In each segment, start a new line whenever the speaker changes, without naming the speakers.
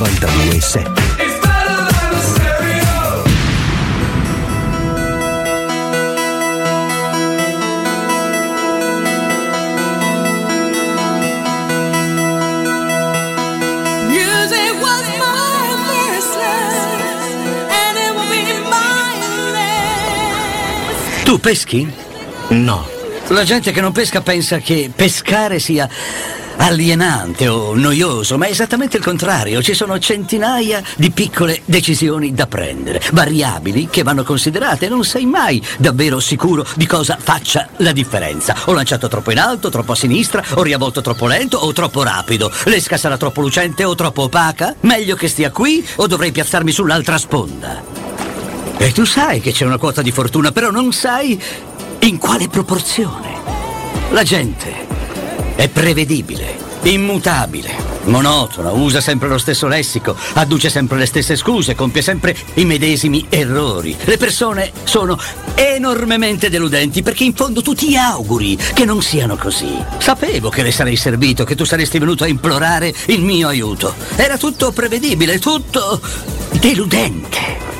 927. Tu peschi? No. La gente che non pesca pensa che pescare sia alienante o noioso, ma è esattamente il contrario. Ci sono centinaia di piccole decisioni da prendere, variabili che vanno considerate. Non sei mai davvero sicuro di cosa faccia la differenza. Ho lanciato troppo in alto, troppo a sinistra, ho riavvolto troppo lento o troppo rapido. L'esca sarà troppo lucente o troppo opaca? Meglio che stia qui o dovrei piazzarmi sull'altra sponda? E tu sai che c'è una quota di fortuna, però non sai in quale proporzione. La gente è prevedibile, immutabile, monotona, usa sempre lo stesso lessico, adduce sempre le stesse scuse, compie sempre i medesimi errori. Le persone sono enormemente deludenti perché in fondo tu ti auguri che non siano così. Sapevo che le sarei servito, che tu saresti venuto a implorare il mio aiuto. Era tutto prevedibile, tutto deludente.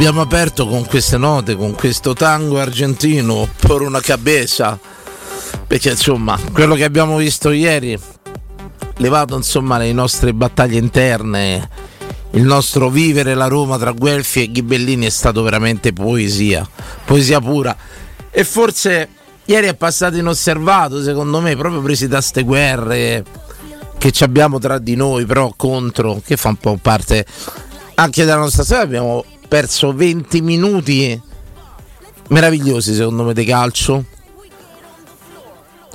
Abbiamo aperto con queste note, con questo tango argentino, por una cabeza, perché insomma, quello che abbiamo visto ieri, levato insomma le nostre battaglie interne, il nostro vivere la Roma tra Guelfi e Ghibellini è stato veramente poesia, poesia pura. E forse ieri è passato inosservato, secondo me, proprio presi da ste guerre che ci abbiamo tra di noi, però contro, che fa un po' parte anche della nostra storia. Abbiamo perso 20 minuti meravigliosi, secondo me, di calcio.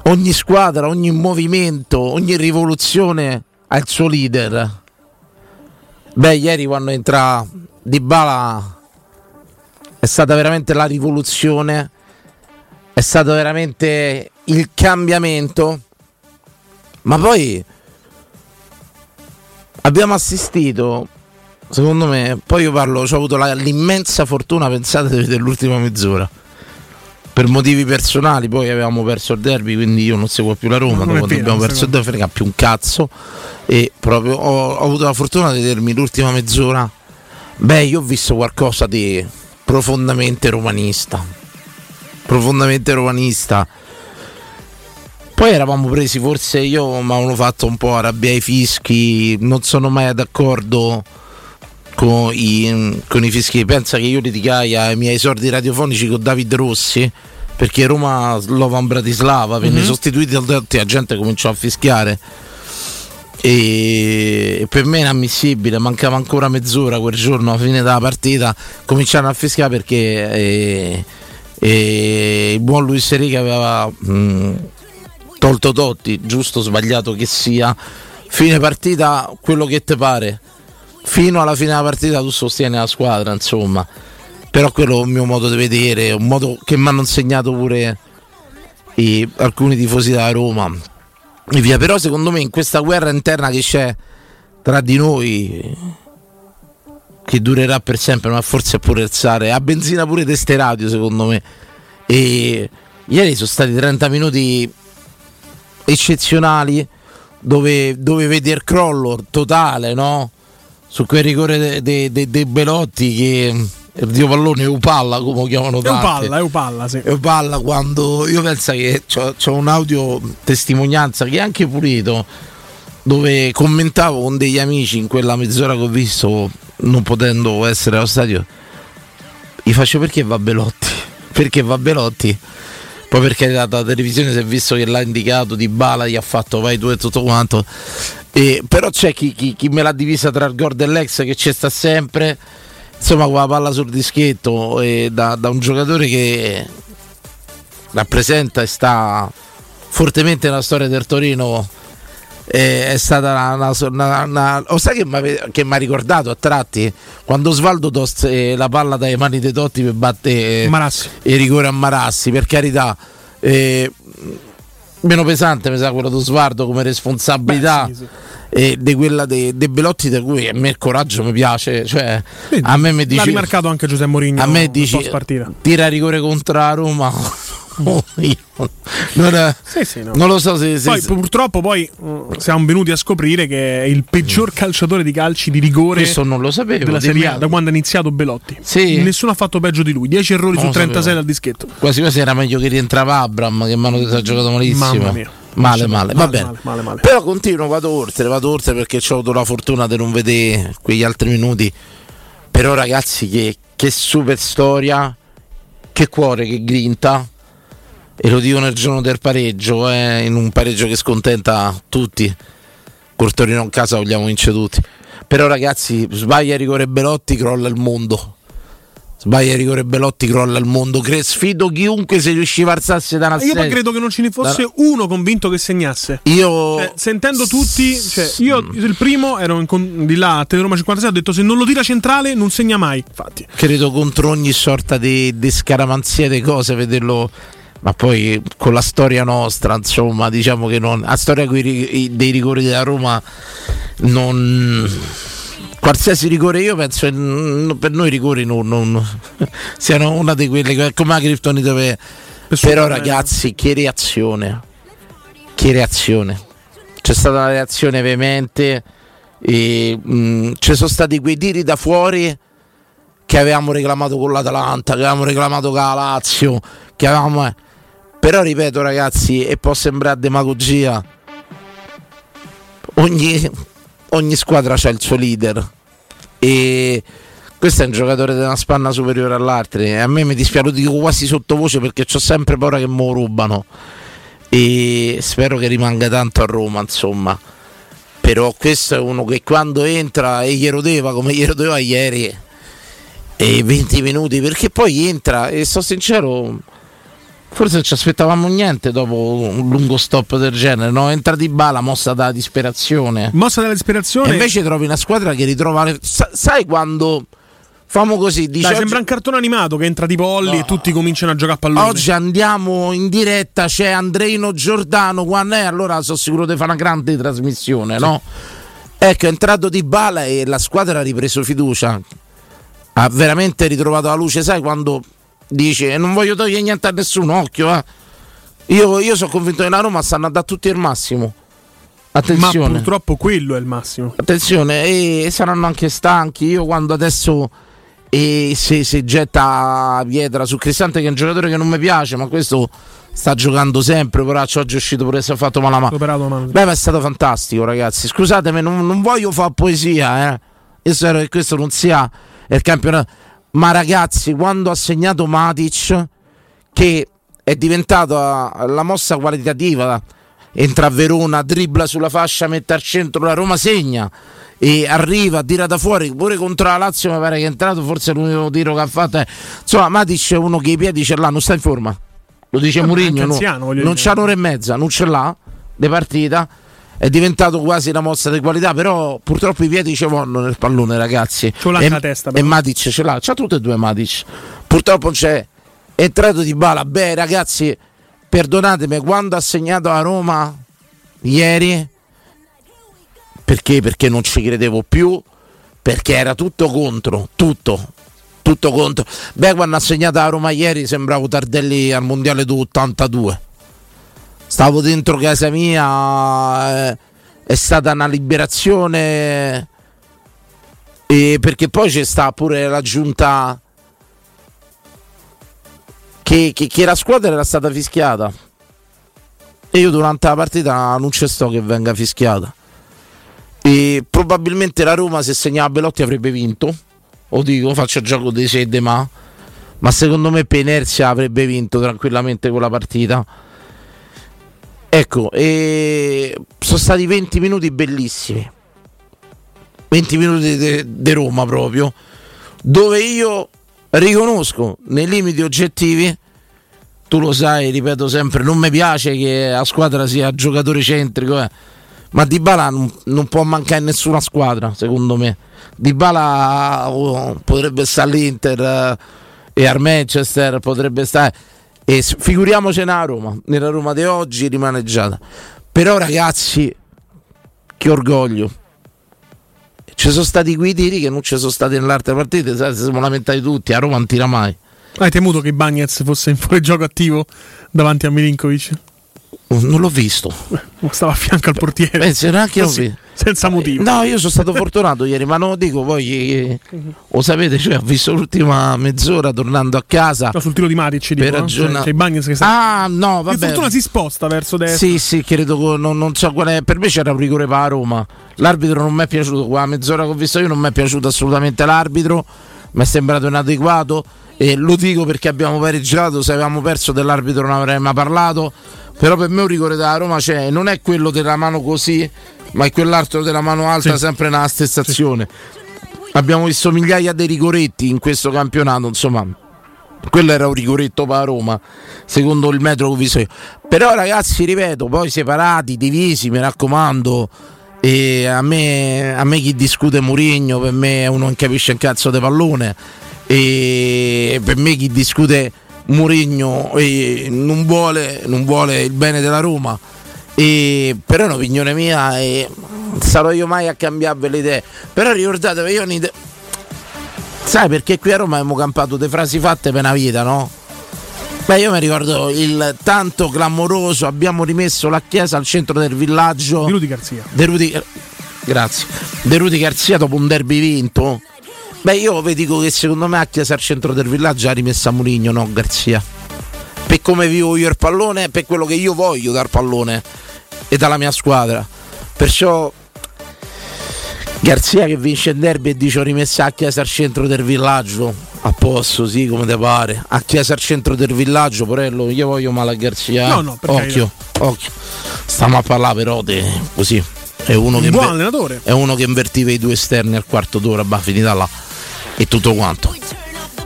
Ogni squadra, ogni movimento, ogni rivoluzione ha il suo leader. Beh, ieri quando entra Di Bala è stata veramente la rivoluzione, è stato veramente il cambiamento. Ma poi abbiamo assistito, secondo me, poi io parlo, ho avuto la- l'immensa fortuna, pensate, di vedere l'ultima mezz'ora. Per motivi personali, poi avevamo perso il derby, quindi io non seguo più la Roma.
Non
Dopo
vero,
abbiamo perso il derby, frega più un cazzo. E proprio ho, ho avuto la fortuna di vedermi l'ultima mezz'ora. Beh, io ho visto qualcosa di profondamente romanista. Profondamente romanista. Poi eravamo presi, forse io mi avevano fatto un po' arrabbiare i fischi, non sono mai d'accordo con i, con i fischi. Pensa che io liticai ai miei esordi radiofonici con David Rossi perché Roma Slovan Bratislava venne sostituita da tutti, la gente cominciò a fischiare. E e per me è inammissibile, mancava ancora mezz'ora quel giorno alla fine della partita, cominciarono a fischiare perché eh, eh, il buon Luis Enrique aveva mh, tolto Totti, giusto o sbagliato che sia, fine partita quello che ti pare, fino alla fine della partita tu sostieni la squadra, insomma, però quello è un mio modo di vedere, un modo che mi hanno insegnato pure i- alcuni tifosi della Roma. E via. Però secondo me in questa guerra interna che c'è tra di noi, che durerà per sempre, ma forse può alzare a benzina pure teste radio secondo me. E ieri sono stati 30 minuti eccezionali dove, dove vedi il crollo totale, no? Su quel rigore dei de, de- de Belotti che il dio pallone Upalla come lo chiamano
È un
tanti.
palla, è un palla, sì.
Parla quando io penso che c'ho, un audio testimonianza che è anche pulito dove commentavo con degli amici in quella mezz'ora che ho visto non potendo essere allo stadio gli faccio perché va Belotti perché va Belotti poi perché la televisione si è visto che l'ha indicato di Bala gli ha fatto vai tu e tutto quanto. E, però c'è chi, chi- chi me l'ha divisa tra il gol dell'ex che ci sta sempre. Insomma con la palla sul dischetto e da, da un giocatore che rappresenta e sta fortemente nella storia del Torino eh, è stata una, una- una- una- sai che mi ha ricordato a tratti quando Osvaldo tosse la palla dai mani dei Totti per battere
Marassi.
il rigore a Marassi per carità eh, meno pesante mi sa quello di Osvaldo come responsabilità
Beh, sì, sì.
e di quella dei de Belotti di cui a me il coraggio mi piace cioè,
Vedi,
a me mi
L'ha
dici
rimarcato anche Giuseppe Mourinho
a me
partita.
tira rigore contro la Roma io non,
Sì, sì, no.
non lo so se, se-
Poi
se-
purtroppo poi mm, siamo venuti a scoprire che è il peggior calciatore di calci di rigore
questo non lo sapevo
della Serie A da quando ha iniziato Belotti.
Sì.
Nessuno ha fatto peggio di lui. 10 errori
Non
su
lo
36
sapevo.
al dischetto.
quasi quasi era meglio che rientrava Abram che mi hanno detto che ha giocato malissimo
Mamma mia.
male male va
Male,
bene
male, male, male.
però continuo vado oltre vado oltre perché ho avuto la fortuna di non vedere quegli altri minuti però ragazzi che, che super storia che cuore che grinta e lo dico nel giorno del pareggio eh, in un pareggio che scontenta tutti col Torino in casa vogliamo vincere tutti però ragazzi sbaglia rigore Belotti crolla il mondo sbaglia rigore Belotti crolla il mondo Cre- sfido chiunque se riusciva a alzarsi da una
Io poi credo che non ce ne fosse uno convinto che segnasse.
io
Cioè, sentendo tutti, cioè, io il primo ero con- di là a Teleroma 56 ho detto se non lo tira centrale non segna mai. Infatti.
credo contro ogni sorta di, di scaramanzia di cose vederlo ma poi con la storia nostra insomma diciamo che non la storia dei rigori della Roma non qualsiasi rigore io penso che per noi i rigori non, non- siano una di quelle come la Kryptonite per- però ragazzi che reazione. Che reazione. C'è stata una reazione veemente e mh, ci sono stati quei tiri da fuori che avevamo reclamato con l'Atalanta, che avevamo reclamato con la Lazio, che avevamo... Però ripeto ragazzi, e può sembrare demagogia, ogni, ogni squadra ha il suo leader. E questo è un giocatore di una spanna superiore all'altra e a me mi dispiace, lo dico quasi sottovoce perché ho sempre paura che me lo rubano. E spero che rimanga tanto a Roma insomma. Però questo è uno che quando entra e gli rodeva come gli rodeva ieri e 20 minuti perché poi entra e sto sincero forse non ci aspettavamo niente dopo un lungo stop del genere no? entra di bala mossa dalla disperazione
Mossa della disperazione.
e invece trovi una squadra che ritrova sa- sai quando famo così dice
Dai,
oggi-
sembra un cartone animato che entra di polli
No.
e tutti cominciano a giocare a pallone.
Oggi andiamo in diretta, c'è Andreino Giordano, quando è allora sono sicuro di fare una grande trasmissione, no? Ecco, è entrato di bala e la squadra ha ripreso fiducia. Ha veramente ritrovato la luce, sai quando dice non voglio togliere niente a nessuno, occhio, eh. Io, io sono convinto che la Roma stanno a dare tutti il massimo.
Ma
Attenzione.
purtroppo quello è il massimo.
Attenzione, e saranno anche stanchi. Io quando adesso e se, se getta pietra su Cristante, che è un giocatore che non mi piace, ma questo sta giocando sempre. Poraccio oggi è uscito pure se ha fatto male la mano.
Operato la mano.
Beh, ma è stato fantastico, ragazzi. Scusatemi, non, non voglio fare poesia, eh. Io spero che questo non sia il campionato. Ma ragazzi, quando ha segnato Matic, che è diventata la mossa qualitativa, entra a Verona, dribbla sulla fascia, mette al centro, la Roma segna e arriva, tira da fuori, pure contro la Lazio mi pare che è entrato, forse l'unico tiro che ha fatto è... Insomma, Matic è uno che i piedi ce l'ha, non sta in forma. Lo dice
anche
no? non c'ha un'ora e mezza, non ce l'ha di partita. È diventato quasi una mossa di qualità, però purtroppo i piedi ci vanno nel pallone, ragazzi.
Ce l'ha
e,
la testa,
E
però.
Matic ce l'ha, c'ha tutte e due Matic. Purtroppo c'è è entrato di bala. Beh, ragazzi, perdonatemi, quando ha segnato a Roma ieri, perché? Perché non ci credevo più, perché era tutto contro, tutto. Tutto contro. Beh, quando ha segnato a Roma ieri sembravo Tardelli al mondiale du 82. Stavo dentro casa mia, eh, è stata una liberazione. E perché poi c'è sta pure l'aggiunta che, che, che la squadra era stata fischiata. E io durante la partita non c'è sto che venga fischiata. E probabilmente la Roma se segnava Belotti avrebbe vinto. O dico, faccio gioco dei sede ma. Ma secondo me per inerzia avrebbe vinto tranquillamente quella partita. Ecco, sono stati 20 minuti bellissimi. 20 minuti di Roma proprio. Dove io riconosco nei limiti oggettivi tu lo sai, ripeto sempre, non mi piace che la squadra sia giocatore centrico, eh. ma Dybala non, non può mancare nessuna squadra, secondo me. Dybala oh, potrebbe stare all'Inter eh, e al Manchester, potrebbe stare... E figuriamoci nella Roma, nella Roma di oggi rimaneggiata. Però ragazzi, che orgoglio. Ci sono stati quei tiri che non ci sono stati nell'altra partita, sai, si siamo lamentati tutti, a Roma non tira mai.
Hai temuto che Bagnez fosse in fuorigioco attivo davanti a Milinkovic?
Non l'ho visto.
Stava a fianco al portiere.
Penso neanche
Così,
visto.
senza motivo.
No, io sono stato fortunato ieri, ma non lo dico poi. eh, Lo sapete, cioè, ho visto l'ultima mezz'ora tornando a casa.
No, sul tiro di Matic dico,
Per
no?
ragiona-
Cioè, c'è Bagnez che sta...
Ah, no,
per
vabbè.
fortuna si sposta verso destra.
Sì, sì, credo non, non so qual è. Per me c'era un rigore per Roma. L'arbitro non mi è piaciuto. Qua mezz'ora che ho visto io non mi è piaciuto assolutamente l'arbitro. Mi è sembrato inadeguato. E lo dico perché abbiamo pareggiato. Se avevamo perso dell'arbitro non avrei mai parlato. Però per me un rigore della Roma c'è. Non è quello della mano così, ma è quell'altro della mano alta,
Sì.
sempre nella stessa azione. Abbiamo visto migliaia di rigoretti in questo campionato. Insomma, quello era un rigoretto per Roma, secondo il metro che ho visto io. Però ragazzi, ripeto, poi separati, divisi, mi raccomando. E a me, a me chi discute Mourinho, per me uno che capisce un cazzo di pallone. E per me chi discute Mourinho non, vuole, non vuole il bene della Roma. E, però è un'opinione mia e sarò io mai a cambiarvi le idee. Però ricordatevi, io ho un'idea. Sai perché qui a Roma abbiamo campato delle frasi fatte per una vita, no? Beh, io mi ricordo il tanto clamoroso, abbiamo rimesso la chiesa al centro del villaggio.
Di Rudy Garzia.
De Rudy, grazie. De Rudy Garzia dopo un derby vinto. Beh, io vi dico che secondo me a Chiesa al centro del villaggio ha rimessa Murigno, no Garzia. Per come vivo io il pallone, per quello che io voglio dal pallone e dalla mia squadra. Perciò Garzia che vince il derby e dice ho rimessa a Chiesa al centro del villaggio. A posto, sì, come te pare. A Chiesa al centro del villaggio, Porello, io voglio male a Garzia.
No, no, per
occhio, occhio. Stiamo a parlare però di così. È uno, che
Un buon
inver-
allenatore.
è uno che invertiva i due esterni al quarto d'ora, bah, finita là. E tutto quanto.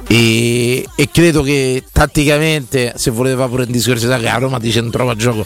E, e credo che tatticamente, se voleva pure in discorso la Roma ti centrava a gioco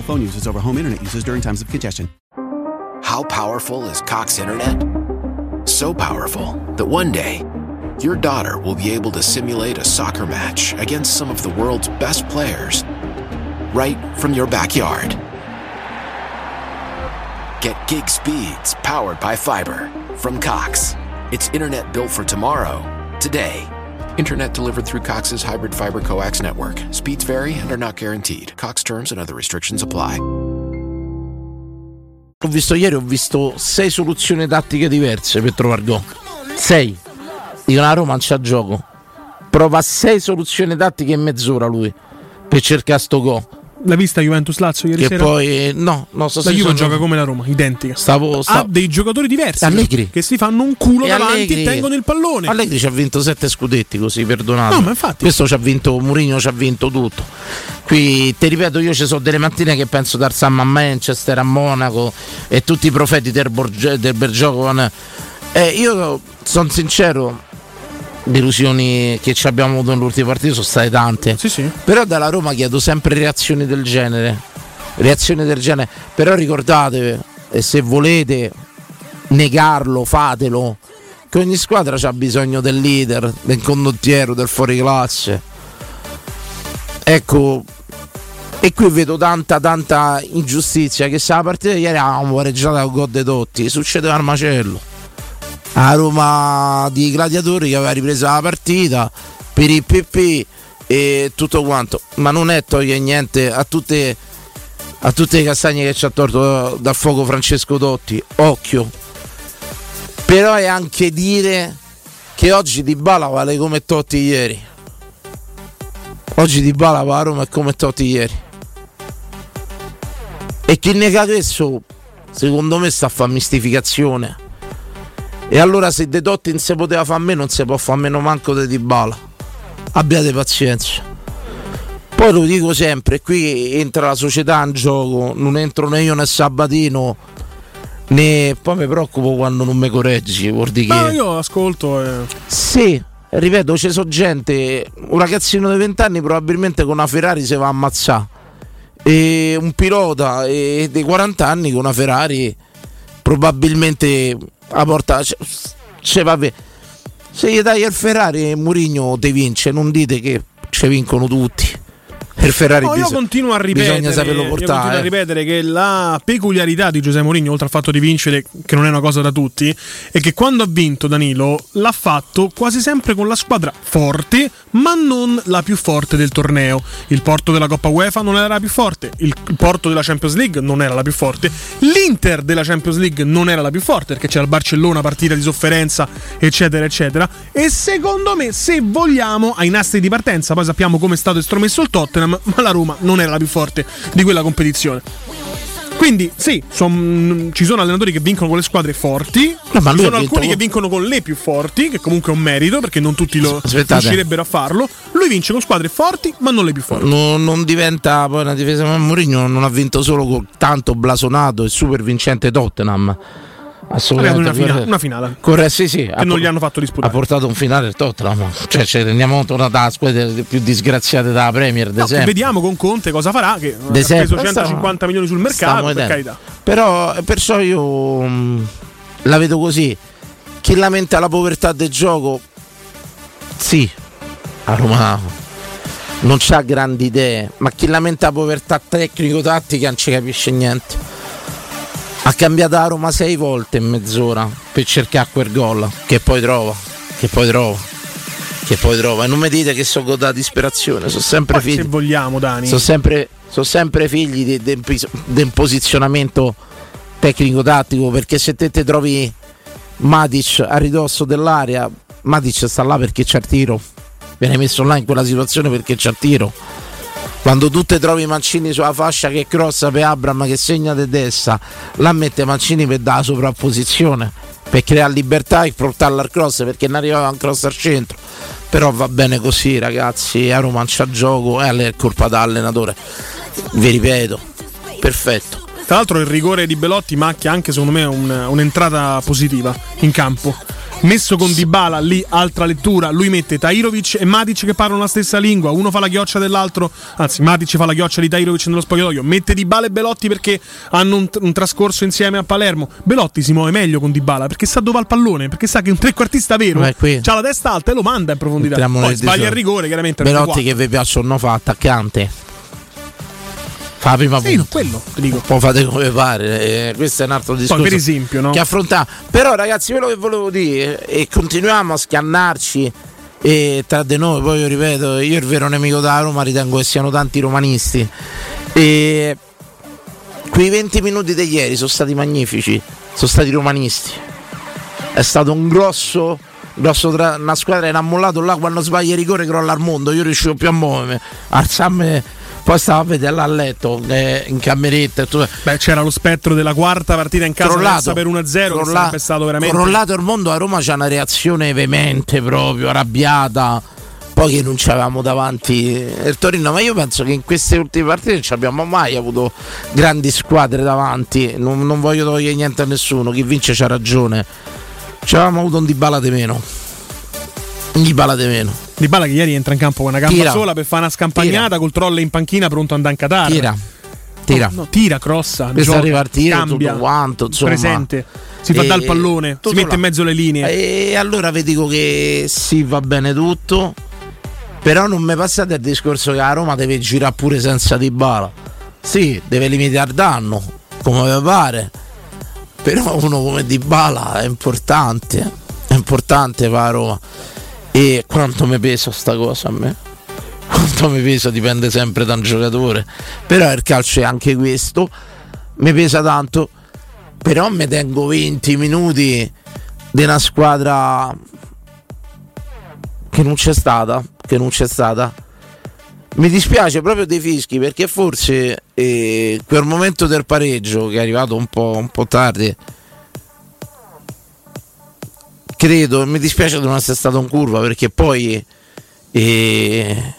phone users over home internet users during times of congestion.
How powerful is Cox Internet? So powerful that one day, your daughter will be able to simulate a soccer match against some of the world's best players right from your backyard. Get gig speeds powered by fiber from Cox. It's internet built for tomorrow, today. Internet delivered through Cox's hybrid fiber coax network. Speeds vary and are not guaranteed. Cox terms and other restrictions apply.
ho visto ieri, ho visto sei soluzioni tattiche diverse per trovare gol. Sei. Dicono la Roma c'ha gioco. Prova sei soluzioni tattiche in mezz'ora lui per cercare sto gol.
L'hai vista Juventus Lazio ieri
Che
sera?
poi no, no, sto
La Juve
sono-
gioca come la Roma, identica.
Stavo,
Ha
stavo
dei giocatori diversi
Allegri.
che si fanno un culo
E
davanti
Allegri-
e tengono il pallone.
Allegri ci ha vinto sette scudetti così, perdonate.
No, ma infatti.
Questo ci ha vinto, Mourinho ci ha vinto tutto. Qui ti ripeto, io ci sono delle mattine che penso da Sam a Manchester, a Monaco e tutti i profeti del, Borge- del. Eh, io sono sincero, delusioni che ci abbiamo avuto nell'ultima partita sono state tante.
Sì, sì.
Però dalla Roma chiedo sempre reazioni del genere. Reazioni del genere. Però ricordatevi, e se volete negarlo, fatelo. Che ogni squadra ha bisogno del leader, del condottiero, del fuoriclasse. Ecco. E qui vedo tanta tanta ingiustizia che se la partita ieri avevamo pareggiata con gol Totti, succedeva al macello. A Roma di Gladiatori che aveva ripreso la partita per il PP e tutto quanto. Ma non è togliere niente a tutte, a tutte le castagne che ci ha torto dal fuoco Francesco Totti. Occhio. Però è anche dire che oggi Di Bala vale come Totti ieri. Oggi Di Bala va a Roma come Totti ieri. E chi nega questo, secondo me, sta a fare mistificazione. E allora se De Totti non si poteva fare a meno, non si può fare a meno manco di Dybala. Abbiate pazienza. Poi lo dico sempre, qui entra la società in gioco, non entro né io né Sabatino, né poi mi preoccupo quando non mi correggi, vuol dire
Ma
che...
io ascolto e...
Sì, ripeto, c'è so gente, un ragazzino di 20 anni probabilmente con una Ferrari si va a ammazzare. E un pilota e dei 40 anni con una Ferrari probabilmente a porta ce, ce va bene. Se gli dai il Ferrari Murigno ti vince, non dite che ci vincono tutti. Il Ferrari
No, io continuo a ripetere,
bisogna saperlo
io continuo
portare.
a ripetere che la peculiarità di Giuseppe Mourinho, oltre al fatto di vincere, che non è una cosa da tutti, è che quando ha vinto Danilo l'ha fatto quasi sempre con la squadra forte, ma non la più forte del torneo. Il Porto della Coppa UEFA non era la più forte, il Porto della Champions League non era la più forte, l'Inter della Champions League non era la più forte perché c'era il Barcellona, partita di sofferenza, eccetera, eccetera. E secondo me, se vogliamo, ai nastri di partenza, poi sappiamo come è stato estromesso il Tottenham, ma la Roma non era la più forte di quella competizione. Quindi sì, son- ci sono allenatori che vincono con le squadre forti,
No, ma
ci sono alcuni che
con-
vincono con le più forti, che comunque è un merito perché non tutti lo
Aspettate.
riuscirebbero a farlo. Lui vince con squadre forti, ma non le più forti.
non, non diventa poi una difesa ma Mourinho non ha vinto solo con tanto blasonato e super vincente Tottenham assolutamente
una, fina-
corretto.
una finale.
Corretto, sì, sì,
Che non gli hanno fatto
ha
disputare.
portato un finale il Tottenham cioè ci rendiamo conto una delle squadre più disgraziate della Premier
No, vediamo con Conte cosa farà, che ha
De sempre.
speso 150 milioni sul mercato, per
però perciò io mh, la vedo così chi lamenta la povertà del gioco, sì, a Roma non c'ha grandi idee, ma chi lamenta la povertà tecnico-tattica non ci capisce niente. Ha cambiato la Roma sei volte in mezz'ora per cercare quel gol che poi trova, che poi trova, che poi trova. E non mi dite che sono da disperazione, sono sempre
Poi, se
figli.
vogliamo, Dani.
Sono sempre, sono sempre figli di- del posizionamento tecnico-tattico perché se te ti trovi Matic a ridosso dell'area, Matic sta là perché c'è il tiro, viene messo là in quella situazione perché c'è il tiro. Quando tu te trovi Mancini sulla fascia che crossa per Abram che segna di destra, là mette Mancini per dare la sovrapposizione, per creare libertà e portarla al cross perché non arrivava un cross al centro. Però va bene così ragazzi, a Roma c'ha gioco e allora è colpa dell'allenatore. Vi ripeto, perfetto.
Tra l'altro il rigore di Belotti macchia anche secondo me un- un'entrata positiva in campo. Messo con Dybala lì, altra lettura, lui mette Tairovic e Matic che parlano la stessa lingua, uno fa la ghioccia dell'altro, anzi Matic fa la ghioccia di Tairovic nello spogliatoio, mette Dybala e Belotti perché hanno un, un trascorso insieme a Palermo. Belotti si muove meglio con Dybala perché sa dove va il pallone, perché sa che un trequartista vero. Ha la testa alta e lo manda in profondità.
Entriamo
Poi sbaglia il rigore, chiaramente
Belotti che vi piacciono fa attaccante. Fa la prima
Sì,
punta.
quello dico.
Poi fate come pare, eh, questo è un altro discorso.
per esempio, no?
Che affronta. Però, ragazzi, quello che volevo dire, e continuiamo a scannarci e tra di noi, poi io ripeto, io il vero nemico da Roma ritengo che siano tanti romanisti. E quei 20 minuti di ieri sono stati magnifici, sono stati romanisti. È stato un grosso. grosso tra- una squadra era ammollato là quando sbaglia il rigore crolla al mondo io riuscivo più a muovermi alzarmi poi stavo a vedere là a letto eh, in cameretta tutto.
Beh, c'era lo spettro della quarta partita in casa per 1-0, che
crolla-
sarebbe stato veramente
crollato il mondo a Roma c'è una reazione veemente proprio arrabbiata. Poi che non c'avevamo davanti il Torino ma io penso che in queste ultime partite non ci abbiamo mai avuto grandi squadre davanti. Non, non voglio togliere niente a nessuno chi vince c'ha ragione. Ci avevamo avuto un Dybala di meno un Dybala di meno
Di Bala che ieri entra in campo con una gamba
Tira.
sola per fare una scampagnata
Tira.
col troll in panchina pronto ad andare in Qatar.
tira tira
No, no, tira, crossa,
Questo
gioca,
tiro,
cambia,
quanto, insomma.
presente, si fa
E-
dal pallone, si mette
là.
in mezzo le linee.
E allora vi dico che sì, va bene tutto. Però non mi passate il discorso che a Roma deve girare pure senza Dybala. Sì, deve limitare danno, come vi pare. Però uno come Dybala è importante. È importante per la Roma. E quanto mi pesa sta cosa a me? Quanto mi pesa dipende sempre da un giocatore. Però il calcio è anche questo. Mi pesa tanto. Però mi tengo 20 minuti di una squadra che non c'è stata, che non c'è stata. Mi dispiace proprio dei fischi perché forse eh, quel momento del pareggio che è arrivato un po', un po' tardi, credo, mi dispiace di non essere stato in curva perché poi eh,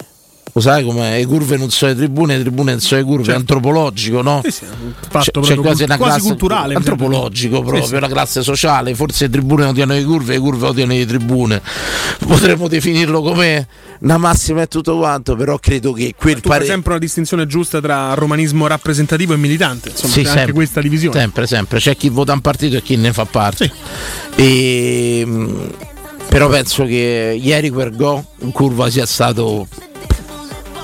lo sai come le curve non sono le tribune, le tribune non sono le curve, è antropologico, no?
Sì, sì, fatto
C'è, c'è quasi una
quasi
classe
culturale,
antropologico proprio,
Sì, sì.
una classe sociale, forse le tribune odiano le curve, le curve odiano le tribune. Potremmo definirlo come una massima e tutto quanto, però credo che quel
Tu
pare-
sempre una distinzione giusta tra romanismo rappresentativo e militante, insomma,
Sì,
c'è anche
sempre,
questa divisione.
Sempre, sempre. C'è chi vota un partito e chi ne fa parte. E, mh, però penso che ieri quel go in curva sia stato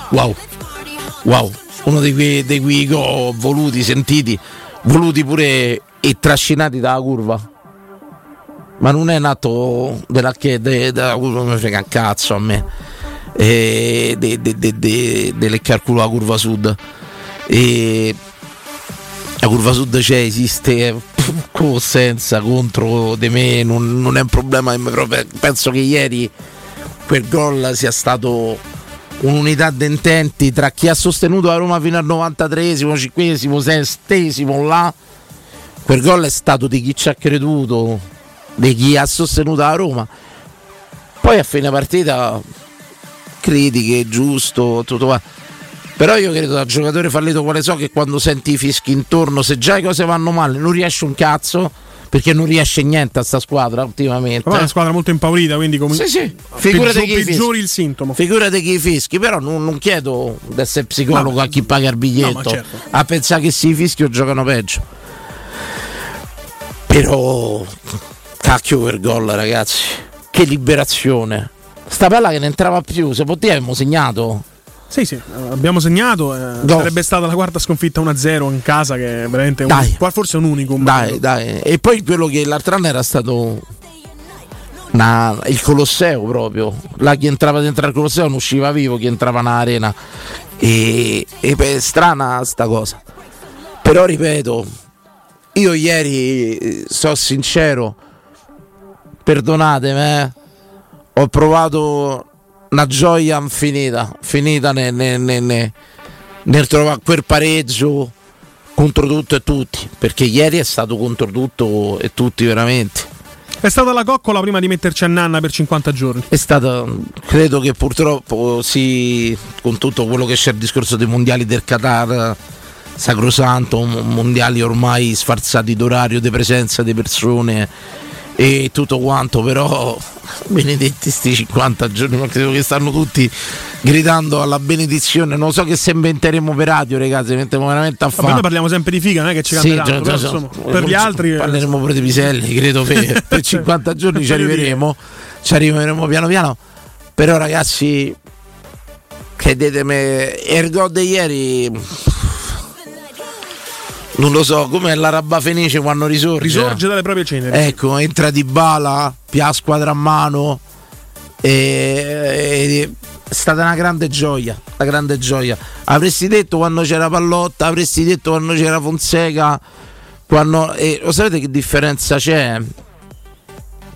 wow. Wow. Uno dei quei, dei quei go voluti, sentiti, voluti pure e trascinati dalla curva. Ma non è nato della, curva, non frega un cazzo a me. E de, de, de, de, delle calcolo la curva sud. E la curva sud c'è, esiste con o senza, contro di me, non, non è un problema. penso che ieri quel gol sia stato un'unità d'intenti tra chi ha sostenuto la Roma fino al 93esimo, 5esimo, 6esimo là. Quel gol è stato di chi ci ha creduto, di chi ha sostenuto la Roma. Poi a fine partita critiche, giusto, tutto qua. Però io credo da giocatore fallito quale so che quando senti i fischi intorno, se già le cose vanno male, non riesce un cazzo, perché non riesce niente a sta squadra ultimamente.
Ma è una squadra molto impaurita, quindi come
Sì, sì, figurati
peggior- peggiori il sintomo.
Figurati chi fischi, però non, non chiedo di essere psicologo
No,
a chi paga il biglietto,
no, certo.
a pensare che si fischi o giocano peggio. Però Cacchio per gol, ragazzi. Che liberazione. Sta palla che ne entrava più. Se poteva abbiamo segnato.
Sì, sì, abbiamo segnato. eh,
No.
Sarebbe stata la quarta sconfitta 1-0 in casa, che è veramente un,
Dai.
qua forse un unicum.
Dai, dai. E poi quello che l'altro anno era stato una- il Colosseo proprio. Là chi entrava dentro al Colosseo non usciva vivo, chi entrava nell'arena. E, e è strana sta cosa. Però ripeto, io ieri, eh, so sincero, perdonatemi, eh, ho provato una gioia infinita, finita nel, nel- nel- nel- trovare quel pareggio contro tutto e tutti, perché ieri è stato contro tutto e tutti veramente.
È stata la coccola prima di metterci a nanna per 50 giorni.
È stata, credo che purtroppo sì, con tutto quello che c'è il discorso dei mondiali del Qatar, sacrosanto, mo- mondiali ormai sfarzati d'orario, di presenza di persone e tutto quanto, però benedetti sti 50 giorni, ma credo che stanno tutti gridando alla benedizione, non so che se inventeremo per radio ragazzi, mettiamo veramente a fare.
noi parliamo sempre di figa, non è che ci
Sì,
però,
già-
insomma, per gli altri eh,
parleremo pure di piselli, credo per, per 50 giorni ci arriveremo, ci arriveremo piano piano. Però ragazzi, credetemi, gol di ieri non lo so, come l'araba fenice quando risorge.
risorge dalle proprie ceneri.
Ecco, entra di bala, pia squadra a mano. E, e- è stata una grande gioia, una grande gioia. Avresti detto quando c'era Pallotta, avresti detto quando c'era Fonseca, quando, e lo sapete che differenza c'è?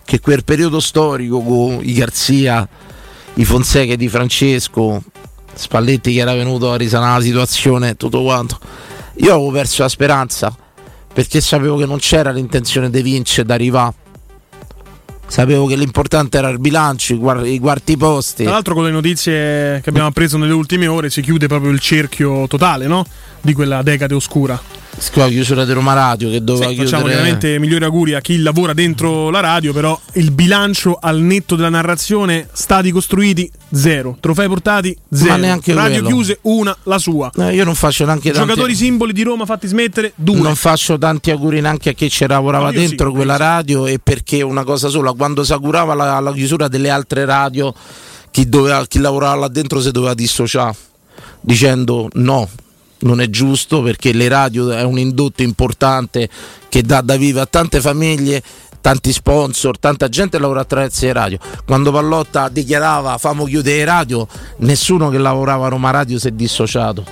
Che quel periodo storico con i Garzia, i Fonseca e di Francesco, Spalletti che era venuto a risanare la situazione tutto quanto. Io avevo perso la speranza perché sapevo che non c'era l'intenzione di vincere, di arrivare. Sapevo che l'importante era il bilancio, i, guar- i quarti posti.
Tra l'altro con le notizie che abbiamo appreso nelle ultime ore si chiude proprio il cerchio totale, no? Di quella decade oscura.
La chiusura di Roma Radio che doveva
Sì, facciamo
chiudere.
ovviamente migliori auguri a chi lavora dentro la radio, però il bilancio al netto della narrazione, stati costruiti zero, trofei portati zero,
Ma neanche
radio
quello.
chiuse una, la sua.
Eh, io non faccio neanche tanti,
Giocatori simboli di Roma fatti smettere due.
non faccio tanti auguri neanche a chi ci lavorava
No,
dentro
sì,
quella
sì.
radio e perché una cosa sola, quando si augurava la, la chiusura delle altre radio, chi, doveva- chi lavorava là dentro si doveva dissociare dicendo no, non è giusto perché le radio è un indotto importante che dà da vivere a tante famiglie, tanti sponsor, tanta gente lavora attraverso le radio. Quando Pallotta dichiarava famo chiudere radio, nessuno che lavorava a Roma Radio si è dissociato.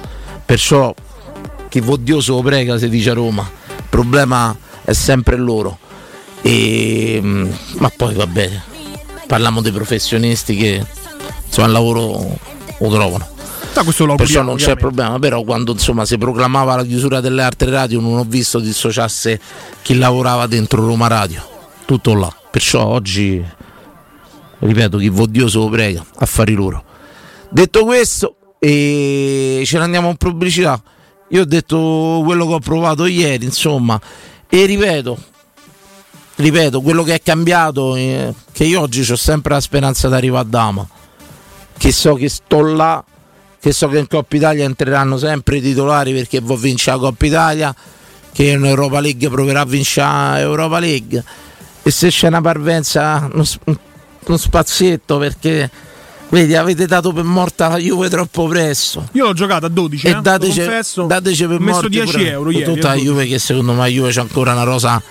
Perciò chi vuol Dio se lo prega si dice a Roma. Il problema è sempre loro. E, mm, ma poi va bene, parliamo dei professionisti che insomma il lavoro lo trovano.
Ah, questo lo
Perciò non c'è problema, però quando insomma si proclamava la chiusura delle altre radio non ho visto dissociasse chi lavorava dentro Roma Radio, tutto là. Perciò oggi, ripeto, chi vuol Dio se lo prega, affari loro. Detto questo, e ce ne andiamo in pubblicità. Io ho detto quello che ho provato ieri, insomma, e ripeto, ripeto, quello che è cambiato, è che io oggi ho sempre la speranza di arrivare a Dama, che so che sto là, che so che in Coppa Italia entreranno sempre i titolari perché vuol vincere la Coppa Italia, che in Europa League proverà a vincere Europa League, e se c'è una parvenza, uno, uno spazietto perché... Vedi, avete dato per morta la Juve troppo presto.
Io l'ho giocato a 12,
E
eh,
dateci,
confesso.
dateci per
ho messo
morti
10
pure-
euro ieri.
tutta la
a 12.
Juve che secondo me la Juve c'è ancora una rosa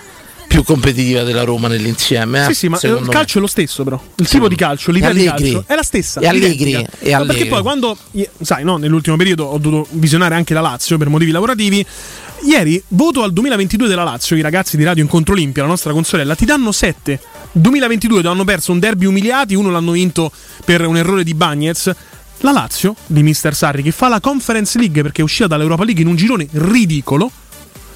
più competitiva della Roma nell'insieme. eh,
Sì, sì, ma eh, il
me.
calcio è lo stesso, però. Il tipo di calcio, l'idea di calcio è la stessa.
E Allegri, e Allegri.
Perché poi quando, sai, no, nell'ultimo periodo ho dovuto visionare anche la Lazio per motivi lavorativi. Ieri, voto al 2022 della Lazio, i ragazzi di Radio Incontro Olimpia, la nostra consorella, ti danno 7. 2022 dove hanno perso un derby umiliati, uno l'hanno vinto per un errore di Bagnez. La Lazio di Mister Sarri che fa la Conference League perché è uscita dall'Europa League in un girone ridicolo.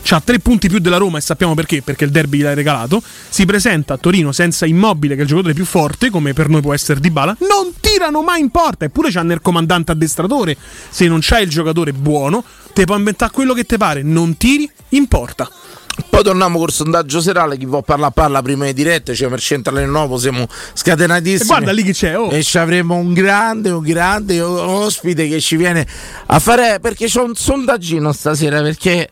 C'ha tre punti più della Roma e sappiamo perché, perché il derby l'hai regalato. Si presenta a Torino senza immobile, che è il giocatore più forte, come per noi può essere Dybala. Non tirano mai in porta, eppure c'hanno il comandante addestratore. Se non c'hai il giocatore buono, te può inventare quello che te pare. Non tiri in porta.
Poi torniamo col sondaggio serale. Chi vuol parlare parla prima di dirette. Cioè per centrale nuovo siamo scatenatissimi.
E guarda lì chi c'è, oh.
E ci avremo un grande, un grande ospite che ci viene a fare. Perché c'è un sondaggino stasera. Perché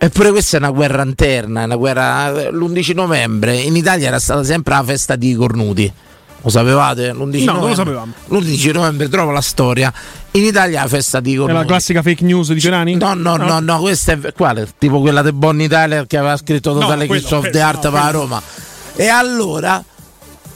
Eppure questa è una guerra interna, è una guerra. L'11 novembre in Italia era stata sempre la festa di cornuti. Lo sapevate? L'11
No, non lo
novembre,
sapevamo.
L'11 novembre trovo la storia. In Italia è la festa di
È
cornuti.
la classica fake news di Cerani?
No, no, no, no, questa è quale? Tipo quella di Bonnie Tyler che aveva scritto
No,
Totale
quello,
Kiss of the Art
no,
per. Roma. E allora,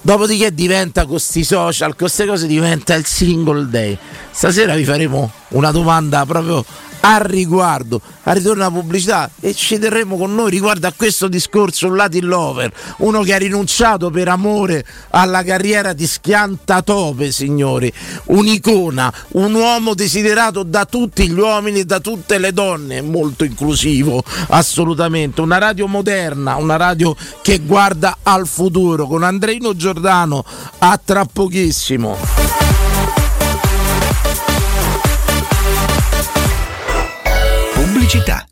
dopodiché diventa con questi social, con queste cose diventa il single day. Stasera vi faremo una domanda proprio al riguardo, al ritorno alla pubblicità e ci terremo con noi riguardo a questo discorso un Latin Lover, uno che ha rinunciato per amore alla carriera di schiantatope, signori, un'icona, un uomo desiderato da tutti gli uomini e da tutte le donne, molto inclusivo, assolutamente, una radio moderna, una radio che guarda al futuro, con Andreino Giordano. A tra pochissimo.
Pubblicità.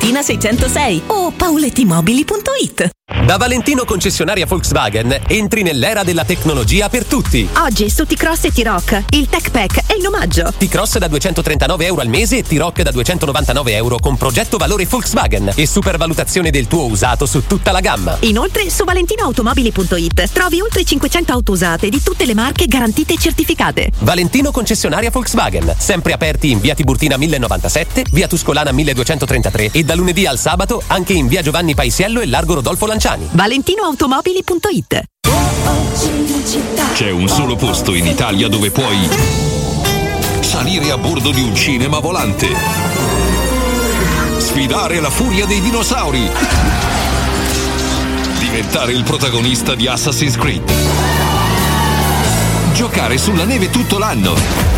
606 o paulettimobili.it.
Da Valentino concessionaria Volkswagen entri nell'era della tecnologia per tutti.
Oggi su T-Cross e T-Rock il Tech Pack è in omaggio.
T-Cross da 239 euro al mese e T-Rock da 299 euro con progetto valore Volkswagen e supervalutazione del tuo usato su tutta la gamma.
Inoltre su valentinoautomobili.it trovi oltre 500 auto usate di tutte le marche garantite e certificate.
Valentino concessionaria Volkswagen, sempre aperti in via Tiburtina 1097, via Tuscolana 1233 e da lunedì al sabato anche in via Giovanni Paisiello e largo Rodolfo Lanciani.
valentinoautomobili.it
C'è un solo posto in Italia dove puoi salire a bordo di un cinema volante, sfidare la furia dei dinosauri, diventare il protagonista di Assassin's Creed, giocare sulla neve tutto l'anno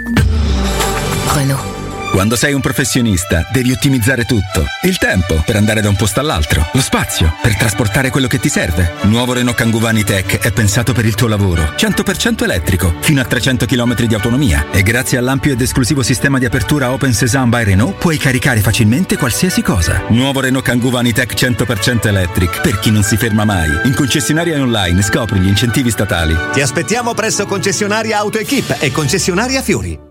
Renault.
Quando sei un professionista devi ottimizzare tutto. Il tempo per andare da un posto all'altro, lo spazio per trasportare quello che ti serve. Nuovo Renault Kangoo Vanitech è pensato per il tuo lavoro. 100% elettrico, fino a 300 km di autonomia e grazie all'ampio ed esclusivo sistema di apertura Open Sesame by Renault puoi caricare facilmente qualsiasi cosa. Nuovo Renault Kangoo Vanitech 100% electric per chi non si ferma mai. In concessionaria online scopri gli incentivi statali.
Ti aspettiamo presso concessionaria AutoEquip e concessionaria Fiori.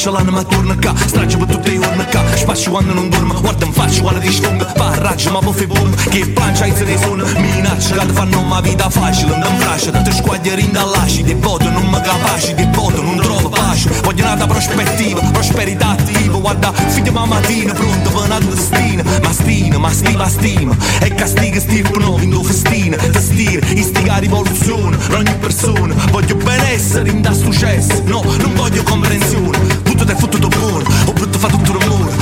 Straccia l'anima torna qua Straccia per tutte le urne qua Spazio quando non dormo Guarda in faccia quando ti sfonga Parraccia ma poi fai boom Che pancia in se ne sono Minaccia che ti fanno una vita facile Non frascia. Ti squaglieri dall'asci Di voto non mi capaci Di voto non trovo pace. Voglio un'altra prospettiva Prosperità attiva Guarda figlio ma mattina Pronto per una destina Ma stina, ma stima, stima. E castiga in due festina Testire, istiga rivoluzione Per ogni persona. Voglio benessere in successo. No, non voglio comprensione Tutto te fottuto buono Ho brutto fa tutto rumore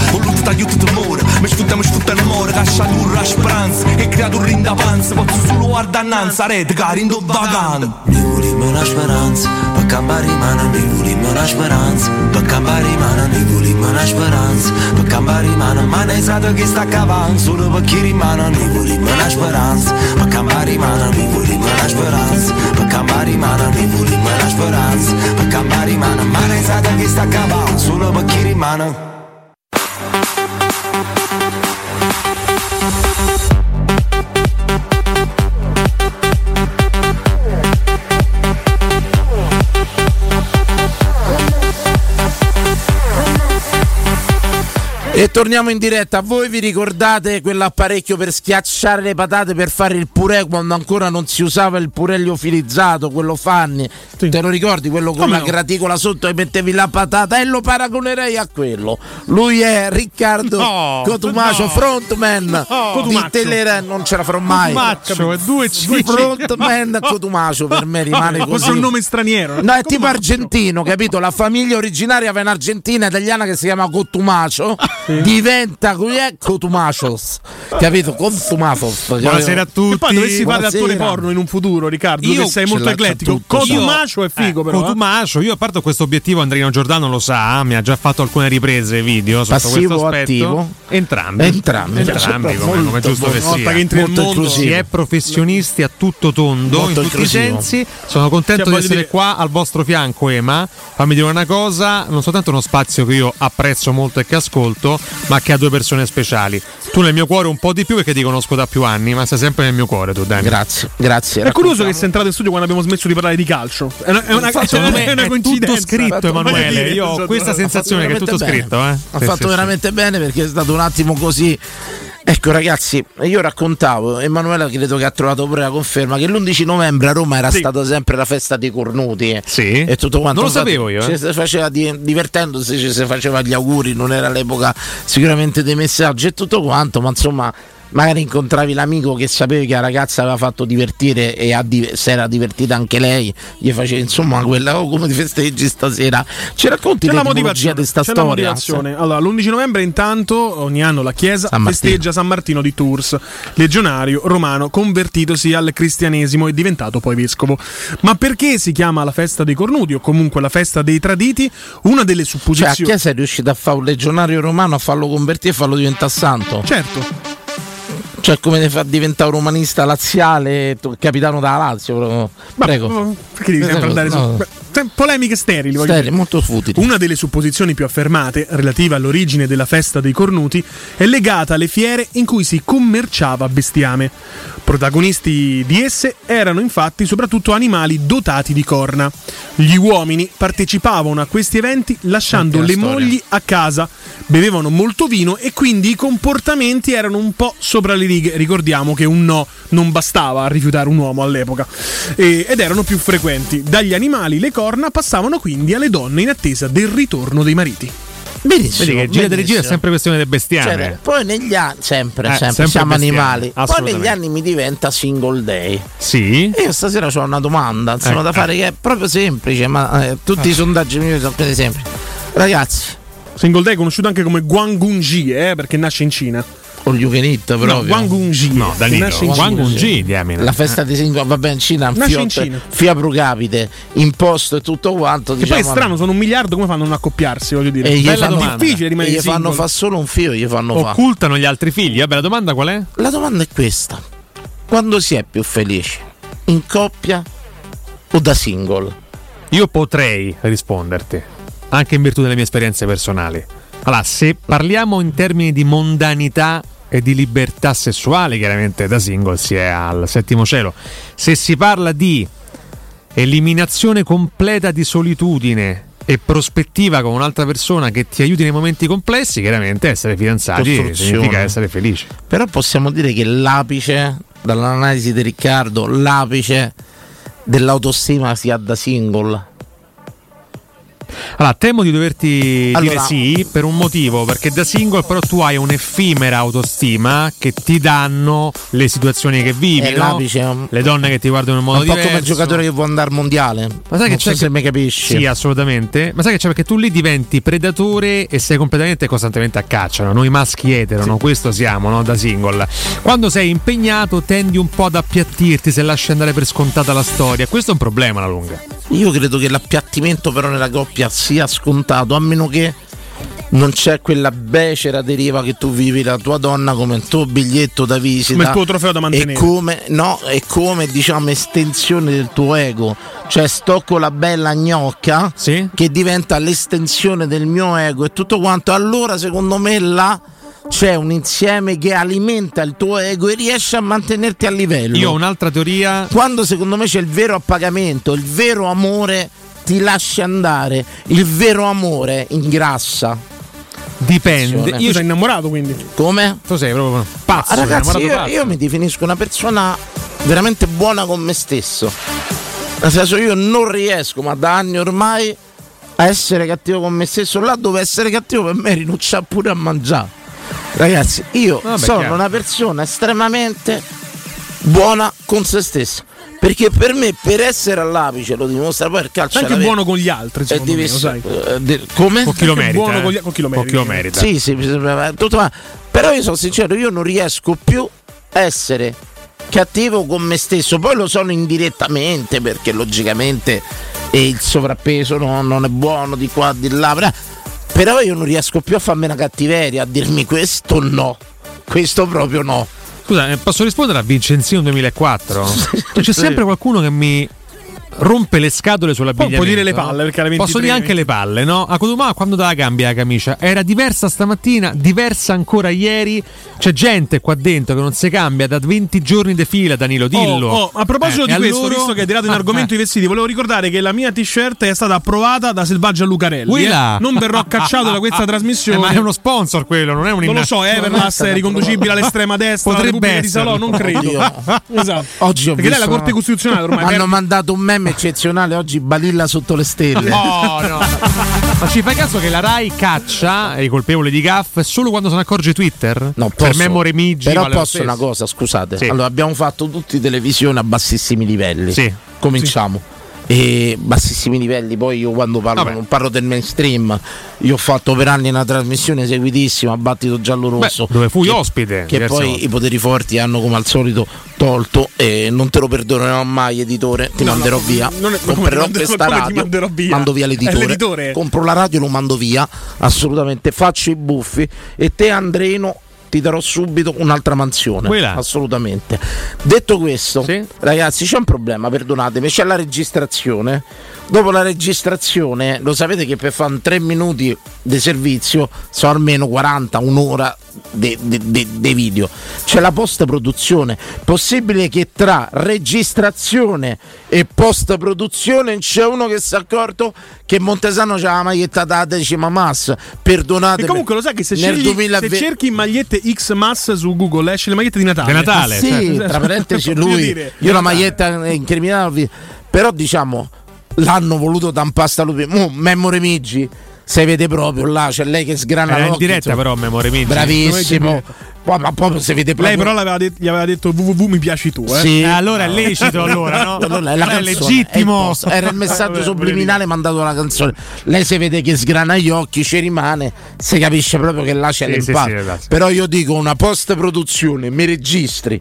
Ho lutto t'aiuto t'amore Mi sfrutta, mi sfrutta l'amore Cascia dura speranza E creatura in da panza Posso solo guardare annanzi Rete cari in do vagando
Noi volimmo una speranza Per cambiare in mano Noi volimmo una speranza Per cambiare in mano Noi volimmo una speranza Per cambiare in mano Ma ne sai che sta cavando Solo per chi rimane Noi volimmo una speranza Per cambiare in mano Noi volimmo una speranza Per cambiare in mano
E torniamo in diretta. Voi vi ricordate quell'apparecchio per schiacciare le patate per fare il purè quando ancora non si usava il purè liofilizzato, quello Fanni? Te lo ricordi? Quello con
Come
la
no?
graticola sotto e mettevi la patata e lo paragonerei a quello. Lui è Riccardo
No,
Cotumacio,
no.
frontman
No.
di
Cotumaccio.
Telera, non ce la farò mai.
Cotumaccio, è due C.
Frontman Cotumacio per me rimane così.
un nome straniero.
No, è tipo argentino, capito? La famiglia originaria va in Argentina italiana che si chiama Cotumacio, diventa qui è Cotumacos, capito? Cotumacos.
Buonasera a tutti. E poi dovessi fare l'attore porno in un futuro, Riccardo,
Io
che sei molto eclettico. Cotumacio è figo,
Eh,
però. eh.
Cotumacio, io a parte questo obiettivo, Andrino Giordano lo sa, mi ha già fatto alcune riprese video sotto
Passivo
questo aspetto.
attivo?
Entrambi.
Entrambi.
Entrambi, come,
Molto
come giusto che sia.
che entri Molto mondo-
si è professionisti a tutto tondo,
Molto
in tutti i
inclusivo.
sensi. Sono contento
Cioè,
di essere
dire-
qua al vostro fianco, Ema. Fammi dire una cosa: non soltanto uno spazio che io apprezzo molto e che ascolto, ma che ha due persone speciali. Tu nel mio cuore un po' di più perché ti conosco da più anni, ma sei sempre nel mio cuore, tu, Dani.
Grazie, grazie.
È curioso che sei entrato in studio quando abbiamo smesso di parlare di calcio. È una, è una,
Infatti,
è una- è una
è
coincidenza.
tutto scritto, Emanuele. Io ho questa sensazione che è tutto scritto. Eh?
Ha
Sì,
fatto
sì, sì.
veramente bene perché è stato un attimo così. Ecco ragazzi, io raccontavo, Emanuela credo che ha trovato pure la conferma che l'11 novembre a Roma era
Sì.
stata sempre la festa dei cornuti.
Sì.
e tutto quanto.
Non lo sapevo io, eh.
ci si faceva di- divertendosi, ci si faceva gli auguri, non era l'epoca sicuramente dei messaggi e tutto quanto, ma insomma magari incontravi l'amico che sapevi che la ragazza aveva fatto divertire e ha di- si era divertita anche lei, gli facevi insomma quella, oh come ti festeggi stasera. Ci racconti
C'è la motivazione.
di sta
c'è
storia?
la motivazione. Allora, l'11 novembre, intanto, ogni anno la Chiesa
San
festeggia San Martino di Tours, legionario romano convertitosi al cristianesimo e diventato poi vescovo. Ma perché si chiama la festa dei cornuti o comunque la festa dei traditi? Una delle
Cioè, a
supposizioni.
Chiesa è riuscito a fare un legionario romano a farlo convertire e farlo diventare santo.
Certo.
Cioè, come ne fa diventare un umanista laziale, capitano da Lazio. Prego.
Perché devi sempre andare su.
No.
Sem- Polemiche sterili, voglio
Sterili,
dire.
molto futili.
Una delle supposizioni più affermate, relativa all'origine della festa dei cornuti, è legata alle fiere in cui si commerciava bestiame. Protagonisti di esse erano infatti soprattutto animali dotati di corna. Gli uomini partecipavano a questi eventi lasciando le
storia.
mogli a casa, bevevano molto vino e quindi i comportamenti erano un po' sopra le righe. Ricordiamo che un no non bastava a rifiutare un uomo all'epoca E- ed erano più frequenti. Dagli animali le corna passavano quindi alle donne in attesa del ritorno dei mariti.
Benissimo.
Vedi che gira e gira è sempre questione del bestiame.
Cioè, poi negli anni, sempre,
Eh,
sempre,
sempre
siamo animali. Poi negli anni mi diventa single day.
Sì.
E io stasera ho una domanda, insomma,
Eh,
da fare che è proprio semplice, ma eh, tutti i sondaggi miei sono quasi semplici. Ragazzi,
Single Day conosciuto anche come Guanggunji, eh, perché nasce in Cina.
O you can eat proprio.
No, Guanggunji.
No, Danilo,
Nasce in
Wang
Cina.
Unji, diamine.
La festa di single, vabbè, in Cina, un
Nasce in
fiot,
Cina.
fia pro capite, imposto e tutto quanto.
Che
diciamo,
poi è strano, sono un miliardo, come fanno a non accoppiarsi? Voglio dire.
E gli
Bella domanda. difficile rimanere
gli fanno fa solo un fio, gli fanno fa.
Occultano gli altri figli. Vabbè, la domanda qual è?
La domanda è questa: quando si è più felici? In coppia o da single?
Io potrei risponderti, anche in virtù delle mie esperienze personali. Allora, se parliamo in termini di mondanità e di libertà sessuale, chiaramente da single si è al settimo cielo. Se si parla di eliminazione completa di solitudine e prospettiva con un'altra persona che ti aiuti nei momenti complessi, chiaramente essere fidanzati significa essere felici.
Però possiamo dire che l'apice, dall'analisi di Riccardo, l'apice dell'autostima si ha da single.
Allora, temo di doverti
Allora-
dire sì per un motivo, perché da single però tu hai un'effimera autostima che ti danno le situazioni che vivi,
E
no?
un-
le donne che ti guardano in modo
un po'
diverso.
come il giocatore che può andare al mondiale.
Ma sai che
non
c'è
so se
che-
mi capisci.
Sì, assolutamente. Ma sai che c'è perché tu lì diventi predatore e sei completamente e costantemente a caccia. no? Noi maschi etero, no? questo siamo, no? da single. Quando sei impegnato tendi un po' ad appiattirti se lasci andare per scontata la storia. Questo è un problema alla lunga.
Io credo che l'appiattimento però nella coppia sia scontato, a meno che non c'è quella becera deriva che tu vivi la tua donna come il tuo biglietto da visita.
Come il tuo trofeo da mantenere.
E come, no, è come diciamo estensione del tuo ego. Cioè sto con la bella gnocca che diventa l'estensione del mio ego e tutto quanto. Allora secondo me là c'è un insieme che alimenta il tuo ego e riesce a mantenerti a livello.
Io ho un'altra teoria.
Quando secondo me c'è il vero appagamento, il vero amore ti lasci andare, il vero amore ingrassa.
Dipende.
Io sono innamorato quindi.
Come?
Tu sei proprio pazzo.
Ah, ragazzi, io,
pazzo.
io mi definisco una persona veramente buona con me stesso. Nel senso, io non riesco, ma da anni ormai, a essere cattivo con me stesso. Là dove essere cattivo per me è rinunciare pure a mangiare. Ragazzi, io
Vabbè,
sono
chiaro.
una persona estremamente buona con se stesso. Perché per me, per essere all'apice, lo dimostra poi il calcio. È
anche buono con gli altri,
è
secondo me, sai.
Eh, de- come?
Con chi lo merita.
buono
eh.
con gli- con chi lo
Con chi lo
merita.
merita.
Sì, sì, tutto qua. però io sono sincero, io non riesco più a essere cattivo con me stesso, poi lo sono indirettamente perché logicamente eh, il sovrappeso no- non è buono di qua, di là, però- io non riesco più a farmi una cattiveria, a dirmi questo no, questo proprio no.
Scusa, eh, posso rispondere a Vincenzino 2004? C'è
Sì.
sempre qualcuno che mi rompe le scatole sull'abbigliamento.
Può dire le palle, perché alle 23
Posso dire anche le palle, no? A Codumà quando dava cambia la camicia era diversa stamattina, diversa ancora ieri. C'è gente qua dentro che non si cambia da 20 giorni di fila, Danilo, dillo.
Oh, oh, a proposito
Eh,
di questo,
allora-
visto che hai tirato in
Ah,
argomento
eh.
i vestiti, volevo ricordare che la mia t-shirt è stata approvata da Selvaggia Lucarelli. Eh. Non verrò cacciato da questa
Eh,
trasmissione.
ma è uno sponsor quello, non è un
Non lo so, Everlast è riconducibile all'estrema destra,
Potrebbe
Repubblica di Salò, non credo. Esatto.
Oggi ho
Perché lei è la Corte Costituzionale ormai.
Hanno mandato un meme eccezionale oggi Balilla sotto le stelle.
Oh, no. Ma ci fai caso che la Rai caccia i colpevoli di gaff solo quando se ne accorge Twitter?
No,
per
posso-
Memore Migi.
Però
vale
posso una cosa, scusate.
Sì.
Allora, abbiamo fatto tutti televisione a bassissimi livelli.
Sì.
Cominciamo. E bassissimi livelli, poi io quando parlo
Vabbè.
non parlo del mainstream. Io ho fatto per anni una trasmissione seguitissima, Battito Giallo Rosso.
Beh, dove fui
che-
ospite
Che poi
volte.
i poteri forti hanno come al solito tolto e non te lo perdonerò mai, editore. Ti
No,
manderò
no,
via.
non è-
Comprerò
manderò-
questa radio.
via?
Mando via l'editore.
l'editore?
Compro la radio e lo mando via. Assolutamente. Faccio i buffi. E te, Andreno, ti darò subito un'altra mansione.
Là.
Assolutamente. Detto questo, ragazzi, c'è un problema, perdonatemi, c'è la registrazione. Dopo la registrazione, lo sapete che per fare un 3 minuti di servizio sono almeno 40, un'ora di video. C'è la post produzione. Possibile che tra registrazione e post produzione c'è uno che si è accorto che Montesano c'ha la maglietta da decima mass. Perdonate.
E comunque lo sai che se,
nel
scegli-
2020
se cerchi magliette X Mass su Google esce le magliette di Natale.
Ma Sì, tra parentesi lui.
dire,
io la
Natale.
maglietta incriminata, però diciamo l'hanno voluto tampasta lui. Mo, Memory Migi, se vede proprio là, c'è lei che sgrana
Era in diretta, però, Memory Migi.
Bravissimo. Poi, ma proprio se vede proprio
Lei però l'aveva det- gli aveva detto www mi piaci tu, eh.
Sì.
Eh, allora è lecito, allora, no?
Allora, è la
Allora è legittimo.
è il era il messaggio subliminale mandato dalla canzone. Lei si vede che sgrana gli occhi, ci rimane, si capisce proprio che là c'è
Sì, sì,
l'impatto.
sì, esatto.
Però io dico una post produzione, mi registri,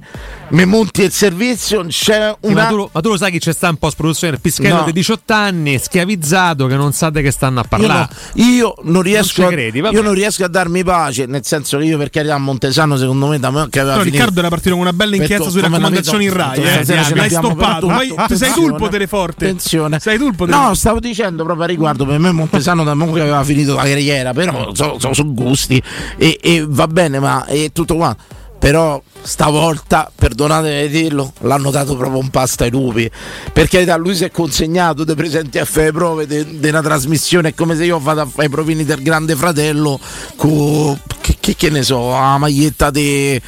mi monti il servizio, c'è
Sì, ma,
una
tu, lo- ma tu lo sai che c'è sta in post produzione il pischello
No.
di 18 anni, schiavizzato, che non sa di che stanno a
Io,
parlare.
no- io non riesco a,
credi, vabbè.
io non riesco a darmi pace, nel senso che io per carità a Montesano secondo me da me che aveva
No,
finito
Riccardo era partito con una bella inchiesta sulle raccomandazioni in Rai, eh. L'hai stoppato. Vai- sei tu il potere forte.
Attenzione.
Sei tu il potere
No, stavo dicendo proprio a riguardo, per me Montesano da mo che aveva finito la carriera, però sono so, so gusti e, e va bene, ma è tutto qua. Però stavolta, perdonatemi di dirlo, l'hanno dato proprio un pasto ai lupi. Per carità, lui si è consegnato dei presenti a fare prove di una trasmissione. È come se io vado a fare i provini del grande fratello con che, che- che ne so, la maglietta di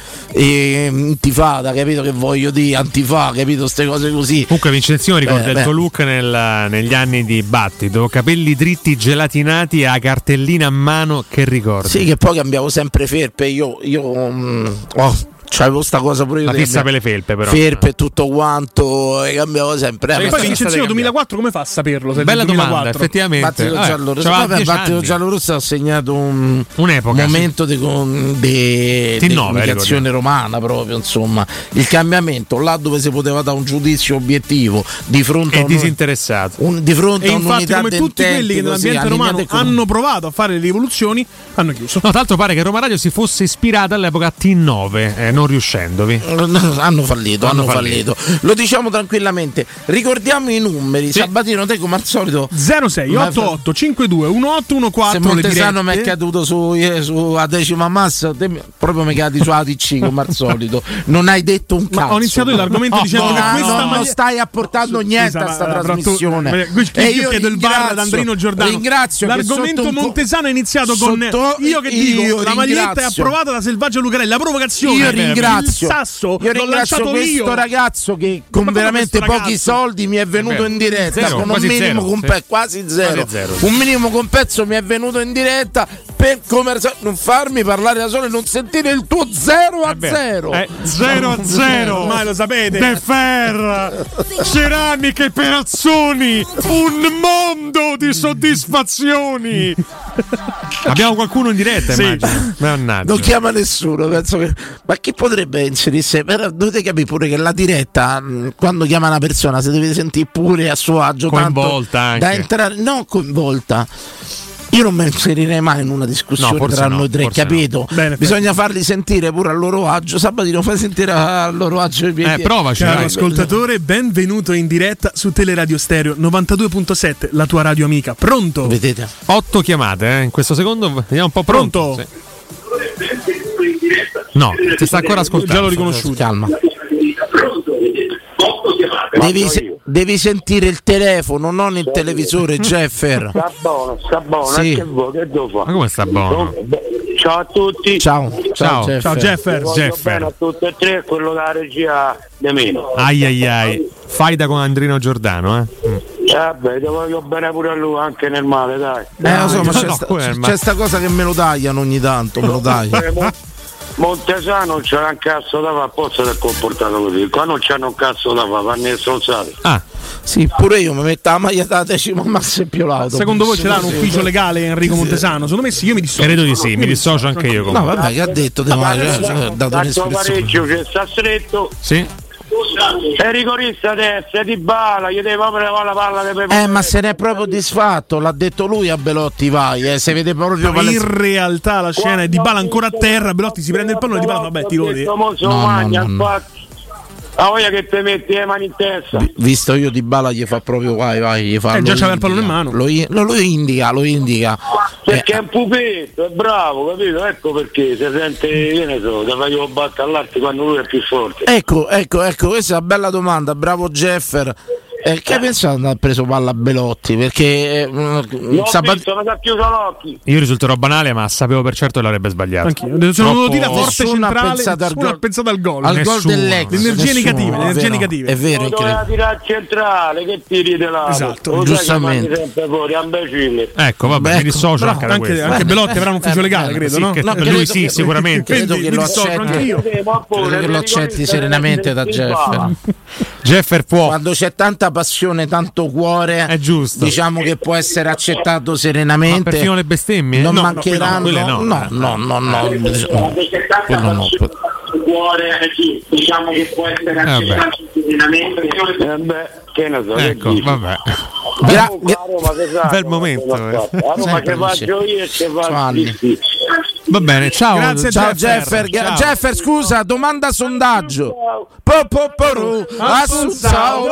Antifada, capito che voglio dire? Antifa, capito? Queste cose così.
Comunque Vincenzino ricorda
Eh,
il
beh.
tuo look nel- negli anni di battito, capelli dritti gelatinati a cartellina a mano che ricordi.
Sì, che poi cambiavo sempre felpe. Io, io mm, oh, c'avevo sta cosa pure io.
La
di
fissa per le felpe, però.
Felpe e tutto quanto, e cambiavo sempre. Eh,
E
ma
poi Vincenzino 2004 come fa a saperlo? se
Bella
del
domanda,
2004?
effettivamente.
Battito
10
Battito
anni.
giallo-rosso ha segnato un
Un'epoca,
momento di, con- di,
T9,
di comunicazione romana proprio insomma il cambiamento là dove si poteva dare un giudizio obiettivo di fronte a
E
un-
disinteressato.
un- di fronte
E
a
infatti,
un'unità
come tutti quelli che nell'ambiente romano hanno provato a fare le rivoluzioni, hanno chiuso.
No, tra l'altro pare che Roma Radio si fosse ispirata all'epoca a T9, eh, non riuscendovi.
hanno fallito, hanno,
Hanno
fallito. Lo diciamo tranquillamente. Ricordiamo i numeri. Sabatino, te come al solito
06
Ma-
88 52 1814
Se Montesano mi è caduto su, eh, su a decima massa, te proprio mi cadi su ATC come al solito. Non hai detto un
Ma
cazzo.
ho iniziato l'argomento
Oh,
dicendo
no,
che questa
no, non stai apportando niente
Scusa,
a sta
ma- però tu-
trasmissione.
ma- qui-
E
io chiedo il VAR ad Andrino Giordano.
Ringrazio
L'argomento Montesano è iniziato con io che dico
io
la maglietta è approvata da Selvaggio Lucarelli, la provocazione.
Io
il
ringrazio,
sasso
io ringrazio questo
io.
ragazzo che con
come
veramente pochi
ragazzo?
soldi mi è venuto in diretta
zero,
con un minimo
zero,
compe-
sì.
quasi zero.
Quasi zero.
un minimo compenso mi è venuto in diretta per come non farmi parlare da solo e non sentire il tuo 0 a 0
Eh, 0 a 0
Ormai lo sapete.
De Fer ceramiche perazzoni un mondo di soddisfazioni. Abbiamo qualcuno in diretta
Sì. non chiama nessuno penso che... ma chi potrebbe inserirsi? Però dovete capire pure che la diretta mh, quando chiama una persona si deve sentire pure a suo agio
Coinvolta anche.
da entrare no coinvolta io non mi inserirei mai in una discussione
No,
tra
no,
noi tre, capito?
Bene,
Bisogna farli sentire pure a loro agio. Sabatino fai sentire a loro agio i miei
eh provaci
Caro ascoltatore, benvenuto in diretta su Teleradio Stereo 92.7, la tua radio amica. Pronto?
Vedete?
8 chiamate eh. in questo secondo vediamo un po' pronto,
Pronto?
Sì. no ti sta ancora ascoltando
Già l'ho riconosciuto.
Calma. Devi, se- devi sentire il telefono, non il televisore, Jeffer.
Sta buono, sta buono,
Sì.
anche voi che devo fare?
ma come sta buono
Ciao a tutti.
Ciao,
Ciao.
Jeffer.
Ciao Jeffer.
Voglio
Jeffer.
a tutti e tre, quello della regia di meno.
ai ai ai faida con Andrino Giordano eh. Mm.
Vabbè, ti voglio bene pure a lui, anche nel male, dai.
Eh, lo so, ma c'è,
No,
sta, c'è sta cosa che me lo tagliano ogni tanto, me lo tagliano.
Eh, Mo- Montesano non c'era un cazzo da fare, apposta si è comportato così. Qua non c'hanno un cazzo da fare, vanno stronzate.
ah
Sì, pure io mi metto la maglia da decima massa e più l'auto.
Secondo voi ce l'ha un ufficio legale Enrico Montesano? Secondo me sì, io mi dissocio.
credo di sì mi dissocio anche io
No,
comunque.
vabbè, che ha detto? Cioè, cioè, ha dato un'iscrizione.
pareggio ci sta stretto,
sì
È rigorista destra, di bala, gli devi proprio levare la palla Pepe.
Eh, ma se ne è proprio disfatto, l'ha detto lui a Belotti, vai, eh, se vede proprio
Ma in realtà la scena è di Bala ancora a terra, Belotti si prende il pallone e di Bala vabbè ti rode.
Mo se lo
No, no, no, no.
La voglia che te metti le mani in testa.
Visto io di bala gli fa proprio vai, vai, gli fa
Eh,
lo
già c'aveva il
indica.
pallone in mano.
Lo, i- lo- lo indica, lo indica.
Perché è un pupetto, è bravo, capito? Ecco perché si sente, che ne so, da fare battere all'arte quando lui è più forte.
Ecco, ecco, ecco, questa è una bella domanda, bravo Jeffer. Eh, che pensato di aver preso palla a Belotti? Perché eh, mm, sabat-
ha.
Io risulterò banale, ma sapevo per certo che l'avrebbe sbagliato.
Anch'io. Sono venuto dire forte
Nessuno ha
centrale,
pensato al
ha
gol-
pensato al gol.
al gol dell'ex.
Le energie
Nessuno,
negative, le
è
energie
vero,
negative.
È vero,
Lo doveva tirare al centrale, che tiri di là.
Esatto,
Lo
giustamente.
fuori.
Ecco, vabbè,
Beh,
mi dissocio
Però
anche
anche, anche Belotti avrà un ufficio
Eh,
legale,
eh,
credo, no?
No, credo
lui sì, sicuramente.
Credo che lo accetti, credo che lo accetti serenamente da Jeffer.
Jeffer può.
Quando c'è tanta passione, tanto cuore,
È giusto.
diciamo che può essere accettato
Ma
serenamente.
perfino le bestemmie?
non
No, no,
mancheranno.
quelle no.
no, no, no, no, no, quello no.
cuore, diciamo che può essere
Vabbè.
serenamente. Eh beh, che ne so, che
Ecco,
dici?
vabbè.
Gra-
Comunque, a Roma, che sa,
Bel momento, eh.
A Roma che faccio io e che sì.
Va bene, ciao.
Grazie,
Ciao
Jeffer.
Jeffer,
Ciao.
Jeffer, scusa, domanda sondaggio. Po, po, poru, assunzao,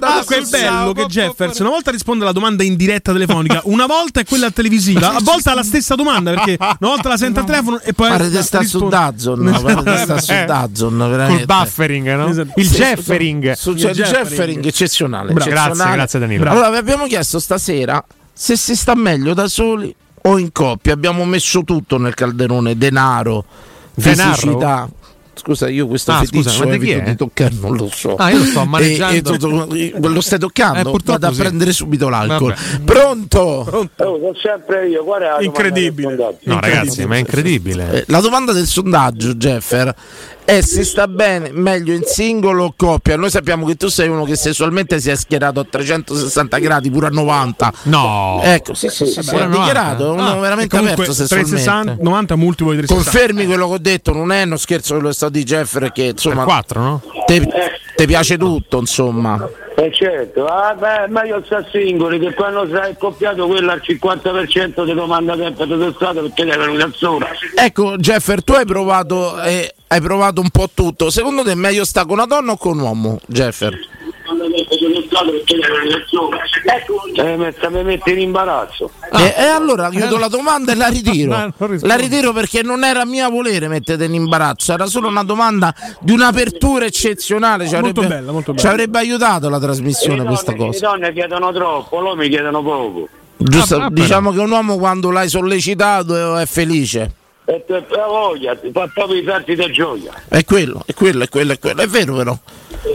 Ah, quel bello che Jeffers una volta risponde alla domanda in diretta telefonica, una volta è quella televisiva, a volte ha la stessa domanda perché una volta la sente al telefono e poi
Pare di sta su. Dazzon, sta
Eh,
veramente.
buffering, no?
Esatto.
Il Jeffering.
Cioè,
Il
Jeffering. Eccezionale.
Grazie, grazie, Danilo.
Allora, vi abbiamo chiesto stasera se si sta meglio da soli o in coppia. Abbiamo messo tutto nel calderone: denaro,
Denaro?
fisicità. Scusa, io questo
Ah,
feticcio
scusa, ma di chi
evito
è?
di toccare, non lo so.
Ah, io lo sto maneggiando.
E, e lo stai
Eh,
toccando?
purtroppo
Vado a prendere subito l'alcol.
Vabbè.
Pronto?
Oh, sono sempre io, guarda
Incredibile.
No, ragazzi, ma è incredibile.
Eh, La domanda del sondaggio, Jeffer, è se sta bene meglio in singolo o coppia. Noi sappiamo che tu sei uno che sessualmente si è schierato a 360 gradi, pure a 90.
No.
Ecco, sì, sì, sì, sì,
90?
dichiarato, è uno
Ah,
veramente
comunque
aperto sessualmente.
360, 90 multiplo di 360.
Confermi quello che ho detto, non è uno scherzo quello che sto di Jeffer, che insomma
4, no?
te, te piace tutto, insomma.
Eh certo, ah, beh, è meglio sta singoli che quando sei accoppiato quello al 50% ti domanda sempre dove state perché deve una canzone.
Ecco, Jeffer, tu hai provato, eh, hai provato un po' tutto. Secondo te è meglio sta con una donna o con un uomo, Jeffer?
Eh, mi sta- mi mette in imbarazzo.
E, e allora chiudo la domanda e la ritiro.
No.
La ritiro perché non era mia volere mettere in imbarazzo, era solo una domanda di un'apertura eccezionale. Ci
Molto
avrebbe,
bella, molto
ci
bella.
avrebbe aiutato la trasmissione questa
donne, le
cosa.
donne chiedono troppo, loro mi chiedono poco.
Giusto,
Ah, ah,
diciamo che un uomo quando l'hai sollecitato è felice.
E te la voglia, ti fa proprio i salti di gioia.
È quello, è quello, è quello, è quello. È vero però.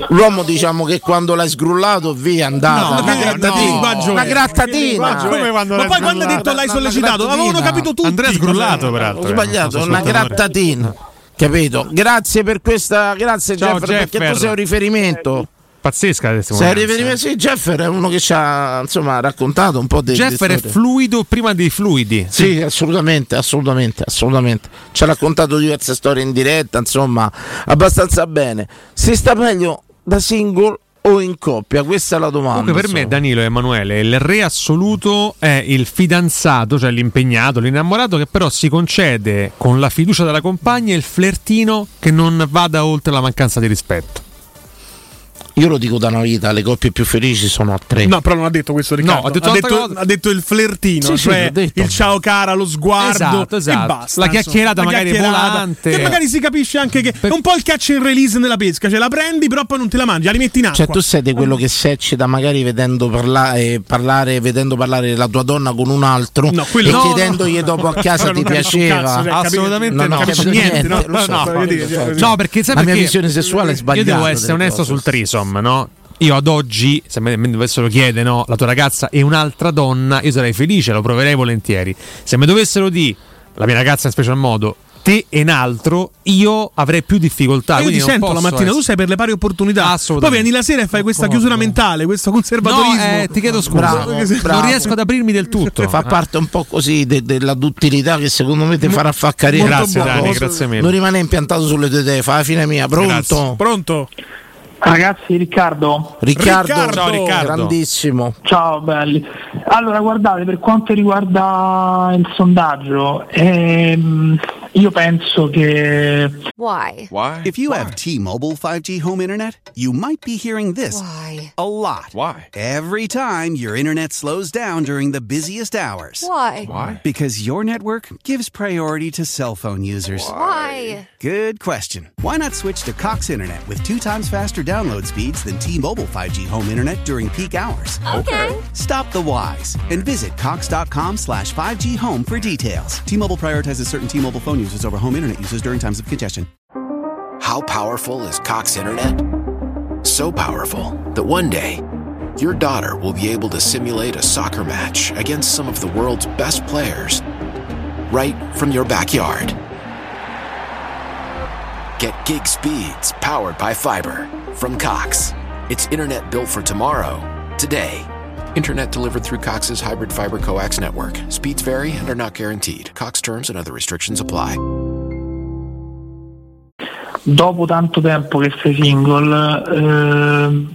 L'uomo diciamo che quando l'hai sgrullato via è andata.
No,
una grattatina.
no.
Una grattatina.
Come quando
Ma poi quando hai detto l'hai sollecitato, avevano capito tutti.
Andrea sgrullato, peraltro.
Ho
eh,
sbagliato, una grattatina. Capito? Grazie per questa. Grazie
Ciao,
Jeffer, perché tu sei un riferimento.
Pazzesca testimonianza.
riferimento. Sì, Jeffer è uno che ci ha insomma raccontato un po' di.
Jeffer è fluido prima dei fluidi.
Sì, assolutamente, assolutamente, assolutamente. Ci ha raccontato diverse storie in diretta, insomma, abbastanza bene. Si sta meglio da single o in coppia? Questa è la domanda.
Comunque per me. Danilo e Emanuele il re assoluto è il fidanzato, cioè l'impegnato, l'innamorato che però si concede con la fiducia della compagna il flertino che non vada oltre la mancanza di rispetto.
Io lo dico da una vita, le coppie più felici sono a tre.
No, però non ha detto questo Riccardo.
No, ha detto
ha, detto, ha detto il flertino,
Sì, sì,
cioè il ciao cara, lo sguardo
Esatto, esatto.
e basta.
La chiacchierata
La
magari
chiacchierata,
volante.
Che magari si capisce anche che è un po' il catch and release nella pesca, cioè la prendi però poi non te la mangi, la rimetti in acqua.
Cioè, tu sei di quello che si eccita magari vedendo parla- eh, parlare, vedendo parlare la tua donna con un altro
No, quello
e
no,
chiedendogli
no.
dopo a casa ti piaceva.
cazzo, cioè,
Assolutamente
No, no,
non capisco
niente,
no,
cioè,
No, perché sai
La mia visione sessuale è
Io
sbagliata.
devo essere onesto sul trisom, no? Io ad oggi, se me me dovessero chiedere, no, la tua ragazza è un'altra donna, io sarei felice, lo proverei volentieri. Se mi dovessero dire, la mia ragazza in special modo, te e un altro, io avrei più difficoltà.
Io ti
non
sento la mattina, tu
essere-
sei per le pari opportunità. Poi vieni la sera e fai questa chiusura mentale, questo conservatorismo.
No, eh, ti chiedo scusa.
Bravo,
Non
bravo.
riesco ad aprirmi del tutto.
Fa parte un po' così de- della duttilità che secondo me ti farà fare carriera.
Grazie, Dani, grazie mille.
Non rimane impiantato sulle tue idee, fa la fine mia. Pronto?
Pronto?
Ragazzi, Riccardo.
Riccardo,
Riccardo.
Ciao, Riccardo. grandissimo.
Ciao belli. Allora, guardate, per quanto riguarda il sondaggio, ehm, io penso che
Why? Why? If you have T-Mobile 5G home internet, you might be hearing this a lot. Why? Every time your internet slows down during the busiest hours.
Why?
Because your network gives priority to cell phone users.
Why?
Good question. Why not switch to Cox Internet with two times faster download speeds than T-Mobile 5G home internet during peak hours?
Okay.
Stop the whys and visit cox.com slash 5G home for details. T-Mobile prioritizes certain T-Mobile phone users over home internet users during times of congestion.
How powerful is Cox Internet? So powerful that one day, your daughter will be able to simulate a soccer match against some of the world's best players right from your backyard. Get gig speeds powered by fiber from Cox. It's internet built for tomorrow, today. Internet delivered through Cox's hybrid fiber coax network. Speeds vary and are not guaranteed. Cox terms and other restrictions apply.
dopo tanto tempo che sei single, ehm,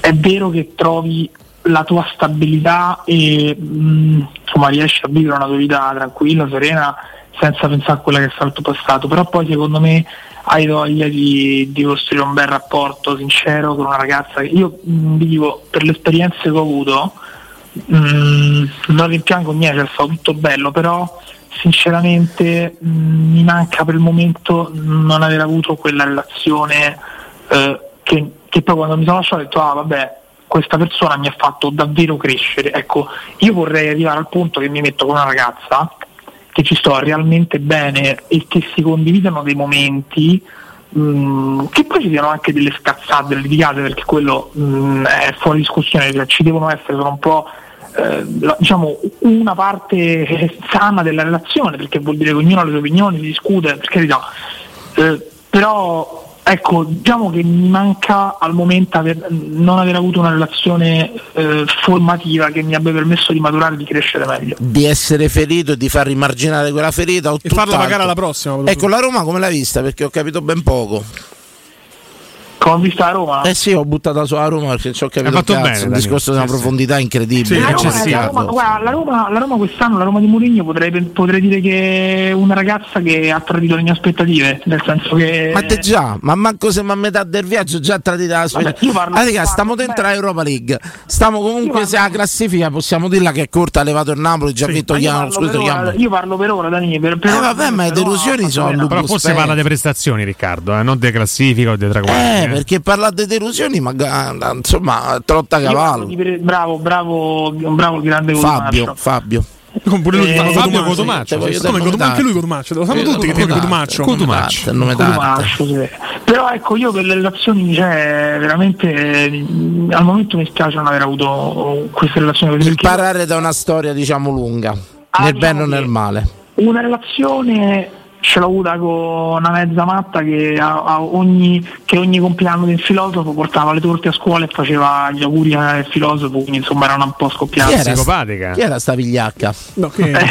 è vero che trovi la tua stabilità e mh, insomma riesci a vivere una tua vita tranquilla, serena, senza pensare a quella che è stato passato, però poi secondo me hai voglia di, di costruire un bel rapporto sincero con una ragazza io mh, vi dico per le esperienze che ho avuto mh, non rimpiango niente, è stato tutto bello, però sinceramente mh, mi manca per il momento non aver avuto quella relazione eh, che, che poi quando mi sono lasciato ho detto ah vabbè questa persona mi ha fatto davvero crescere. Ecco io vorrei arrivare al punto che mi metto con una ragazza che ci sto realmente bene e che si condividono dei momenti mh, che poi ci siano anche delle scazzate, delle litigate perché quello mh, è fuori discussione, cioè, ci devono essere sono un po' eh, diciamo una parte sana della relazione perché vuol dire che ognuno ha le sue opinioni, si discute, per carità. Eh, però ecco, diciamo che mi manca al momento aver- non aver avuto una relazione eh, formativa che mi abbia permesso di maturare e di crescere meglio.
Di essere ferito e di far rimarginare quella ferita o
E farla pagare alla prossima,
Ecco, la Roma come l'hai vista? Perché ho capito ben poco.
Visto a Roma?
Eh sì, ho buttata su a Roma perché ci ho capito
fatto
cazzo,
bene,
un
Daniele.
discorso di una
Sì, sì.
profondità incredibile.
La Roma, la Roma- guarda, la Roma- la Roma quest'anno, la Roma di Mourinho potrei, potrei dire che è una ragazza che ha tradito le mie aspettative, nel senso che
Ma te già, ma manco siamo a metà del viaggio, già tradita la
parlo-
Ah, raga, stiamo dentro l'Europa League. Stiamo comunque, se la classifica possiamo dirla che è corta, ha levato il Napoli, già vinto
Ma io
chiamo,
parlo
scusa,
per ora,
chiamo.
io parlo per ora, Dani, per, per
Eh, vabbè, ma le delusioni sono
Però
Però forse parla di prestazioni, Riccardo, eh, non di classifica o di traguardi.
Eh,
eh.
perché parlare di delusioni, ma insomma, trotta
parlo
cavallo.
bravo, bravo, bravo il grande
Fabio,
Cotumaccio.
Fabio.
Pure lui
Eh, Fabio
Cotumaccio.
Cotumaccio,
Sì, come
il nome
Cotum- anche lui. Cotumaccio, lo sanno
Io
tutti che tiene Cotumaccio.
il nome
Cotumaccio, sì. Però ecco, io per le relazioni, cioè, veramente mh, al momento mi spiace non aver avuto queste relazioni
Imparare da una storia, diciamo, lunga,
Ah,
nel
diciamo
bene o nel male.
una relazione ce l'ho avuta con una mezza matta che, a, a ogni, che ogni compleanno del filosofo portava le torte a scuola e faceva gli auguri al filosofo, quindi insomma era un po' scoppiata.
Chi era, chi era sta vigliacca?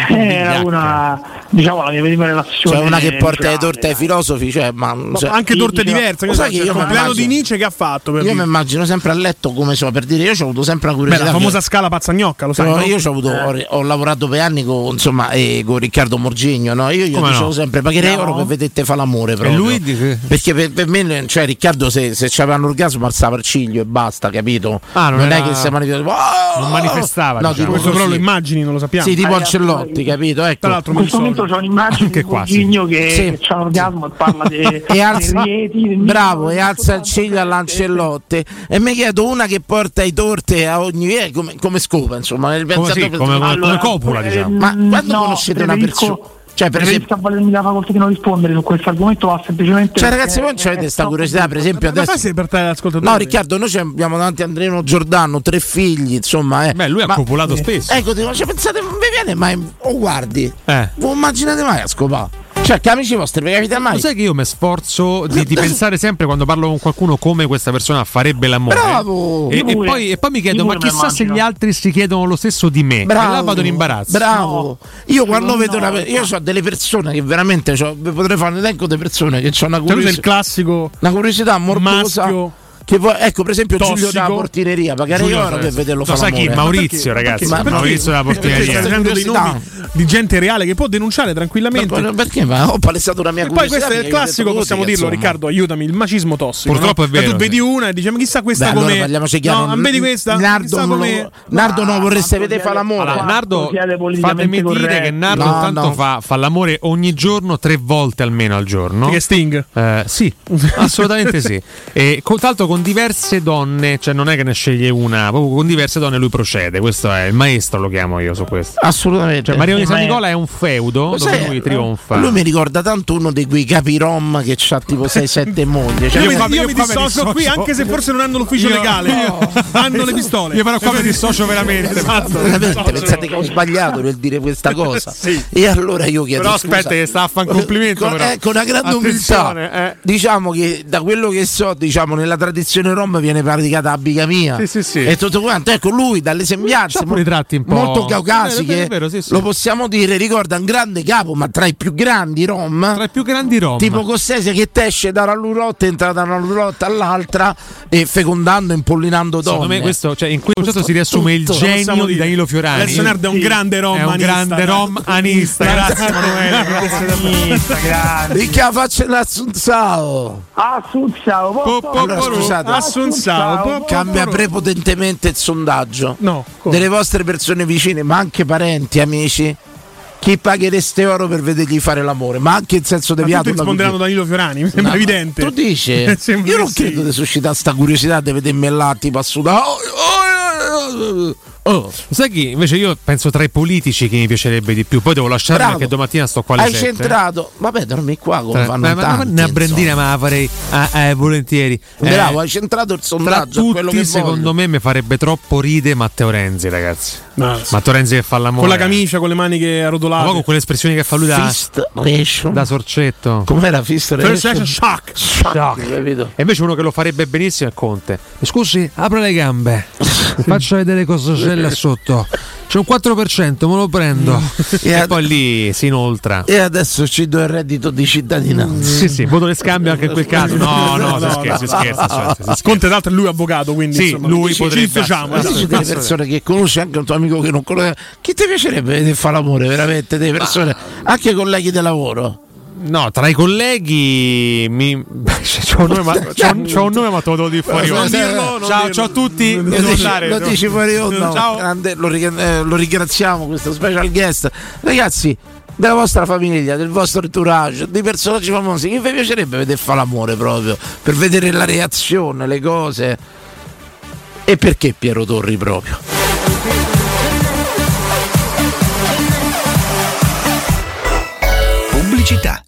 era una, diciamo, la mia prima relazione.
Cioè una che porta le torte ai filosofi, cioè, ma, cioè-
anche torte diverse.
Lo
che c'è
io
il compleanno di Nietzsche che ha fatto. Per
Io mi immagino sempre a letto come so, per dire, io ho avuto sempre
Beh,
curiosità.
la famosa
che-
scala pazzagnocca, lo sai.
No,
no?
io c'ho avuto- ho, ho lavorato per anni con, insomma, eh, con Riccardo Morgigno, no? Io gli dicevo
no?
sempre pagherei
No.
oro per vedete fa l'amore
E
proprio.
lui dice-
Perché per, per me, cioè Riccardo se, se c'aveva un orgasmo alzava il ciglio e basta, capito?
Ah, non
non è
era-
che si manifestava.
non manifestava,
No,
diciamo. Questo però
così.
lo immagini, non lo sappiamo.
Sì, tipo Ancellotti, capito? Ecco.
Tra l'altro, in questo momento c'ho un'immagine di
qua,
Coutinho che,
Sì.
che c'ha un orgasmo e parla dei
e alza,
dei rieti, del
bravo, e alza il ciglio all'Ancellotti e mi chiedo una che porta i torte a ogni eh, come, come scopa insomma nel
Come sì, come- come
Allora,
copula,
eh,
diciamo.
ma quando
no,
conoscete una persona cioè per esempio
avvalermi la facoltà di non rispondere su questo argomento, ma semplicemente.
cioè ragazzi voi non avete questa curiosità per esempio
Ma
adesso
fai
per te l'ascoltatore?
no Riccardo noi abbiamo davanti Andrino Giordano tre figli insomma eh.
Beh, lui ha
Ma-
copulato spesso.
ecco dico cioè, pensate non vi viene mai oh guardi
Eh.
voi immaginate mai a scopare Cioè, che amici vostri, vi capita mai?
Lo sai che io mi sforzo di, di pensare sempre quando parlo con qualcuno come questa persona farebbe l'amore.
Bravo!
E, e poi, e poi mi chiedo, ma chissà se gli altri si chiedono lo stesso di me.
Bravo,
E là vado in imbarazzo.
Bravo. Io quando
No,
vedo
no,
una io ho delle persone che veramente c'ho- potrei fare un elenco di persone che hanno una
Cioè,
curiosità,
il classico
una curiosità morbosa.
maschio.
Che poi, ecco, per esempio, Giulio
Tossico.
della portineria, pagare
Giulio,
oro per vederlo
Lo
fare
sai chi? Maurizio,
Ma
ragazzi.
Ma
Maurizio della
Perché
portineria.
stai dando dei
Curiosità.
nomi di gente reale che può denunciare tranquillamente.
Ma- ma perché? Ma ho palessato una mia
E poi
curiosità.
questo è il
perché
classico, possiamo
così,
dirlo,
insomma.
Riccardo, aiutami, il macismo tossico.
Purtroppo
no?
è vero,
E tu vedi una e dici, ma chissà questa
Beh,
come...
allora chiaro.
No, vedi questa?
Nardo, non,
come...
Nardo non vorreste vedere fare l'amore.
Allora, Nardo, fatemi dire che. Nardo
No,
intanto
no.
Fa, fa l'amore ogni giorno, tre volte almeno al giorno.
Che Sting?
Eh, sì, assolutamente sì. E con, tra l'altro con diverse donne, cioè non è che ne sceglie una, proprio con diverse donne lui procede. Questo è il maestro, lo chiamo io su questo.
Assolutamente.
Cioè, Mario di San Nicola è un feudo
Lo
dove
sai,
lui trionfa.
Lui mi ricorda tanto uno di quei capi rom che ha tipo 6-7 mogli. Cioè,
Io,
io-
mi, io
io
mi dissocio qui anche se forse non hanno l'ufficio
Io-
legale. Hanno le pistole.
Io però qua mi dissocio veramente.
Esatto.
veramente pensate che ho sbagliato nel dire questa cosa?
Sì.
E allora io chiedo
Però
scusa,
aspetta, che sta a fare un complimento.
con,
però.
eh, con una grande
Attenzione,
umiltà
eh.
diciamo che da quello che so diciamo nella tradizione rom viene praticata la bigamia
Sì, sì, sì.
e tutto quanto ecco lui dalle sembianze
tratti un po'-
molto caucasiche
vero, è vero, sì, sì.
lo possiamo dire ricorda un grande capo ma tra i più grandi rom
Tra i più grandi rom.
tipo Cossese che tesce da una lurotta entra da una lurotta all'altra e fecondando impollinando donne
Secondo me questo, cioè, in questo concetto si riassume il
tutto,
genio
possiamo
di. Danilo Fiorani.
Alessio Nardo è un grande rom
È un
anista,
grande rom anista. Grazie Emanuele. Grazie
Ricca faccia l'assunzao
Assunzao,
Po, po,
Allora,
po,
scusate,
Assunzao,
cambia
po-
prepotentemente il sondaggio
No, come?
delle vostre persone vicine, ma anche parenti, amici. Chi paghereste oro per vedergli fare l'amore, ma anche in senso deviato.
tutti risponderanno
cugina.
Danilo Fiorani, mi sembra
No,
evidente.
Tu dici? Io non
sì.
credo di suscitare sta curiosità di vedermi là tipo a sudare. Oh, oh, oh, oh.
Sai chi? Invece io penso tra i politici che mi piacerebbe di più. Poi devo lasciare
Bravo.
perché domattina sto qua alle
Hai
sette.
centrato. Vabbè, dormi qua come
Tra-
fanno
ma, ma-
tanti.
una brandina ma la farei ah, eh, volentieri. Eh,
Bravo, hai centrato il
tra
sondaggio. quello
tutti,
che
secondo
voglio.
me, mi farebbe troppo ride Matteo Renzi, ragazzi.
No.
Matteo Renzi che fa l'amore.
Con la camicia, con le maniche
Ma
arrotolate.
poi con quelle espressioni che fa lui da,
Fist
da sorcetto.
Com'era Fist
First
ratio?
action shock.
Shock?
E invece uno che lo farebbe benissimo è Conte. Scusi, apra le gambe. Mi faccia vedere cosa c'è là sotto. C'è un 4%, me lo prendo.
E
e
ad-
poi lì si inoltra.
E adesso ci do il reddito di cittadinanza.
Sì, sì, voto di scambio anche in quel caso. No, no, si
No,
scherza, si
no.
scherza.
Conte, tra l'altro, lui è avvocato, quindi
Sì,
insomma,
lui
ci-
potrebbe
ci dissociamo.
Ma
esatto.
dici delle persone che conosci anche un tuo amico che non conosce. Chi ti piacerebbe vedere fare l'amore veramente? Delle persone, anche colleghi di lavoro.
No, tra i colleghi mi... c'ho, un nome, ma... c'ho, un- c'ho un nome ma te lo devo dire fuori
Non dirlo, non
Ciao,
dirlo.
ciao a tutti.
Lo dici, lo dici fuori onda.
Ciao.
Grande, lo, eh, lo ringraziamo, questo special guest. Ragazzi, della vostra famiglia, del vostro entourage, di personaggi famosi, chi vi piacerebbe vedere fare l'amore proprio? Per vedere la reazione, le cose. E perché Piero Torri proprio?
Pubblicità.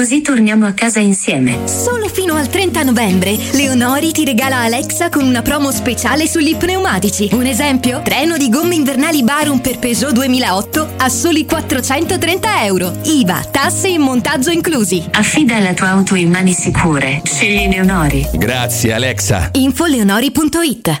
così torniamo a casa insieme.
Solo fino al 30 novembre, Leonori ti regala Alexa con una promo speciale sugli pneumatici. Un esempio? Treno di gomme invernali Barum per Peugeot 2008 a soli 430 euro. IVA, tasse e montaggio inclusi.
Affida la tua auto in mani sicure. Scegli Leonori.
Grazie Alexa.
Info leonori.it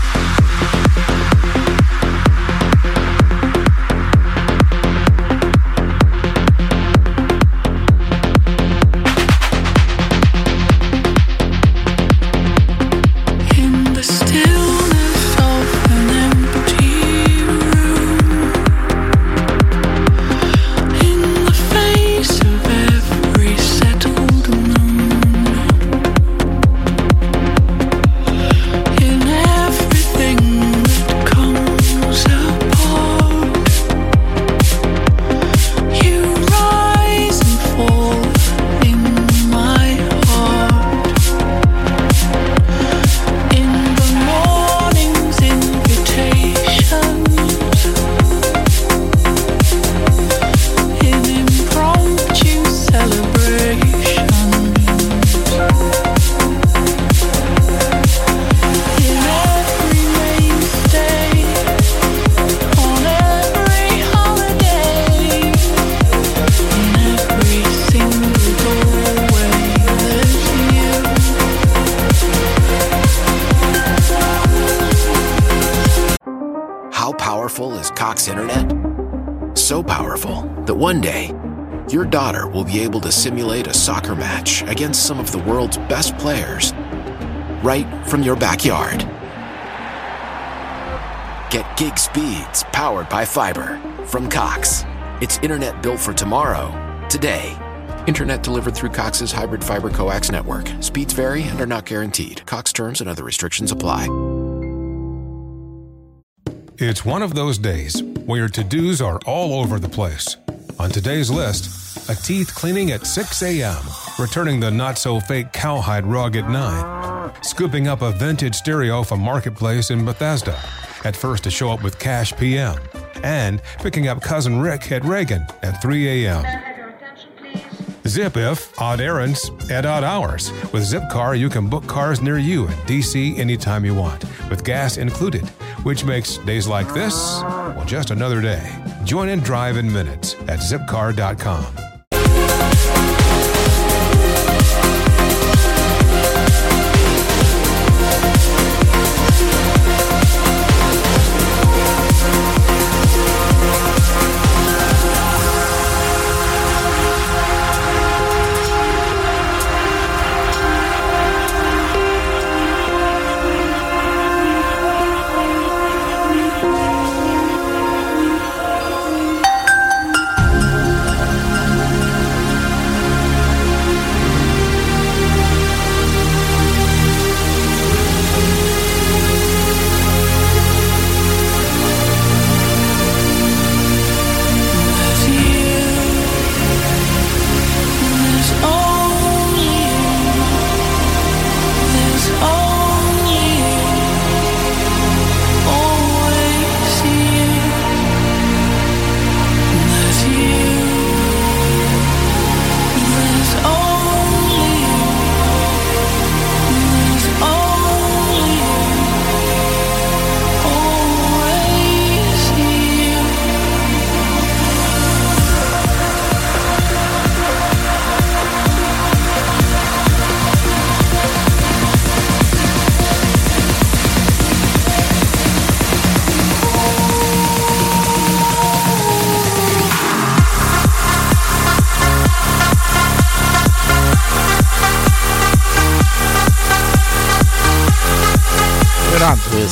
Simulate a soccer match against some of the world's best players right from your backyard. Get gig speeds powered by fiber from Cox. It's internet built for tomorrow, today. Internet delivered through Cox's hybrid fiber coax network. Speeds vary and are not guaranteed. Cox terms and other restrictions apply.
It's one of those days where your to dos are all over the place. On today's list, a teeth cleaning at 6 a.m., returning the not so fake cowhide rug at 9, scooping up a vintage stereo from Marketplace in Bethesda, at first to show up with cash PM, and picking up cousin Rick at Reagan at 3 a.m. Zip if odd errands at odd hours. With Zipcar, you can book cars near you in DC anytime you want, with gas included, which makes days like this, well, just another day. Join and drive in minutes at zipcar.com.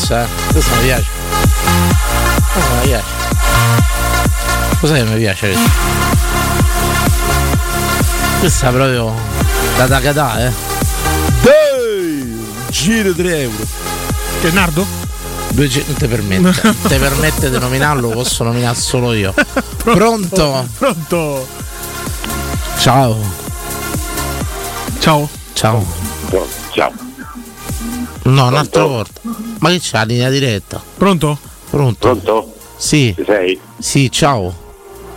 questa, eh. Questa mi piace. Questa mi piace. Cos'è che mi piace questa? Questa è proprio da Takata, eh. Dai! Giro 3 euro.
Che Nardo?
Due ge- non ti permette. Ti permette di nominarlo, posso nominare solo io. Pronto?
Pronto?
Ciao.
Ciao.
Ciao.
Ciao.
No, un'altra volta. Ma che c'è la linea diretta?
Pronto?
Pronto?
Pronto?
Sì.
Ci sei?
Sì, ciao.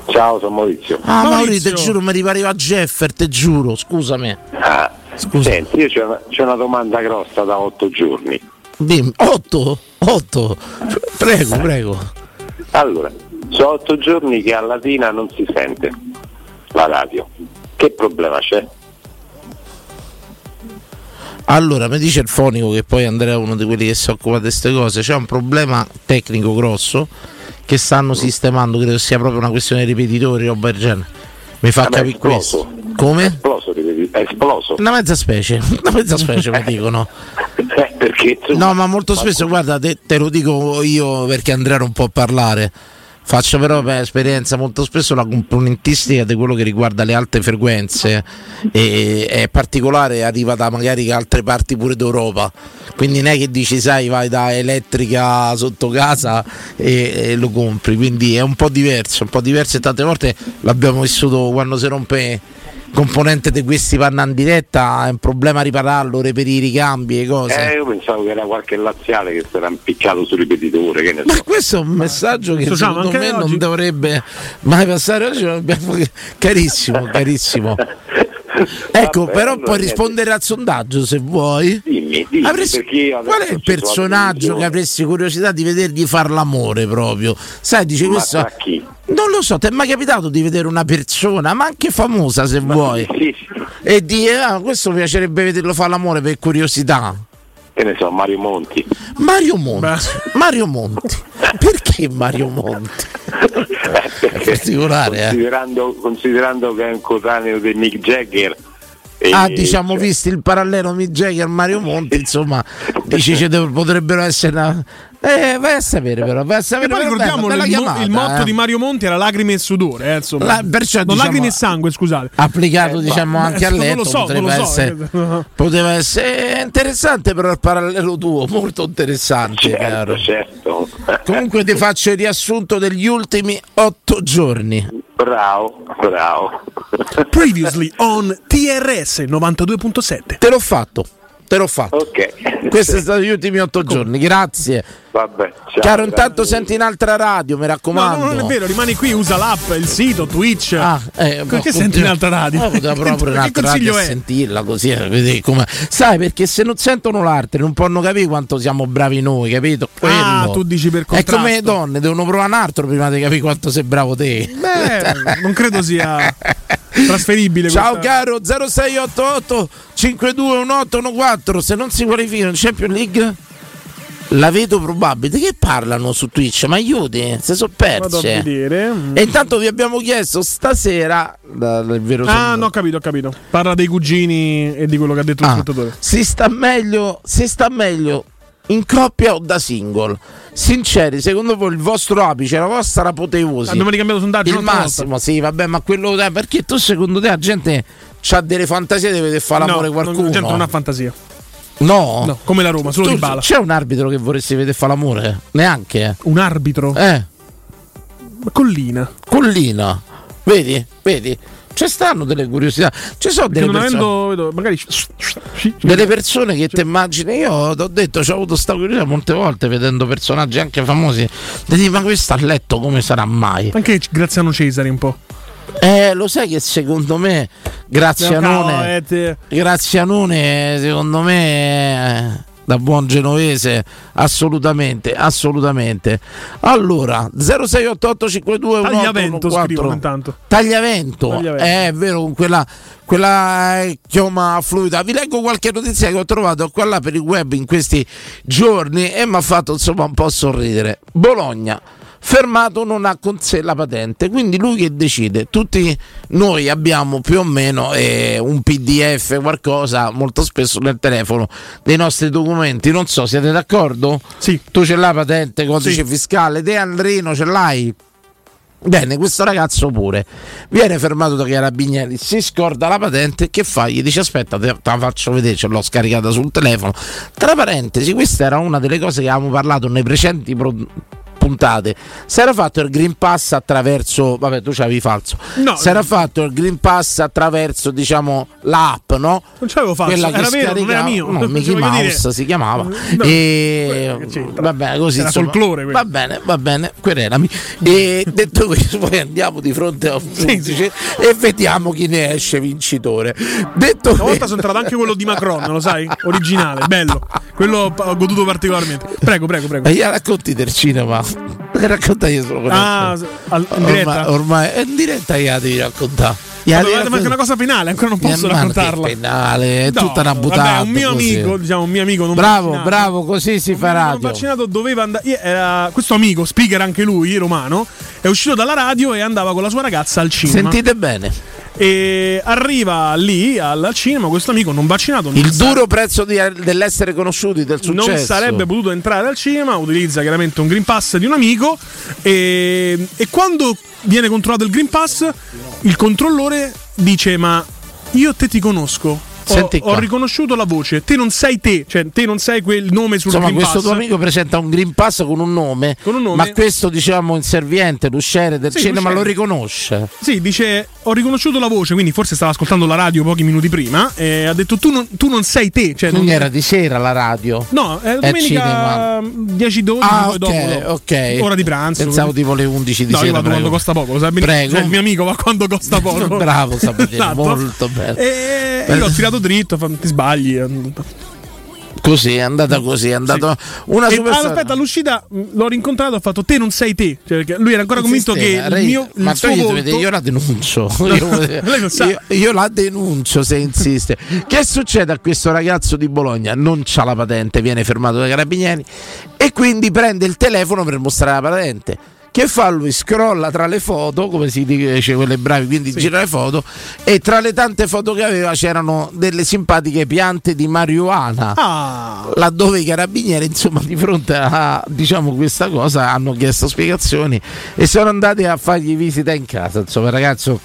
Ciao, sono Maurizio.
Ah, Maurizio, te giuro, mi ripariva Jeffer, te giuro, scusami.
Ah, Senti, io c'ho una, c'ho una domanda grossa da otto giorni.
Dimmi, otto? Otto? Prego, prego.
Allora, sono otto giorni che a Latina non si sente la radio. Che problema c'è?
Allora, mi dice il fonico che poi Andrea è uno di quelli che si occupa di queste cose, c'è un problema tecnico grosso che stanno sistemando, credo sia proprio una questione di ripetitori, roba del genere. Mi fa
Ah, ma è
capire questo. Come?
Esploso, è esploso.
Una mezza specie, una mezza specie mi dicono.
Eh, perché insomma,
No, ma molto spesso, guarda, te, te lo dico io perché Andrea non può parlare. Faccio però per esperienza molto spesso la componentistica di quello che riguarda le alte frequenze e è particolare, arriva da magari altre parti pure d'Europa. Quindi non è che dici, sai, vai da elettrica sotto casa e, e lo compri. Quindi è un po' diverso, un po' diverso e tante volte l'abbiamo vissuto quando si rompe componente di questi vanno in diretta, è un problema ripararlo, reperire i ricambi e cose.
Eh, io pensavo che era qualche laziale che si era impiccato sul ripetitore, che ne so.
Ma questo è un messaggio che
Sociamo
secondo me
oggi.
non dovrebbe mai passare oggi. abbiamo- Carissimo, carissimo. Ecco,
Vabbè,
però puoi rispondere al sondaggio se vuoi.
Dimmi, dimmi,
Avresti- Qual è il personaggio che avresti curiosità di vedergli far l'amore proprio? Sai, dice
Ma
questo.
chi?
Non lo so, ti è mai capitato di vedere una persona, ma anche famosa se vuoi,
Sì,
e dire ah, questo mi piacerebbe vederlo fare l'amore per curiosità?
Che ne so, Mario Monti.
Mario Monti, Mario Monti, perché Mario Monti?
È
particolare, eh.
considerando, considerando che è un coetaneo di Mick Jagger. e-
Ah, diciamo,
cioè,
visti il parallelo Mick Jagger Mario Monti, insomma, dici ci dev- potrebbero essere una... Eh, vai a sapere però, vai a
E
sapere
poi
però,
ricordiamo
bella,
il,
bella
mo-
chiamata,
il motto
eh.
di Mario Monti era lacrime e sudore, eh, insomma.
La- perciò,
non
diciamo,
lacrime e sangue, scusate.
applicato
Eh,
diciamo
ma-
anche a
non lo
letto
so, lo so,
essere,
eh.
poteva essere interessante però il parallelo tuo molto interessante caro.
certo.
comunque ti faccio il riassunto degli ultimi otto giorni
Bravo, bravo.
Previously on TRS 92.7.
te l'ho fatto te l'ho fatto
Ok.
questi sono stati gli ultimi otto giorni grazie
Vabbè, ciao.
Caro, intanto senti in altra radio, mi
No,
raccomando.
no, non è vero, rimani qui, usa l'app, il sito, Twitch.
Ah, eh,
Perché
boh,
senti in altra radio?
Eh, poteva proprio in
che
altra
consiglio
radio
è?
sentirla così, eh, come- Sai, perché se non sentono l'arte non possono capire quanto siamo bravi noi, capito?
Ah,
Quello.
tu dici per
È come
contrasto.
le donne, devono provare un altro prima di capire quanto sei bravo te.
Beh, non credo sia trasferibile.
Ciao caro 0688 521814 se non si qualificano in Champions League la vedo probabile. Che parlano su Twitch? Ma aiuti, se sono perse. E intanto vi abbiamo chiesto stasera dal vero
Ah, no, ho capito, ho capito. Parla dei cugini e di quello che ha detto
Ah,
l'ascoltatore.
si sta meglio, si sta meglio in coppia o da single? Sinceri, secondo voi il vostro apice, la vostra apoteosi?
Abbiamo ricambiato sondaggio
Il massimo, sì, vabbè, ma quello eh, perché tu secondo te la gente ha delle fantasie di vedere fare l'amore
no,
qualcuno?
La gente non ha fantasia.
No.
No, come la Roma, solo
Tu-
di bala.
C'è un arbitro che vorresti vedere fare l'amore? Neanche.
Un arbitro?
Eh.
Collina.
Collina. Vedi? Vedi? Ci stanno delle curiosità. Ci sono delle
non
persone,
avendo, vedo, magari
delle persone che ti immagini. Io ti ho detto, ho avuto sta curiosità molte volte vedendo personaggi anche famosi. Ti dici, ma questo a letto come sarà mai?
anche Graziano Cesari un po'.
Eh, lo sai che secondo me Grazianone,
eh,
Grazianone secondo me eh, da buon genovese assolutamente, assolutamente. Allora, 068852
Tagliavento scrivono intanto.
Tagliavento. Eh, è vero, con quella, quella eh, chioma fluida. Vi leggo qualche notizia che ho trovato qua là per il web in questi giorni e mi ha fatto insomma un po' sorridere. Bologna fermato non ha con sé la patente. Quindi lui che decide? Tutti noi abbiamo più o meno eh, un PDF, qualcosa molto spesso nel telefono dei nostri documenti. Non so, siete d'accordo?
Sì.
Tu ce l'hai patente, codice
Sì.
fiscale, te Andrino ce l'hai? Bene, questo ragazzo pure viene fermato da carabinieri, si scorda la patente, che fa? Gli dice aspetta, te, la faccio vedere, ce l'ho scaricata sul telefono. Tra parentesi, questa era una delle cose che avevamo parlato nei precedenti pro- puntate. Si era fatto il Green Pass attraverso, vabbè tu c'avevi falso,
No.
si era fatto il Green Pass attraverso diciamo l'app, no?
Non c'avevo falso,
Quella
era vero, non era mio.
No, Mickey Mouse
dire-
si chiamava.
No,
e bene, così
Era
insomma.
folklore.
Va bene, va bene, querelami. E detto questo, poi andiamo di fronte a un giudice e vediamo chi ne esce vincitore. Detto
Una volta sono entrato anche quello di Macron, lo sai? Originale, bello. Quello ho goduto particolarmente. Prego, prego, prego.
ma gli racconti del cinema. Che racconta io solo
Ah, al- in diretta?
Ormai, è in diretta gliela devi raccontare.
Ma
Gliela
dovete
devi
manca una cosa penale, ancora non posso
Ma che
raccontarla.
penale, è
No,
tutta una
no,
buttata.
Vabbè, un mio
così.
amico, diciamo, un mio amico non
Bravo,
vaccinato.
bravo, così si fa
non vaccinato doveva andare. io- questo amico, speaker anche lui, romano, è uscito dalla radio e andava con la sua ragazza al cinema.
Sentite bene.
E arriva lì al, cinema questo amico non vaccinato. non
Il
sa-
duro prezzo di- dell'essere conosciuti, del successo.
non sarebbe potuto entrare al cinema, utilizza chiaramente un Green Pass di un amico e, e quando viene controllato il Green Pass il controllore dice ma io te ti conosco. Ho,
Senti
ho
qua.
riconosciuto la voce, te non sei te, cioè te non sei quel nome sul
Insomma, questo
Pass.
tuo amico presenta un Green Pass con un nome,
Con un nome.
ma questo, diciamo, inserviente, l'usciere del
Sì,
cinema lo riconosce.
Sì, dice ho riconosciuto la voce, quindi forse stava ascoltando la radio pochi minuti prima e ha detto tu non, tu non sei te. Cioè,
Quindi
non-
era di sera la radio.
No, è domenica 10-12
Ah,
poi
ok,
dopo,
ok.
ora di pranzo.
Pensavo tipo le 11 di
no,
sera. prego.
quando costa poco, lo sai benissimo.
Prego.
Cioè, il mio amico va quando costa poco.
Bravo, Sabatini,
Esatto.
molto bene.
E io ho tirato dritto, ti sbagli.
Così, è andata così, è andata una
E,
super
ah, aspetta, all'uscita mh, l'ho rincontrato, ho fatto te non sei te. Cioè, lui era ancora convinto che il mio il
ma
suo volto-
io la denuncio.
No,
io,
non
io- io la denuncio se insiste. che succede a questo ragazzo di Bologna? Non c'ha la patente, viene fermato dai carabinieri e quindi prende il telefono per mostrare la patente. Che fa lui? Scrolla tra le foto, come si dice quelle bravi, quindi gira le foto e tra le tante foto che aveva c'erano delle simpatiche piante di marijuana.
Ah.
Laddove i carabinieri, insomma, di fronte a diciamo, questa cosa hanno chiesto spiegazioni e sono andati a fargli visita in casa. Insomma, il ragazzo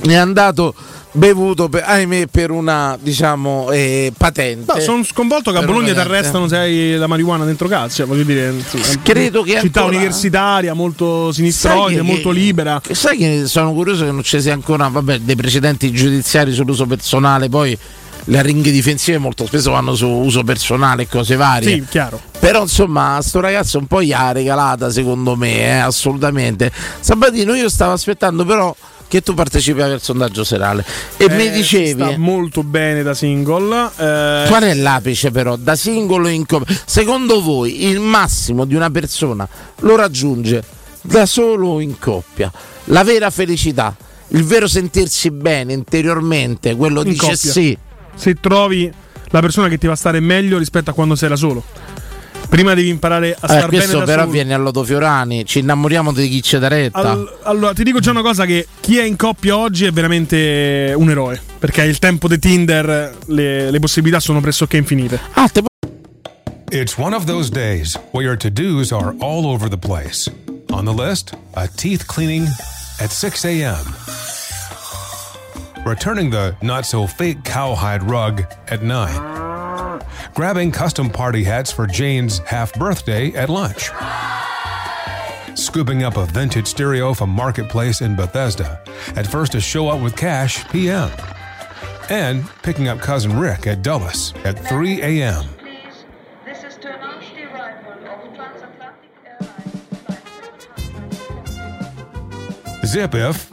è andato bevuto per, ahimè, per una diciamo eh, patente.
No, sono sconvolto che a Bologna ti arrestano se hai la marijuana dentro casa. Cioè, voglio dire, sì,
Credo che
città
ancora-
universitaria, molto sinistroide,
che-
molto libera.
che- Sai che sono curioso che non ci sia ancora vabbè, dei precedenti giudiziari sull'uso personale, poi le ringhe difensive molto spesso vanno su uso personale e cose varie.
Sì, chiaro.
Però insomma, sto ragazzo un po' gli ha regalata secondo me, eh, assolutamente. Sabatino io stavo aspettando però che tu partecipi al sondaggio serale e
Eh,
mi dicevi
sta molto bene da single. eh,
Qual è l'apice però? Da singolo in coppia? Secondo voi il massimo di una persona lo raggiunge da solo o in coppia? La vera felicità, il vero sentirsi bene interiormente, quello
in
dice
coppia.
sì.
Se trovi la persona che ti va a stare meglio rispetto a quando sei da solo. Prima devi imparare a
Eh,
star bene
questo però
solo.
avviene all'Oto Fiorani, ci innamoriamo di chi c'è da retta.
All- allora, ti dico già una cosa: che chi è in coppia oggi è veramente un eroe. Perché il tempo di Tinder, le, le possibilità sono pressoché infinite.
Ah,
It's one of those days where your to dos are all over the place. On the list, a teeth cleaning at 6 a.m., returning the not so fake cowhide rug at 9, grabbing custom party hats for Jane's half birthday at lunch, scooping up a vintage stereo from Marketplace in Bethesda at first to show up with cash p.m., and picking up cousin Rick at Dulles at 3 a.m. Zip if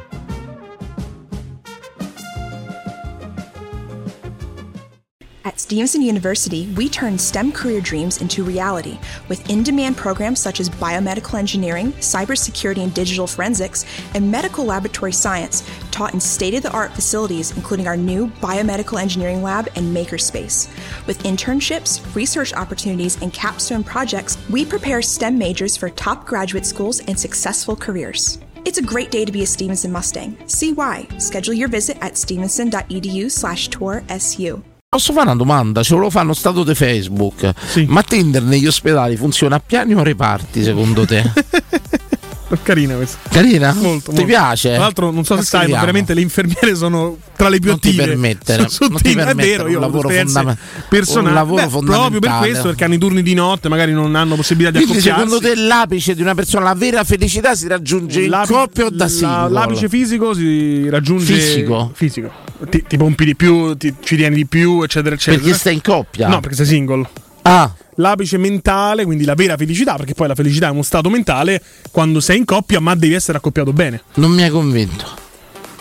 Stevenson University, we turn STEM career dreams into reality with in demand programs such as biomedical engineering, cybersecurity and digital forensics, and medical laboratory science, taught in state of the art facilities, including our new biomedical engineering lab and makerspace. With internships, research opportunities, and capstone projects, we prepare STEM majors for top graduate schools and successful careers. It's a great day to be a Stevenson Mustang. See why. Schedule your visit at stevenson.edu slash tour SU.
Posso fare una domanda? Ce lo fanno stato di Facebook. Ma Tinder negli ospedali funziona a piani o a reparti secondo te?
Carina questa.
Carina?
Molto,
Ti
molto.
piace?
Tra l'altro, non so se sai, ma veramente le infermiere sono tra le più
Non ti
attive.
permettere,
su
non ti
Tinder, è
permettere
vero, io ho
lavoro
esperienze
fondame-
personali.
un lavoro
Beh, Proprio per
fondamentale.
questo, perché hanno i turni di notte, magari non hanno possibilità di
Quindi
accoppiarsi.
secondo te l'apice di una persona, la vera felicità si raggiunge in
L'api-
coppia o da singolo?
L'apice fisico si raggiunge.
Fisico?
Fisico. Ti, ti pompi di più, ti, ci tieni di più, eccetera, eccetera.
Perché stai in coppia?
No, perché sei single.
Ah.
L'apice mentale, quindi la vera felicità, perché poi la felicità è uno stato mentale quando sei in coppia, ma devi essere accoppiato bene.
Non mi hai convinto.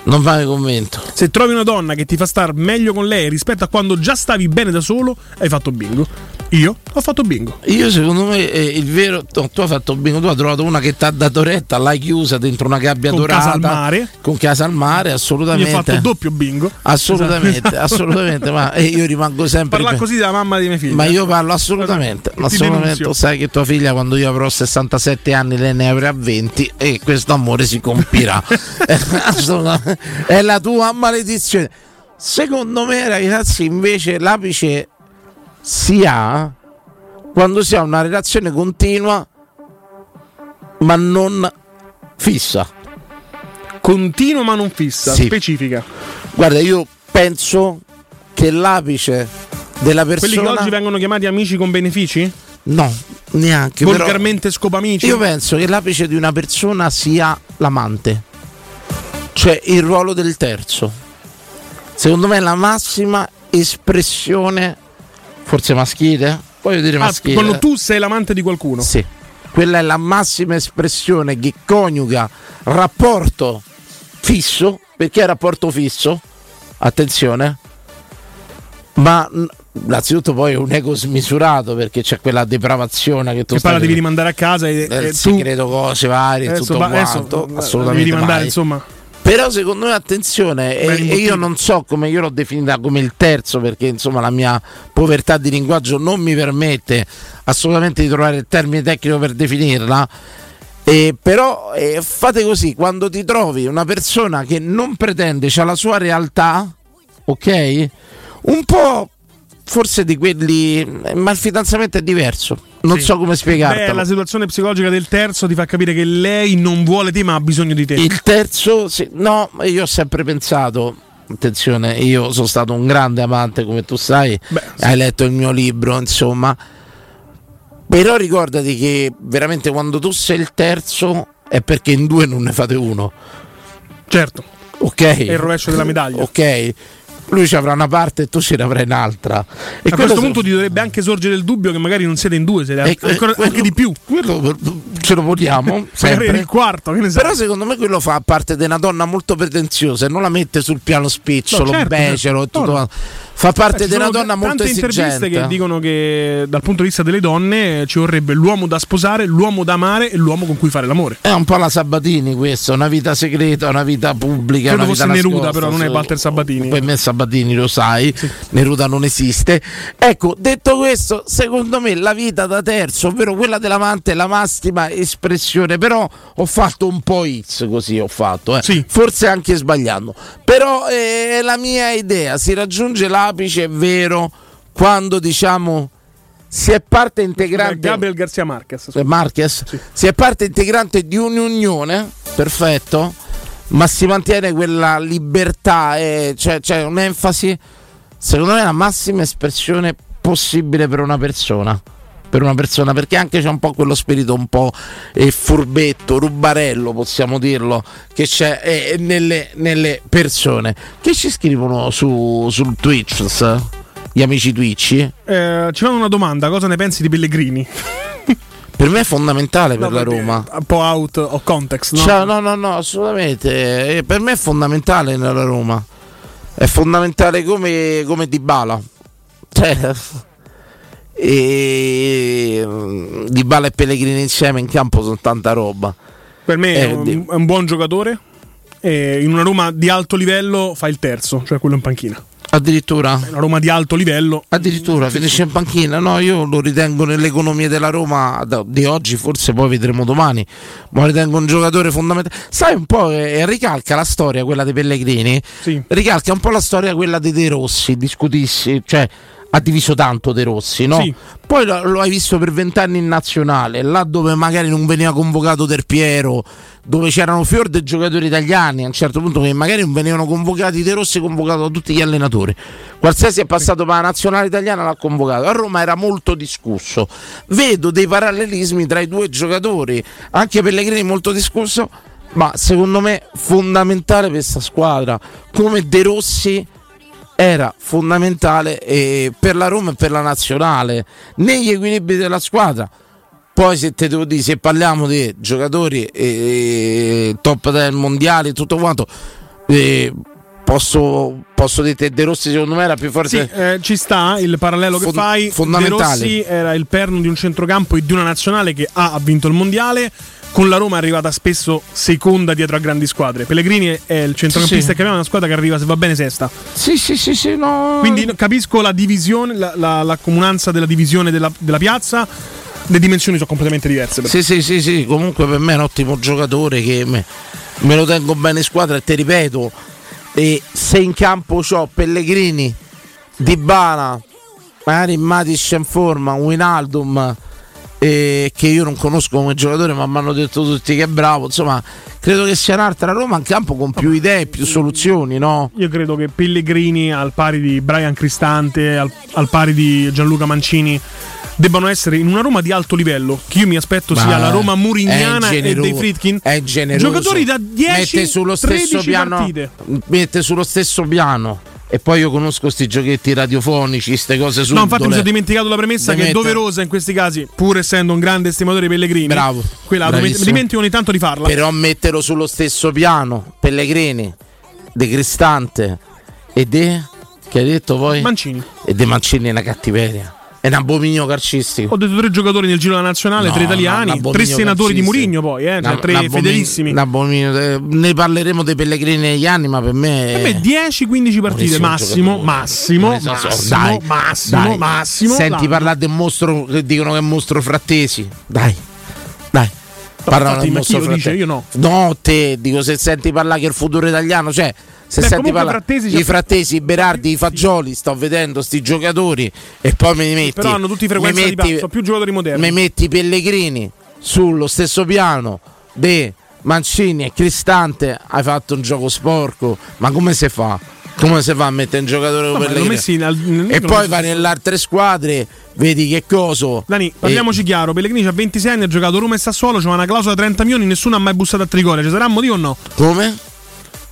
Non mi hai convinto.
Se trovi una donna che ti fa star meglio con lei rispetto a quando già stavi bene da solo, hai fatto bingo. Io ho fatto bingo.
Io secondo me eh, il vero no, tu hai fatto bingo, tu hai trovato una che ti ha dato retta, l'hai chiusa dentro una gabbia
Con
dorata
casa al mare.
con casa al mare,
Io
assolutamente.
ho fatto doppio bingo.
Assolutamente,
Esatto.
assolutamente, ma eh, io rimango sempre
Parla così della mamma dei miei figli.
Ma io parlo assolutamente,
Ti
assolutamente. Sai che tua figlia quando io avrò 67 anni lei ne avrà 20 e questo amore si compirà. Eh, assolutamente. È la tua maledizione. Secondo me, ragazzi, invece l'apice si ha quando si ha una relazione continua ma non fissa.
Continuo ma non fissa,
Sì.
specifica.
Guarda, io penso che l'apice della
Quelli che
persona
oggi vengono chiamati amici con benefici?
No, neanche.
Volgarmente scopamici?
Io penso che l'apice di una persona sia l'amante, cioè il ruolo del terzo. Secondo me è la massima espressione, forse maschile, voglio dire
Ah,
maschile.
quando tu sei l'amante di qualcuno.
Sì, quella è la massima espressione che coniuga rapporto fisso, perché è rapporto fisso, attenzione, ma innanzitutto poi è un ego smisurato perché c'è quella depravazione che tu
Che poi la devi rimandare a casa e,
nel
e tu
segreto cose varie
Adesso
tutto
adesso,
quanto
eh,
assolutamente
devi rimandare,
mai.
insomma.
Però secondo me attenzione e, e io non so come io l'ho definita come il terzo perché insomma la mia povertà di linguaggio non mi permette assolutamente di trovare il termine tecnico per definirla. Eh, però eh, fate così quando ti trovi una persona che non pretende c'ha la sua realtà ok? Un po' forse di quelli ma il fidanzamento è diverso non
Sì.
so come spiegartelo
Beh, la situazione psicologica del terzo ti fa capire che lei non vuole te ma ha bisogno di te.
Il terzo, sì, no, io ho sempre pensato, attenzione, io sono stato un grande amante, come tu sai, hai letto il mio libro, insomma, però ricordati che veramente quando tu sei il terzo è perché in due non ne fate uno.
Certo.
Ok.
È il rovescio della medaglia.
Ok. Lui ci avrà una parte e tu ce l'avrai un'altra. E
a questo
se-
punto ti dovrebbe anche sorgere il dubbio che magari non siete in due, siete
Eh,
ancora-
quello-
anche di più.
Quello ce lo vogliamo. Sempre.
il quarto, che ne sai.
Però secondo me quello fa parte di una donna molto pretenziosa e non la mette sul piano spicciolo,
No, certo,
becero
certo.
e tutto.
No.
Fa parte di una donna molto
tante interviste
esigente.
che dicono che dal punto di vista delle donne ci vorrebbe l'uomo da sposare, l'uomo da amare e l'uomo con cui fare l'amore.
È un po' la Sabatini questa, una vita segreta, una vita pubblica.
Credo
una vita
fosse Neruda,
nascosta,
però non è Walter Sabatini.
Per me Sabatini lo sai, Neruda non esiste. Ecco, detto questo, secondo me la vita da terzo, ovvero quella dell'amante, è la massima espressione. Però ho fatto un po' hits così, ho fatto, eh. forse anche sbagliando. Però eh, è la mia idea, si raggiunge l'apice, è vero, quando diciamo si è parte integrante.
Gabriel Garcia Marquez.
Eh, Marquez si è parte integrante di un'unione, perfetto, ma si mantiene quella libertà, e c'è, c'è un'enfasi, secondo me la massima espressione possibile per una persona. Per una persona, perché anche c'è un po' quello spirito un po' eh, furbetto, rubarello, possiamo dirlo, che c'è eh, nelle, nelle persone. Che ci scrivono su, sul Twitch, gli amici Twitch?
Eh, ci fanno una domanda: cosa ne pensi di Pellegrini?
Per me è fondamentale per
No,
la
perché
Roma.
Un po' out of context, no?
Cioè, no, no, no, assolutamente. Eh, Per me è fondamentale nella Roma. È fondamentale come, come Dybala. Cioè, e Di Bala e Pellegrini insieme in campo sono tanta roba.
Per me è
Eh,
un,
di-
è un buon giocatore. E in una Roma di alto livello fa il terzo, cioè quello in panchina.
Addirittura?
Una Roma di alto livello.
Addirittura finisce in panchina. No, io lo ritengo nell'economia della Roma di oggi, forse poi vedremo domani. Ma lo ritengo un giocatore fondamentale. Sai un po', eh, ricalca la storia quella dei Pellegrini.
Sì.
Ricalca un po' la storia quella dei De Rossi, discutissi, cioè ha diviso tanto De Rossi, no?
Sì.
Poi lo, lo hai visto per vent'anni in nazionale, là dove magari non veniva convocato Del Piero, dove c'erano fior dei giocatori italiani, a un certo punto che magari non venivano convocati, De Rossi convocato da tutti gli allenatori. Qualsiasi è passato per la nazionale italiana l'ha convocato. A Roma era molto discusso. Vedo dei parallelismi tra i due giocatori, anche Pellegrini molto discusso, ma secondo me fondamentale per questa squadra, come De Rossi era fondamentale eh, per la Roma e per la nazionale negli equilibri della squadra. Poi se te devo dire, se parliamo di giocatori eh, top del mondiale e tutto quanto, eh, posso, posso dire che De Rossi secondo me era più forte.
Sì, eh, ci sta il parallelo che
Fon-
fai. De
fondamentale.
Rossi era il perno di un centrocampo e di una nazionale che A, ha vinto il mondiale. Con la Roma è arrivata spesso seconda dietro a grandi squadre. Pellegrini è il centrocampista
Sì,
che abbiamo, una squadra che arriva, se va bene, sesta.
Sì, sì, sì, sì, no.
Quindi capisco la divisione, la, la- la comunanza della divisione della, della piazza. Le dimensioni sono completamente diverse. però.
Sì, sì, sì, sì, comunque per me è un ottimo giocatore che me, me lo tengo bene in squadra e ti ripeto, e se in campo ho Pellegrini, Dybala, magari Matic in forma, Winaldum, eh, che io non conosco come giocatore ma mi hanno detto tutti che è bravo, insomma credo che sia un'altra Roma in campo con più idee, più soluzioni, no?
Io credo che Pellegrini, al pari di Brian Cristante, al, al pari di Gianluca Mancini, debbano essere in una Roma di alto livello. Che io mi aspetto sia
Ma
la Roma murignana e dei Fritkin.
È generoso.
Giocatori da 10
mette sullo stesso
13
piano,
partite.
mette sullo stesso piano. E poi io conosco questi giochetti radiofonici, queste cose su.
No, infatti mi sono dimenticato la premessa
De
che è doverosa in questi casi, pur essendo un grande estimatore di Pellegrini.
Bravo.
Quella mi dimentico ogni tanto di farla.
Però metterlo sullo stesso piano, Pellegrini, De Cristante e De. Che hai detto poi?
Mancini.
E De Mancini è una cattiveria. È un abominio calcistico.
Ho detto tre giocatori nel giro della nazionale,
No,
tre italiani, tre senatori di
calcistico.
Murigno poi, eh, cioè tre fedelissimi.
Eh, Ne parleremo dei Pellegrini negli anni, ma per me.
Per me 10-15 partite massimo, massimo,
Buonissimo
massimo.
Dai,
massimo,
dai.
massimo.
Senti parlare del mostro che dicono che è un mostro frattesi. Dai, dai. Parlano del mostro
dice?
frattesi.
Io no.
No, te dico se senti parlare che è il futuro italiano, cioè. Se
Beh,
senti parlare
Frattesi
i frattesi, i Berardi, i Fagioli, sto vedendo sti giocatori e poi mi metti.
Però hanno tutti frequenza
mi
di
metti-
passo, più giocatori moderni.
mi metti Pellegrini sullo stesso piano di Mancini e Cristante, hai fatto un gioco sporco. Ma come si fa? Come si fa a mettere un giocatore
No, l'ho messi
Pellegrini?
nel-
E poi
so
vai
se-
nelle altre squadre, vedi che coso.
Dani, parliamoci chiaro, Pellegrini ha 26 anni, ha giocato Roma e Sassuolo, c'è una clausola da 30 milioni, nessuno ha mai bussato a Trigoria, ci sarà un motivo o no?
Come?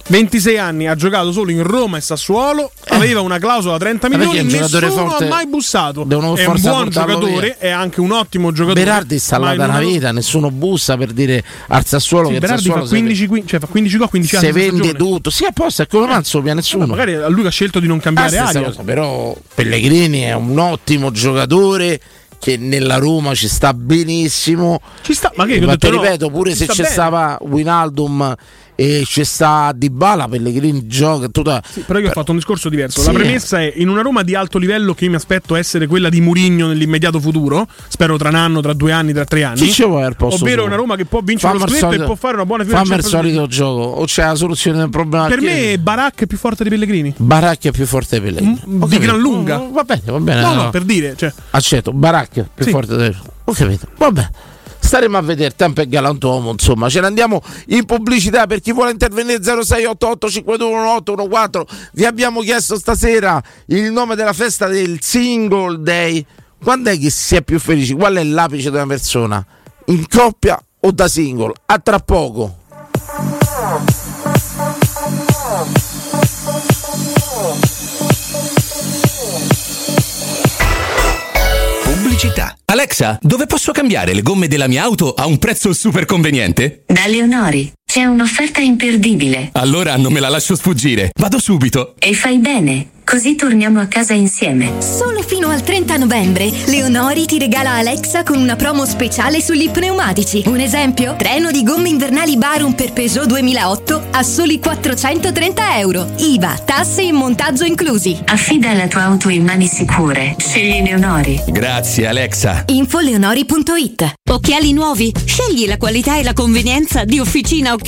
26 anni, ha giocato solo in Roma e Sassuolo, aveva una clausola da 30
Ma perché
milioni, nessuno
forte?
ha mai bussato.
Devono
è un buon giocatore,
via.
è anche un ottimo giocatore.
Berardi sta là da una vita, nessuno bussa per dire al Sassuolo
Sì,
che
Berardi
Sassuolo
fa 15, qui- cioè, fa 15 gol, 15
se,
anni.
se vende tutto. Sì, a posto, è come non sopia nessuno.
Vabbè, magari a lui ha scelto di non
Ah,
cambiare aria.
cosa, però Pellegrini è un ottimo giocatore che nella Roma ci sta benissimo.
Ci sta, ma che
Eh, ma
detto
ti
no,
ripeto, pure se c'è
bene.
stava Winaldum e c'è sta Dybala, Pellegrini gioca tutta
Però io ho fatto un discorso diverso.
Sì.
La premessa è in una Roma di alto livello che io mi aspetto essere quella di Murigno nell'immediato futuro. Spero tra un anno, tra due anni, tra tre anni.
Posto
Ovvero
suo?
una Roma che può vincere
Fammi
lo scudetto
solito-
e può fare una buona fine
Fammi il solito gioco, o c'è la soluzione del problema.
Per me? Barak è più forte di Pellegrini.
Baracchi è più forte di Pellegrini.
Mm,
Ho
di gran lunga.
Oh, Va bene, va bene.
No, no, per dire. Cioè,
Accetto, Baracchi è più
Sì.
forte di Ho capito. Vabbè. Staremo a vedere, tempo è galantuomo, insomma. Ce ne andiamo in pubblicità per chi vuole intervenire 0688 521814. Vi abbiamo chiesto stasera il nome della festa del single day. Quando è che si è più felici? Qual è l'apice di una persona? In coppia o da single? A tra poco.
Pubblicità. Alexa, dove posso cambiare le gomme della mia auto a un prezzo super conveniente?
Da Leonori. C'è un'offerta imperdibile.
Allora non me la lascio sfuggire. Vado subito.
E fai bene. Così torniamo a casa insieme.
Solo fino al 30 novembre, Leonori ti regala Alexa con una promo speciale sugli pneumatici. Un esempio? Treno di gomme invernali Barum per Peugeot 2008 a soli 430 euro. IVA, tasse e montaggio inclusi.
Affida la tua auto in mani sicure. Scegli Leonori.
Grazie Alexa.
Infoleonori.it
Occhiali nuovi? Scegli la qualità e la convenienza di Officina Occhiali.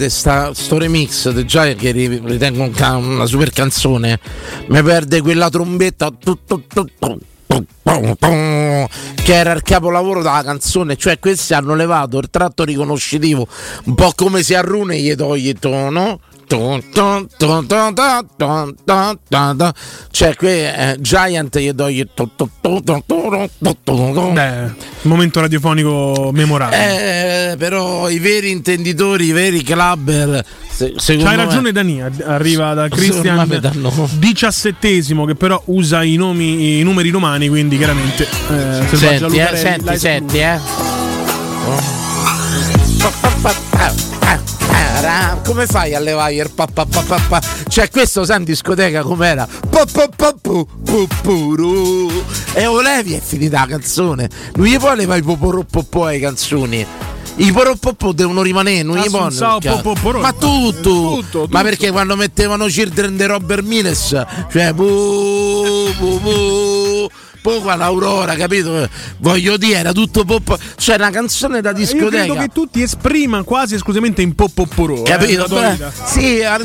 Perde sta, sto remix di Giant che ri- ritengo un ca- una super canzone. Mi perde quella trombetta tu- tu- tu- tu- tu- tu- tu- che era il capolavoro della canzone. Cioè, questi hanno levato il tratto riconoscitivo, un po' come se a Rune gli togli tu, cioè, qui eh, Giant gli
do momento radiofonico memorabile.
Eh, però i veri intenditori, i veri clubber. Se,
C'hai ragione, Dani Arriva da
Cristian
diciassettesimo, che però usa i, nomi, i numeri romani. Quindi, chiaramente, eh,
senti, eh,
senti,
senti,
eh.
Oh. oh, oh, oh eh. Come fai a levare il pa, pa, pa, pa, pa? Cioè, questo sai in discoteca com'era? Pa, pa, pa, pu, pu, puru. E o levi è finita la canzone. Non gli puoi levare i poporopopò ai canzoni. I poropopò devono rimanere, non gli.
Assunzao, popoporò.
Ma tutto, Ma perché quando mettevano Children di Robert Miles, cioè bu, bu, bu, Poi qua l'Aurora, capito? Voglio dire, era tutto pop. C'è una canzone da
Io credo
discoteca.
che tu ti esprima quasi esclusivamente in.
Capito?
Eh, la tua
Beh, sì, è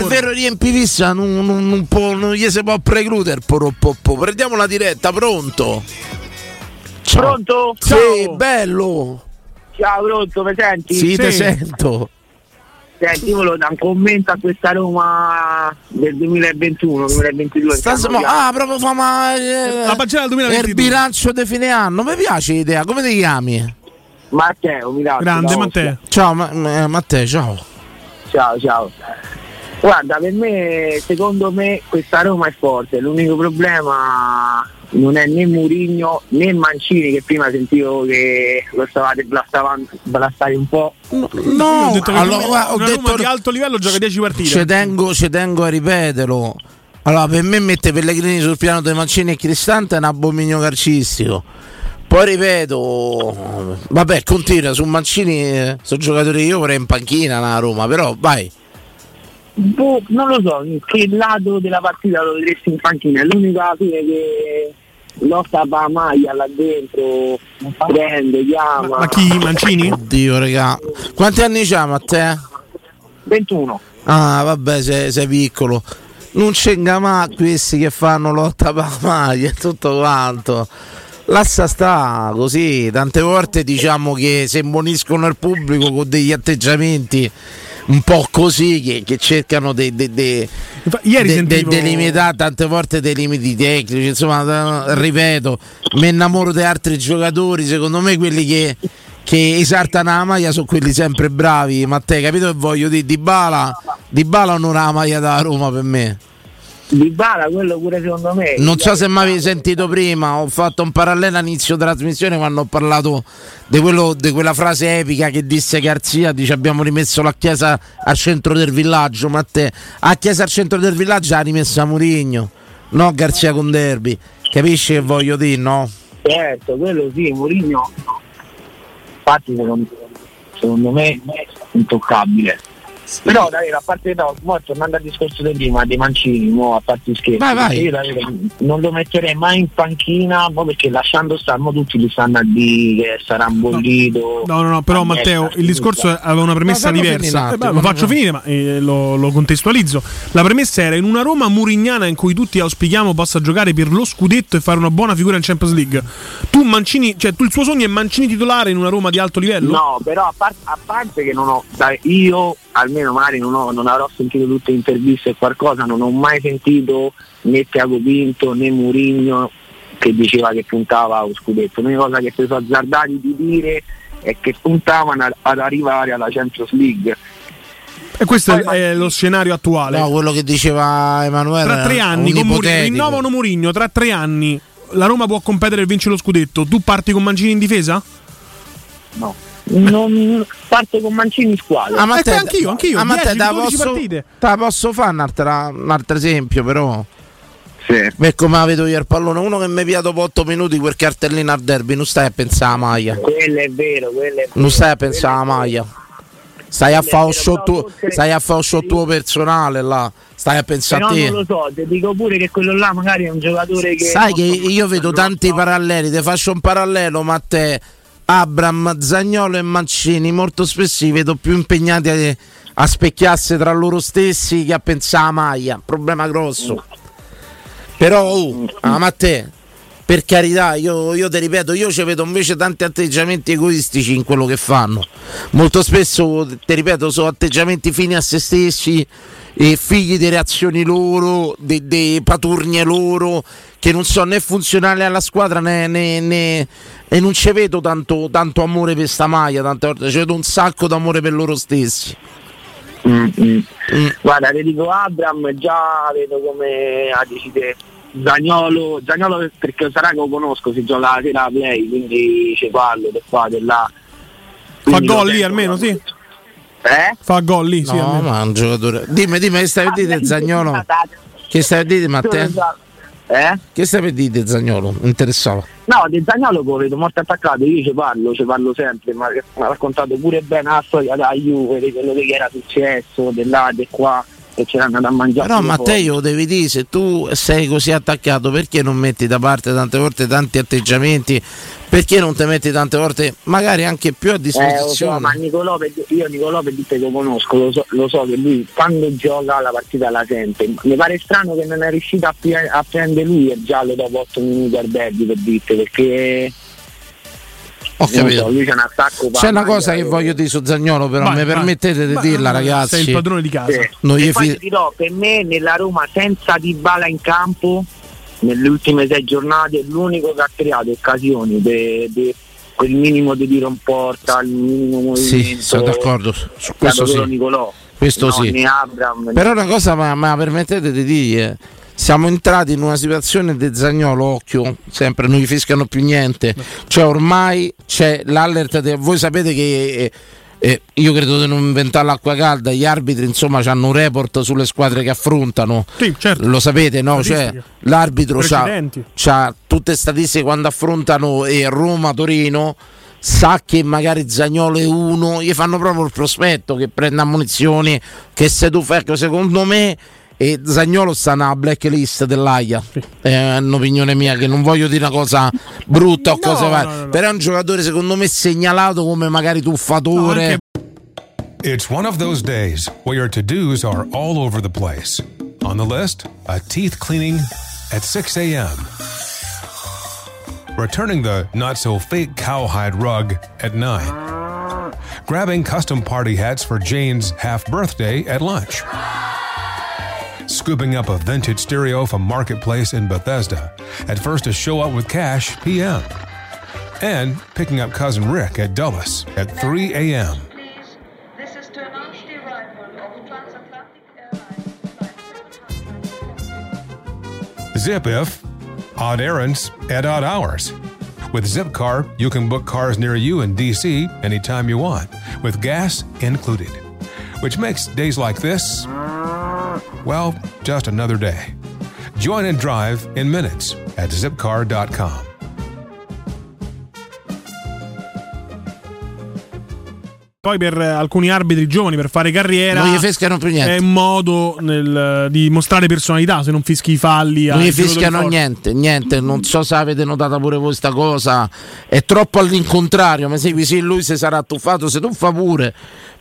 vero,
e
riempivista, non, non, non può, non gli si può precludere poropoppo. Prendiamo la diretta, pronto? Ciao.
Pronto?
Sì, bello.
Ciao, pronto, mi senti?
Sì, te sento.
Senti, io volevo dare un commento a questa Roma del 2021-2022.
Sta- ah, proprio fa ma, eh,
La pagina del 2022.
Il bilancio di fine anno. Mi piace l'idea. Come ti chiami?
Matteo, mi dà.
Grande Matteo.
Ciao, ma- ma- Matteo, ciao.
Ciao, ciao. Guarda, per me, secondo me, questa Roma è forte. L'unico problema non è né Murigno né Mancini, che prima sentivo che lo stavate blastavando- blastare un po'.
No,
ho detto che
allora, ho
Roma
detto-
di alto livello gioca 10 partite.
Ci tengo, ci tengo a ripeterlo. Allora, per me mette Pellegrini sul piano dei Mancini e Cristante è un abominio calcistico. Poi ripeto, vabbè, continua su Mancini, eh, sono giocatori che io vorrei in panchina a Roma, però vai.
Boh, non lo so, in che lato della partita lo vedresti in panchina? È l'unica fine che lotta la maglia là dentro, prende, chiama.
Ma chi? Mancini?
Oddio, regà. Quanti anni c'ha Matteo?
21.
Ah, vabbè, sei, sei piccolo. Non c'è mai questi che fanno lotta per la maglia e tutto quanto. L'assa sta così, tante volte diciamo che si il pubblico con degli atteggiamenti un po' così che, che cercano di de, de, de-
sentivo-
de- delimitare tante volte dei limiti tecnici, insomma, ripeto, mi innamoro di altri giocatori, secondo me quelli che, che esaltano la maglia sono quelli sempre bravi, Matteo, capito che voglio dire? Di Bala, di Bala non ha la maglia da Roma per me.
Di Bala, quello pure secondo me.
Non so se mi avevi sentito prima, ho fatto un parallelo all'inizio trasmissione quando ho parlato di, quello- di quella frase epica che disse Garzia, dice abbiamo rimesso la chiesa al centro del villaggio, ma te a chiesa al centro del villaggio ha rimessa Murigno, no Garzia con Derby, capisci che voglio dire, no?
Certo, quello sì, Mourinho. Infatti secondo, secondo me è intoccabile. Però davvero, a parte no, mo, tornando al discorso di prima, dei mancini, mo, a parte scherzi,
Vai, vai.
io davvero non lo metterei mai in panchina, mo, perché lasciando stare, mo tutti li stanno a dire che sarà bollito.
No, no, no, però Matteo, il discorso
sinistra.
aveva una premessa
No,
diversa. Eh, beh, lo faccio finire, ma eh, lo, lo contestualizzo. La premessa era in una Roma murignana in cui tutti auspichiamo possa giocare per lo scudetto e fare una buona figura in Champions League. Tu Mancini, cioè tu il suo sogno è Mancini titolare in una Roma di alto livello?
No, però a, par- a parte che non ho, dai, io almeno magari non, ho- non avrò sentito tutte le interviste e qualcosa, non ho mai sentito né Tiago Pinto né Murigno che diceva che puntava allo scudetto. L'unica cosa che si sono azzardati di dire è che puntavano a- ad arrivare alla Champions League.
E questo è, è lo scenario attuale.
No, quello che diceva Emanuele.
Tra tre anni, con Mourinho,
ipotetico.
rinnovano Murigno, tra tre anni la Roma può competere e vincere lo scudetto. Tu parti con Mancini in difesa?
No. Non parte con Mancini in squadra.
Ah, ma te,
anch'io, anch'io,
Ah, ma
10,
te, la
12
posso,
partite.
te la posso fare un, altro esempio, però.
Sì.
Per come la vedo io il pallone, uno che mi via dopo 8 minuti quel cartellino al derby, non stai a pensare alla maglia.
Quello è vero, quello è
Non stai a pensare alla maglia. Stai a fare un show tuo, stai a fare un show tuo personale là. Stai a pensare a te.
non lo so, ti dico pure che quello là magari è un giocatore che.
Sai che io vedo tanti paralleli, ti faccio un parallelo, ma te, Abram, Zagnolo e Mancini, molto spesso li vedo più impegnati a, a specchiarsi tra loro stessi che a pensare alla maglia. Problema grosso. Però, oh, ah, ma te, per carità, io, io ti ripeto, io ci vedo invece tanti atteggiamenti egoistici in quello che fanno. Molto spesso, ti ripeto, sono atteggiamenti fini a se stessi e figli di reazioni loro, di, paturnie loro, che non sono né funzionali alla squadra né, né- né- e non ci vedo tanto, tanto amore per sta maglia, tante volte ci vedo un sacco d'amore per loro stessi.
Mm, mm. Guarda, ti dico Abram, già vedo come ah, dici te. Zagnolo, Zagnolo perché sarà che lo conosco, si gioca la sera a play, quindi ci parlo di qua, di là.
Fa gol lì almeno,
no?
sì?
Eh?
Fa gol lì, sì.
No,
almeno.
ma un giocatore. Dimmi, dimmi, che stai per dire Zagnolo? Che stai per dire Matteo?
Eh?
Che stai per dire Zagnolo? Mi interessava.
No, di Zagnolo lo vedo molto attaccato, io ci parlo, ci parlo sempre, ma mi ha raccontato pure bene la storia da Juve, di quello che era successo, di là, di qua. E ce l'hanno da mangiare.
Però Matteo lo devi dire, se tu sei così attaccato, perché non metti da parte tante volte tanti atteggiamenti? Perché non ti metti tante volte magari anche più a
fuori. Eh, lo so,
disposizione?
ma Nicolò, io Nicolò che lo conosco, lo so, lo so che lui quando gioca la partita la sente. Mi pare strano che non è riuscito a, pre- a prendere lui il giallo dopo 8 minuti al derby per dirti, perché
Ho capito.
lui c'è un attacco
C'è una cosa che voglio dire su Zagnolo, però mi permettete di dirla, ragazzi.
sei il padrone di casa.
Non
e
gli
poi
fi-
dirò, per me nella Roma senza Dybala in campo nelle ultime sei giornate è l'unico che ha creato occasioni de, de- quel minimo di tiro in porta, il minimo movimento.
Sì, sono d'accordo su questo sì.
Nicolò.
Questo
No,
sì.
Abram,
Però una cosa, ma, ma permettete di dire, siamo entrati in una situazione di Zagnolo, occhio, sempre non gli fiscano più niente. Cioè ormai c'è l'allert, de- voi sapete che eh, eh, io credo di non inventare l'acqua calda, gli arbitri insomma hanno un report sulle squadre che affrontano. Lo sapete, no? Cioè, l'arbitro ha tutte statistiche quando affrontano eh, Roma-Torino sa che magari Zagnolo è uno, gli fanno proprio il prospetto che prenda munizioni, che se tu fai, ecco, secondo me e Zagnolo sta nella blacklist dell'AIA. È un'opinione mia che non voglio dire una cosa brutta o cose varie però è un giocatore secondo me segnalato come magari tuffatore.
It's one of those days where your to dos are all over the place. On the list, a teeth cleaning at 6 a.m., returning the not so fake cowhide rug at 9, grabbing custom party hats for Jane's half birthday at lunch, scooping up a vintage stereo from Marketplace in Bethesda at first to show up with cash p.m., and picking up cousin Rick at Dulles at 3 a.m. Zip if odd errands at odd hours. With Zipcar, you can book cars near you in DC anytime you want, with gas included. Which makes days like this, well, just another day. Join and drive in minutes at zipcar.com.
Poi per alcuni arbitri giovani per fare carriera
Non gli fischiano più niente.
È un modo nel- di mostrare personalità se non fischi i falli.
non gli fischiano niente, niente, non so se avete notato pure voi sta cosa, è troppo all'incontrario, ma segui sì, lui si sarà tuffato, se tuffa pure,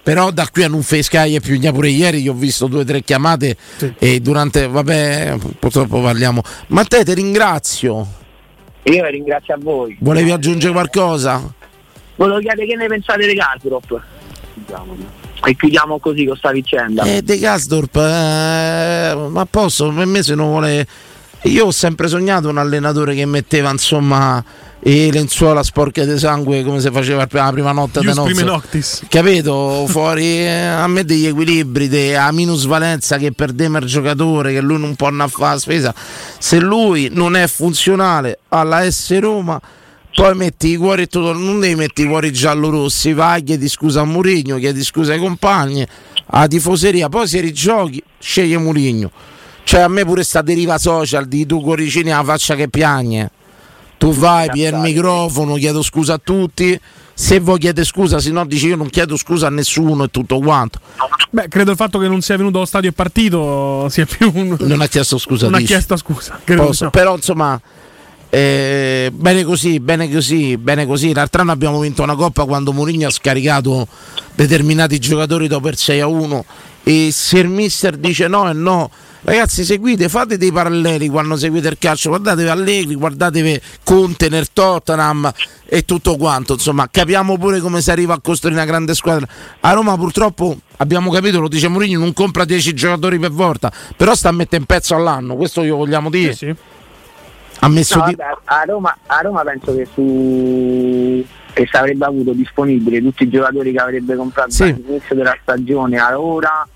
però da qui a non fischiare più, pure ieri gli ho visto due o tre chiamate e durante, vabbè, purtroppo parliamo, ma te ti ringrazio,
Io ringrazio a voi.
volevi aggiungere qualcosa?
Volevo chiedere che ne pensate di Gasdorp. E chiudiamo così con sta vicenda.
Eh, De Gasdorp, eh, ma posso, per me se non vuole... Io ho sempre sognato un allenatore che metteva insomma e lenzuola sporche di sangue come si faceva la prima notte da nozze. Capito? Fuori eh, a me degli equilibri, de, a minusvalenza che perdeva il giocatore, che lui non può andare a fare la spesa. Se lui non è funzionale alla S Roma, poi metti i cuori tutto, non devi mettere i cuori giallo-rossi, vai, chiedi scusa a Murigno, chiedi scusa ai compagni, alla tifoseria, poi se rigiochi, sceglie Murigno. Cioè a me pure sta deriva social di tu cuoricini alla faccia che piagne. Tu vai, pigli il microfono, chiedo scusa a tutti. Se vuoi chiedere scusa, se no dici io non chiedo scusa a nessuno e tutto quanto.
Beh, credo il fatto che non sia venuto allo stadio e partito sia più un.
Non ha chiesto scusa.
Non ha
dici?
chiesto scusa.
Posso-
no.
Però insomma, eh, bene così, bene così, bene così. L'altro anno abbiamo vinto una coppa quando Mourinho ha scaricato determinati giocatori dopo il 6 a 1 e se il mister dice no e no. Ragazzi, seguite, fate dei paralleli quando seguite il calcio, guardatevi Allegri, guardatevi Conte nel Tottenham e tutto quanto. Insomma, capiamo pure come si arriva a costruire una grande squadra. A Roma purtroppo abbiamo capito, lo dice Mourinho, non compra 10 giocatori per volta, però sta a mettere un pezzo all'anno, questo io vogliamo dire. Ha messo
No,
di-
vabbè, a, Roma, a Roma penso che su che se avrebbe avuto disponibili tutti i giocatori che avrebbe comprato
Sì.
all'inizio della stagione a ora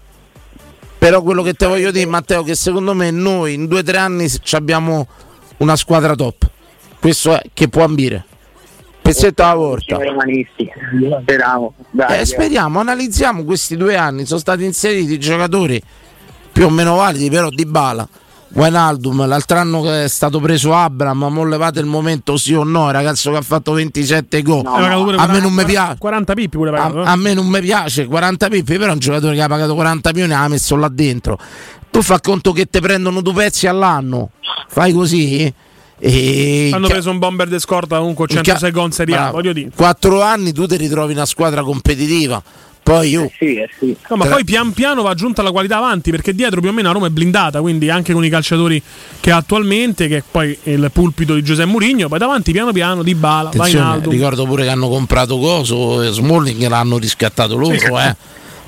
Però quello che te voglio dire, Matteo, che secondo me noi in due o tre anni abbiamo una squadra top. Questo è che può ambire. Pezzetto alla volta.
speriamo Dai,
Eh, speriamo, analizziamo questi due anni. Sono stati inseriti giocatori più o meno validi, però di bala. Wijnaldum, l'altro anno che è stato preso Abram, ma levate il momento sì o no, ragazzo che ha fatto 27 gol.
Hai pagato pure
a me
40
non mi piace.
40 pippi pure
A,
pagato. eh.
a me non mi piace 40 pippi, però un giocatore che ha pagato 40 milioni l'ha messo là dentro. Tu fa conto che ti prendono due pezzi all'anno, fai così e
Hanno preso un bomber de scorta comunque 106 gol in Serie A, voglio dire.
Quattro anni tu ti ritrovi una squadra competitiva. Poi io.
No, ma
Tra-
poi pian piano va aggiunta la qualità avanti perché dietro più o meno la Roma è blindata, quindi anche con i calciatori che ha attualmente, che poi è il pulpito di Giuseppe Mourinho, poi davanti piano piano di Bala,
Attenzione,
Vainaldo.
ricordo pure che hanno comprato Coso e Smalling l'hanno riscattato loro, eh.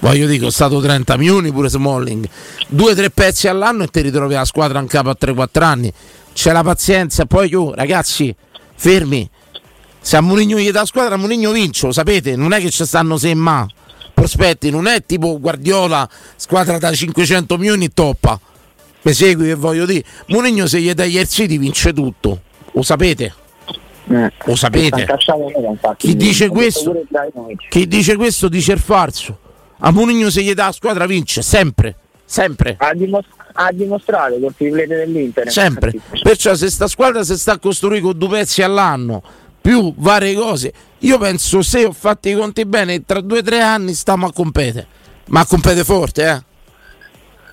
Voglio dire, è stato 30 milioni pure Smalling. Due o tre pezzi all'anno e ti ritrovi la squadra in capo a 3-4 anni. C'è la pazienza, poi io, ragazzi, fermi. Se a Mourinho gli dà la squadra, Mourinho vince, lo sapete, non è che ci stanno se ma. Prospetti, non è tipo Guardiola, squadra da 500 milioni toppa. Mi segui che voglio dire? Mourinho se gli dà gli City vince tutto, lo sapete? Lo sapete? Chi dice questo? Chi dice questo dice il falso. A Mourinho se gli dà la squadra vince, sempre, sempre.
Ha, dimos- ha dimostrato col triplete dell'Inter.
Sempre. Perciò se sta squadra si sta costruendo con due pezzi all'anno, più varie cose, io penso se ho fatto i conti bene, tra due o tre anni stiamo a competere. Ma a competere forte, eh.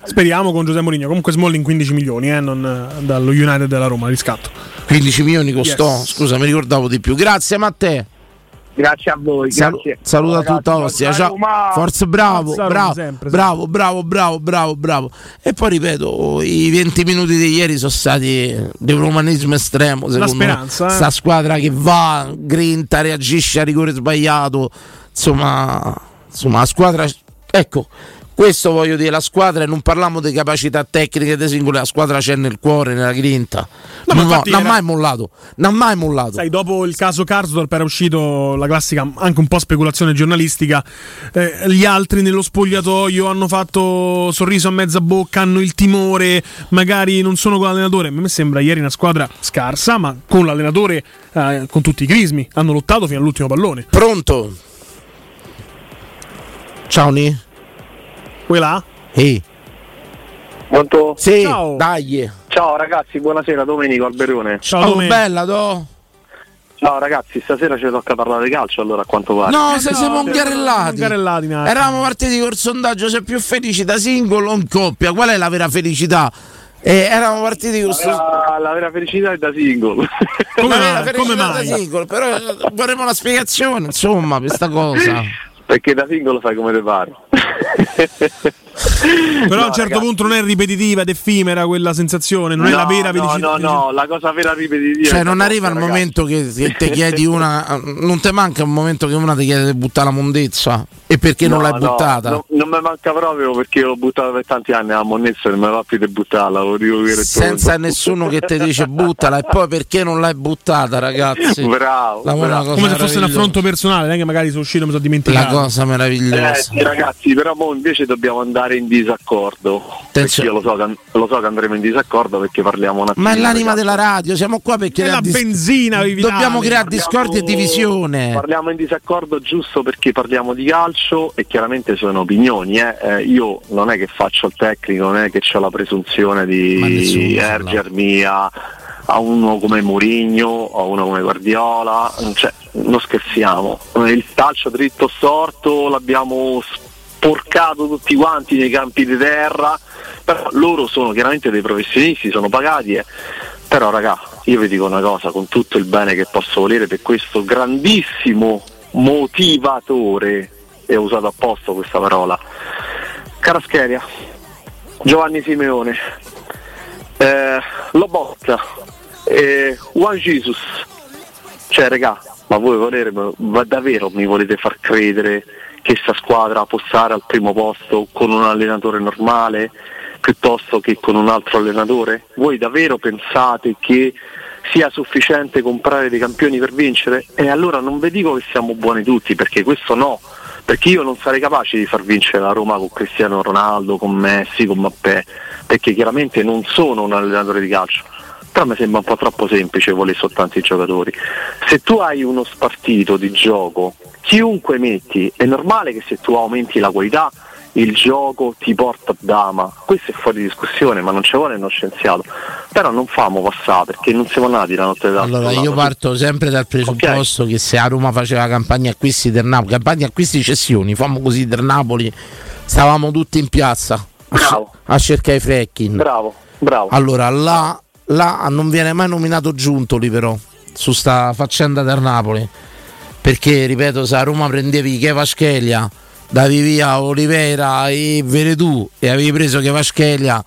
Speriamo con Giuseppe Mourinho. Comunque Smalling 15 milioni, eh, non eh, dallo United della Roma, riscatto.
15 milioni costò,
Yes.
scusa, mi ricordavo di più. Grazie Matteo.
Grazie a voi, grazie.
saluta
Ragazzi,
tutta Ostia.
forza
Ciao. Forza, bravo,
Forza
bravo,
sempre,
bravo, bravo, bravo, bravo, bravo. E poi ripeto, i 20 minuti di ieri sono stati di un romanismo estremo. Secondo
speranza,
me.
eh.
Sta squadra che va, grinta, reagisce a rigore sbagliato. Insomma, insomma, la squadra. Ecco. Questo voglio dire, la squadra, e non parliamo di capacità tecniche dei singoli, la squadra c'è nel cuore, nella grinta.
No,
non, ha
era-
mai mollato, non ha mai mollato.
Sai, dopo il caso Karsdorp era uscito la classica, anche un po' speculazione giornalistica. eh, gli altri nello spogliatoio hanno fatto sorriso a mezza bocca, hanno il timore, magari non sono con l'allenatore. A me sembra ieri una squadra scarsa, ma con l'allenatore, eh, con tutti i crismi, hanno lottato fino all'ultimo pallone.
Pronto? Ciao Ni.
Quella?
Ehi.
Pronto?
Sì,
Ciao.
dai.
Ciao ragazzi, buonasera, Domenico Alberone.
Ciao, bella, do.
Ciao ragazzi, stasera ci tocca parlare di calcio allora a quanto pare.
No, se siamo ingarellati.
ingarellati, Nath.
Eravamo partiti col sondaggio se è più felici da singolo o in coppia. Qual è la vera felicità? Eh, eravamo partiti con sto...
La, la vera felicità è da single.
la vera
come
da
mai?
singolo, però eh, vorremmo una spiegazione, insomma, questa cosa.
Perché da single fai come te pare.
Però a un certo
ragazzi.
punto non è ripetitiva ed effimera quella sensazione, non è la
No,
vera
no,
felicità.
No, no, la cosa vera ripetitiva.
Cioè, non
la
arriva il momento che, che ti chiedi una. Non ti manca un momento che una ti chiede di buttare la mondezza e perché non
No,
l'hai
no,
buttata?
no, non mi manca proprio perché l'ho buttata per tanti anni la monnezza e non mi va più di buttarla, lo dico che
Senza nessuno che ti dice buttala e poi perché non l'hai buttata, ragazzi?
Bravo,
La-
bravo.
Come se fosse un affronto personale, non è che magari sono uscito e mi sono
La
dimenticato.
cosa meravigliosa.
Eh, sì, ragazzi, però mo invece dobbiamo andare in disaccordo. Perché io lo so, che, lo so che andremo in disaccordo perché parliamo un attimo.
Ma è l'anima della radio, siamo qua per creare dis-
benzina
Dobbiamo creare discordia e divisione.
Parliamo in disaccordo giusto perché parliamo di calcio e chiaramente sono opinioni. eh. Eh, io non è che faccio il tecnico, non è che ho la presunzione di ergermi a, a uno come Mourinho, a uno come Guardiola, cioè, non scherziamo. Il calcio dritto storto l'abbiamo sporcato tutti quanti nei campi di terra, però loro sono chiaramente dei professionisti, sono pagati. eh. Però raga, io vi dico una cosa, con tutto il bene che posso volere per questo grandissimo motivatore, e ho usato apposta questa parola, Carascheria, Giovanni Simeone, eh, Lobotta, eh, Juan Jesus, cioè raga, ma voi volere, ma davvero mi volete far credere che questa squadra può stare al primo posto con un allenatore normale piuttosto che con un altro allenatore? Voi davvero pensate che sia sufficiente comprare dei campioni per vincere? E allora non vi dico che siamo buoni tutti, perché questo no, perché io non sarei capace di far vincere la Roma con Cristiano Ronaldo, con Messi, con Mappè, perché chiaramente non sono un allenatore di calcio. Però mi sembra un po' troppo semplice volere soltanto i giocatori. Se tu hai uno spartito di gioco, chiunque metti, è normale che se tu aumenti la qualità il gioco ti porta a dama, questo è fuori discussione, ma non ci vuole uno scienziato. Però non famo passare perché non siamo nati la notte dell'altro.
Allora, io parto sempre dal presupposto che se a Roma faceva campagna acquisti del Napoli, campagna acquisti cessioni, famo così del Napoli, stavamo tutti in piazza a, a cercare i freckin.
Bravo, bravo.
Allora, là, là non viene mai nominato Giuntoli però, su sta faccenda del Napoli. Perché, ripeto, se a Roma prendevi Chevaschelia, davi via Olivera e Veredù e avevi preso Chevaschelia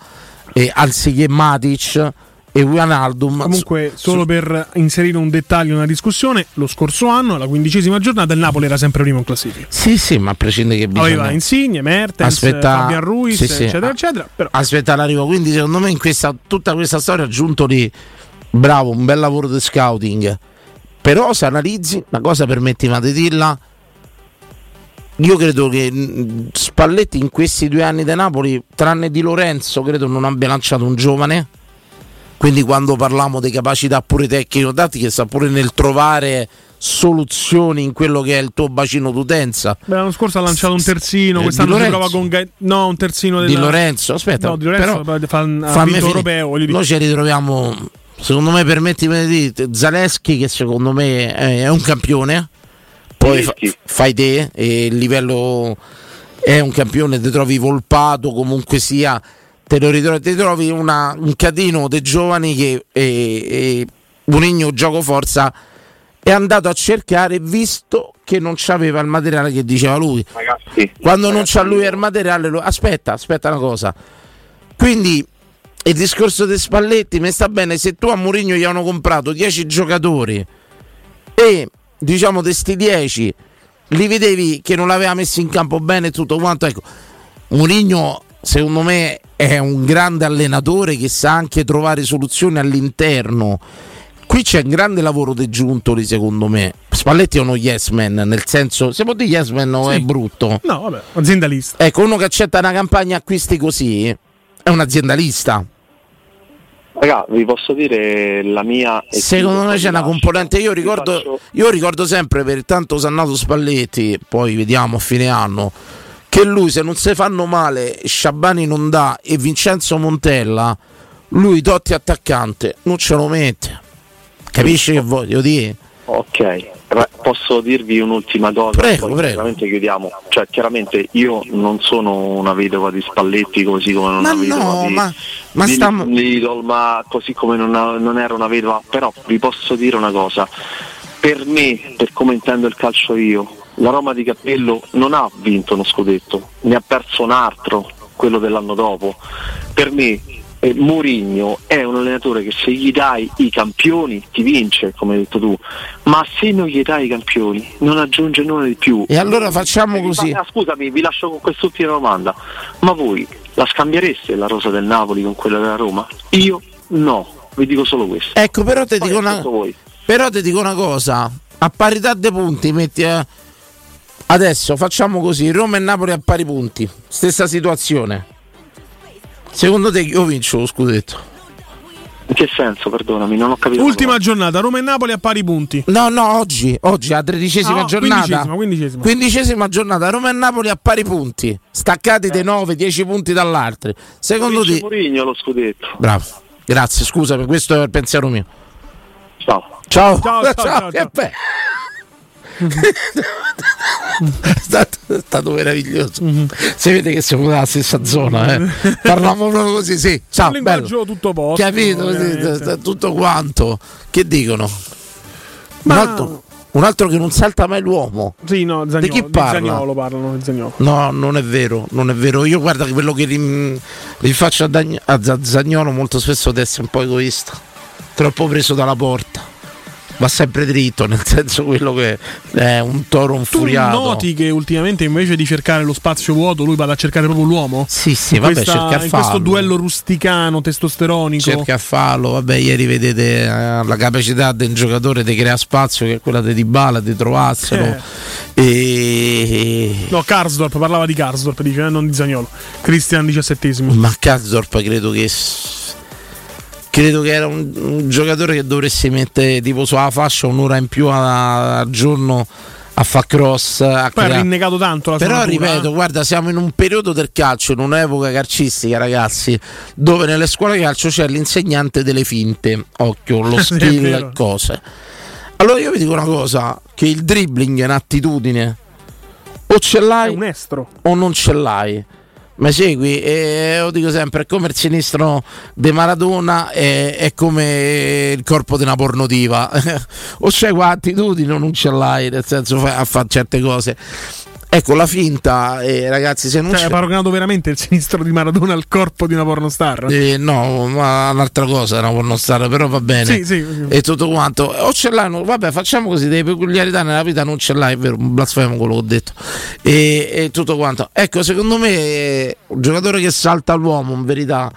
e anziché Matic e Wijnaldum
Comunque, solo per inserire un dettaglio nella discussione, lo scorso anno, alla quindicesima giornata, il Napoli era sempre primo in classifica.
Sì, sì, ma a prescindere che bisogna...
Aveva Insigne, Mertens,
Aspetta-
Fabian Ruiz,
sì, sì.
eccetera, eccetera. Però
Aspetta l'arrivo, quindi secondo me in questa, tutta questa storia ha aggiunto lì, bravo, un bel lavoro di scouting. Però se analizzi, una cosa permettimi di dirla, io credo che mh, Spalletti in questi due anni da Napoli, tranne di Lorenzo, credo non abbia lanciato un giovane. Quindi quando parliamo di capacità pure tecnico-tattiche, sta pure nel trovare soluzioni in quello che è il tuo bacino d'utenza.
beh, l'anno scorso ha lanciato un terzino,
Eh,
quest'anno si prova con No, un terzino del
Di Lorenzo, aspetta,
No, di Lorenzo
però-
fa, ha vinto europeo, voglio dire.
Noi ci ritroviamo, secondo me, permettimi di dire, Zaleschi che secondo me è, è un campione, poi fa- fai te e il livello è un campione, ti trovi volpato comunque sia, te lo ritrovi, ti trovi una- un catino dei giovani che e, e gioco forza è andato a cercare visto che non c'aveva il materiale che diceva lui.
Ragazzi,
Quando non c'ha lui il materiale, lo- aspetta, aspetta una cosa. Quindi il discorso dei Spalletti mi sta bene se tu a Mourinho gli hanno comprato 10 giocatori e diciamo di sti 10 li vedevi che non l'aveva messo in campo bene tutto quanto, ecco. Mourinho secondo me è un grande allenatore che sa anche trovare soluzioni all'interno. Qui c'è un grande lavoro di Giuntoli, secondo me. Spalletti è uno yes man, nel senso, se può dire yes man
Sì.
è brutto.
No, vabbè, aziendalista.
Ecco, uno che accetta una campagna acquisti così è un aziendalista.
Raga, vi posso dire la mia.
Secondo me c'è una componente. Io ricordo, io ricordo sempre per tanto Sannato Spalletti, poi vediamo a fine anno, che lui se non si fanno male, Sciabani non dà e Vincenzo Montella, lui Totti attaccante, non ce lo mette. Capisci che voglio dire?
Ok, posso dirvi un'ultima cosa?
Prego,
poi
prego.
Chiaramente chiudiamo. Cioè, chiaramente io non sono una vedova di Spalletti, così come non
Ma
una vedova
no,
di,
ma, ma
di
stiamo.
Lidl, ma così come non, non ero una vedova. Però vi posso dire una cosa. Per me, per come intendo il calcio io, la Roma di Cappello non ha vinto uno scudetto, ne ha perso un altro, quello dell'anno dopo. Per me eh, Mourinho è un allenatore che se gli dai i campioni ti vince, come hai detto tu, ma se non gli dai i campioni non aggiunge nulla di più.
E allora facciamo così.
Ah, scusami, vi lascio con quest'ultima domanda. Ma voi la scambiereste la rosa del Napoli con quella della Roma? Io no, vi dico solo questo.
Ecco, però ti dico una, dico una cosa: a parità dei punti, metti. eh, Adesso facciamo così: Roma e Napoli a pari punti. Stessa situazione. Secondo te io vincio lo scudetto?
In che senso, perdonami, non ho capito.
Ultima giornata, Roma e Napoli a pari punti.
No, no, oggi, oggi la tredicesima
No,
giornata.
quindicesima, quindicesima.
Quindicesima giornata, Roma e Napoli a pari punti, staccati dei 9, 10 punti dall'altro. Secondo te.
Mourinho lo scudetto.
Bravo, grazie, scusa, per questo è il pensiero mio.
Ciao.
Ciao,
Ciao, ciao, ciao,
che
ciao.
Bello. è, stato, è stato meraviglioso. Si vede che siamo nella stessa zona, eh. Parliamo proprio così, sì. Ciao,
un
bello.
linguaggio tutto posto.
Capito? tutto quanto. Che dicono?
Ma-
Un, altro, un altro che non salta mai l'uomo.
Sì, no, Zagnolo,
Di chi parla?
Zagnolo parlano, di Zagnolo.
No, non è vero, non è vero. Io guarda quello che rim- rifaccio a, Dagn- a Zagnolo molto spesso deve essere un po' egoista, troppo preso dalla porta. Va sempre dritto, nel senso quello che è un toro
Tu
infuriato.
noti che ultimamente invece di cercare lo spazio vuoto, lui va a cercare proprio l'uomo?
Sì, sì, vabbè,
Questa-
cerca a
in questo
farlo.
duello rusticano, testosteronico.
cerca a farlo. Vabbè, ieri vedete eh, la capacità del giocatore di creare spazio, che è quella di Dybala, di trovarselo. E...
No, Karsdorp parlava di Karsdorp, dice, eh, non di Zagnolo. Cristian diciassettesimo.
Ma Karsdorp credo che credo che era un, un giocatore che dovresti mettere tipo sulla fascia un'ora in più al giorno a fa cross, a
Poi ha rinnegato tanto la
Però
natura,
ripeto,
eh.
guarda, siamo in un periodo del calcio, in un'epoca calcistica, ragazzi, dove nelle scuole calcio c'è l'insegnante delle finte, occhio, lo skill cose. Allora io vi dico una cosa, che il dribbling è un'attitudine. O ce l'hai o non ce l'hai. Ma segui, e lo dico sempre, è come il sinistro di Maradona, è, è come il corpo di una pornotiva. o c'hai quell'attitudine o non ce l'hai, nel senso a fare certe cose. Ecco, la finta, eh, ragazzi, se non
Cioè,
c'è...
hai paragonato veramente il sinistro di Maradona al corpo di una pornostar?
Eh, no, ma un'altra cosa era pornostar, però va bene.
Sì, sì, sì.
E tutto quanto. O ce l'hanno, vabbè, facciamo così, delle peculiarità nella vita non ce l'hai, è vero, un blasfemo quello che ho detto. E, e tutto quanto. Ecco, secondo me eh, un giocatore che salta l'uomo, in verità,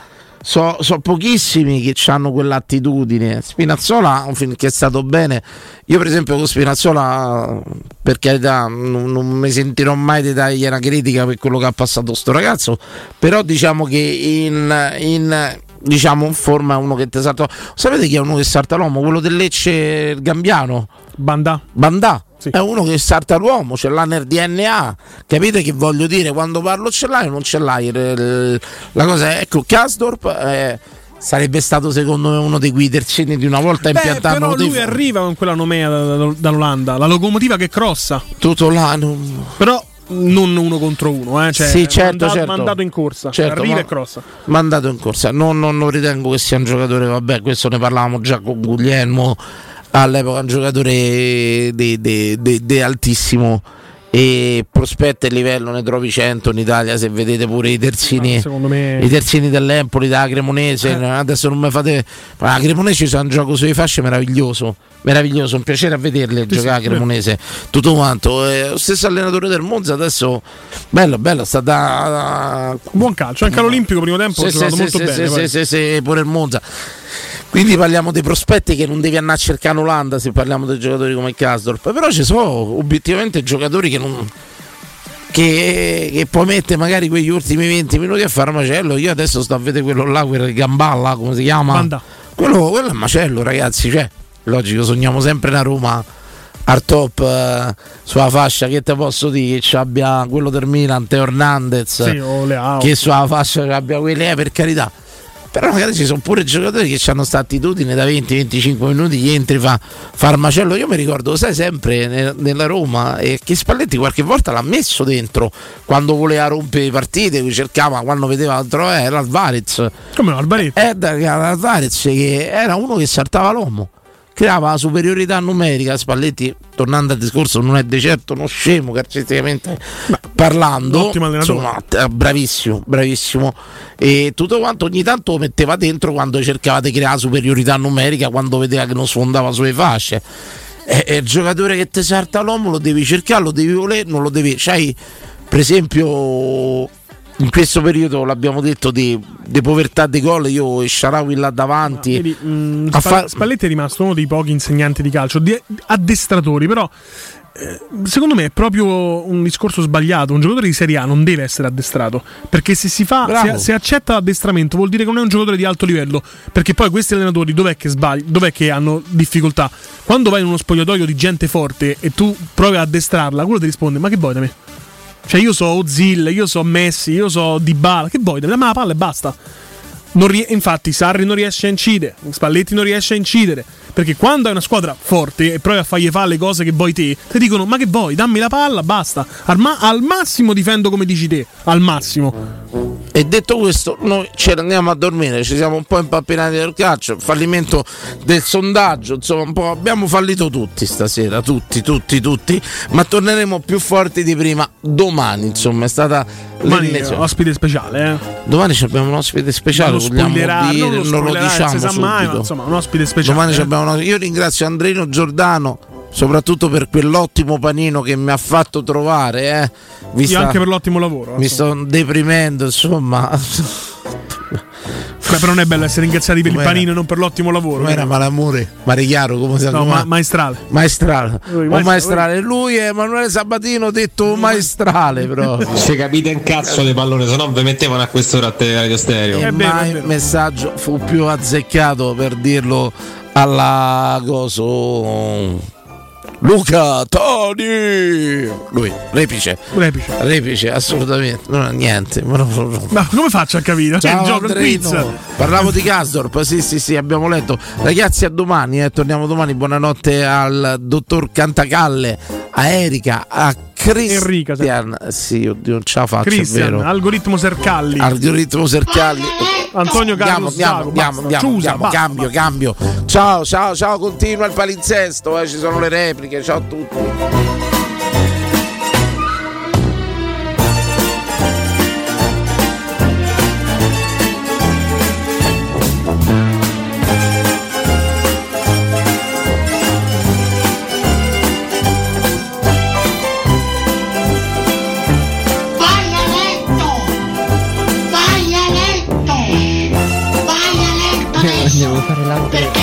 so, so pochissimi che hanno quell'attitudine. Spinazzola, un film che è stato bene. Io, per esempio, con Spinazzola, per carità, non, non mi sentirò mai di dargli una critica per quello che ha passato sto ragazzo. Però diciamo che in, in diciamo in forma è uno che ti salta. Sapete chi è uno che salta l'uomo? Quello del Lecce il Gambiano.
Bandà.
Bandà. È uno che salta l'uomo, ce l'ha nel DNA. Capite che voglio dire? Quando parlo ce l'hai o non ce l'hai? La cosa è, ecco, Kasdorp eh, sarebbe stato secondo me uno dei guidersini di una volta impiantato
però lui arriva con quella nomea da- da- dall'Olanda, la locomotiva che crossa.
Tutto là.
Però non uno contro uno, eh. Cioè,
Sì, certo,
mandato,
certo.
mandato in corsa.
Certo,
arriva
ma-
e crossa.
mandato in corsa. Non, non- non ritengo che sia un giocatore, vabbè, questo ne parlavamo già con Guglielmo all'epoca, un giocatore di, altissimo e prospetto e livello ne trovi 100 in Italia se vedete pure i terzini
secondo me-
i terzini dell'Empoli della Cremonese
Eh.
adesso non mi fate ma la Cremonese c'è un gioco sulle fasce meraviglioso meraviglioso un piacere a vederle
Sì,
giocare
sì,
a Cremonese tutto quanto Eh, lo stesso allenatore del Monza adesso bello bello sta da
Buon calcio, anche all'Olimpico primo tempo ha
sì,
giocato
sì,
molto
sì,
bene.
sì, sì, sì, sì, pure il Monza. Quindi parliamo dei prospetti che non devi andare a cercare in Olanda se parliamo dei giocatori come il Kasdorp. Però ci sono obiettivamente giocatori che non. Che, che poi mette magari quegli ultimi 20 minuti a fare macello. Io adesso sto a vedere quello là, quel Gamballa, come si chiama? Quello, quello è macello, ragazzi. Cioè, logico, sogniamo sempre una Roma al top eh, sulla fascia. Che te posso dire? Che ci abbia quello del Milan, Teo Hernandez
Sì,
che sulla fascia ci abbia quelli, eh, per carità. Però magari ci sono pure giocatori che hanno questa attitudine da 20-25 minuti, gli entri, fa, fa il macello. Io mi ricordo, sai, sempre ne- nella Roma, e che Spalletti qualche volta l'ha messo dentro quando voleva rompere le partite, cercava, quando vedeva altro, eh, era Alvarez.
Come no?
Eh, da- era Alvarez che era uno che saltava l'uomo. Creava la superiorità numerica. Spalletti, tornando al discorso, non è di certo uno scemo calcisticamente parlando.
ottimo allenatore.
Insomma, eh, bravissimo, bravissimo. E tutto quanto ogni tanto lo metteva dentro quando cercava di creare superiorità numerica, quando vedeva che non sfondava sulle fasce. E, e il giocatore che ti salta l'uomo lo devi cercare, lo devi volere, non lo devi. C'hai, per esempio, in questo periodo l'abbiamo detto di, di povertà di gol. Io e Sharawi là davanti.
Vedi, mm,
a
Spa-
fa-
Spalletti è rimasto uno dei pochi insegnanti di calcio, di addestratori, però eh, secondo me è proprio un discorso sbagliato. Un giocatore di Serie A non deve essere addestrato, perché se si fa, se, se accetta l'addestramento vuol dire che non è un giocatore di alto livello, perché poi questi allenatori dov'è che sbagli, dov'è che hanno difficoltà? Quando vai in uno spogliatoio di gente forte e tu provi a addestrarla, quello ti risponde "Ma che vuoi da me?" Cioè io so Ozil, io so Messi, io so Dybala, che vuoi? Dammi la palla e basta. Rie- infatti Sarri non riesce a incidere, Spalletti non riesce a incidere, perché quando hai una squadra forte e provi a fargli fare le cose che vuoi te, ti dicono ma che vuoi, dammi la palla, basta. Al, ma- al massimo difendo come dici te, al massimo.
E detto questo, noi ce ne andiamo a dormire, ci siamo un po' impappinati del calcio, fallimento del sondaggio, insomma, un po' abbiamo fallito tutti stasera, tutti, tutti, tutti, ma torneremo più forti di prima domani, insomma, è stata
Domani ospite speciale, eh.
Domani abbiamo un ospite speciale,
lo
vogliamo dire,
non lo
non lo diciamo
si mai, ma insomma, un ospite speciale. Eh.
abbiamo Io ringrazio Andrino Giordano soprattutto per quell'ottimo panino che mi ha fatto trovare. Eh. Mi
Io
sta-
anche per l'ottimo lavoro.
mi sto deprimendo, insomma.
Beh, però non è bello essere ringraziati per il panino e non per l'ottimo lavoro.
Non era malamore, mare chiaro come si
No,
chiama?
ma- maestrale.
Maestrale.
Lui,
O
maestra-
maestrale. Lui è Emanuele Sabatino detto maestrale proprio.
Se capite un cazzo di pallone, se no vi mettevano a quest'ora a te Radio Stereo.
E mai il messaggio fu più azzeccato per dirlo alla coso Luca Toni lui repice
Repice.
repice assolutamente non ha niente ma no, no, no.
Ma come faccio a capire?
Ciao,
il gioco quiz.
Parlavo di Gasdorp, sì, sì, sì, abbiamo letto. Ragazzi, a domani, eh, torniamo domani. Buonanotte al dottor Cantacalle, a Erika, a Christian. sì, oddio, non ce la faccio, è
Christian,
vero.
algoritmo Sercalli.
Algoritmo Sercalli.
Antonio
Andiamo,
Carlos
andiamo,
Zago,
andiamo,
basta,
andiamo,
Ciusa,
andiamo,
basta,
cambio, cambio. Ciao, ciao, ciao, continua il palinsesto, eh, ci sono le repliche, ciao a tutti.
Adesso!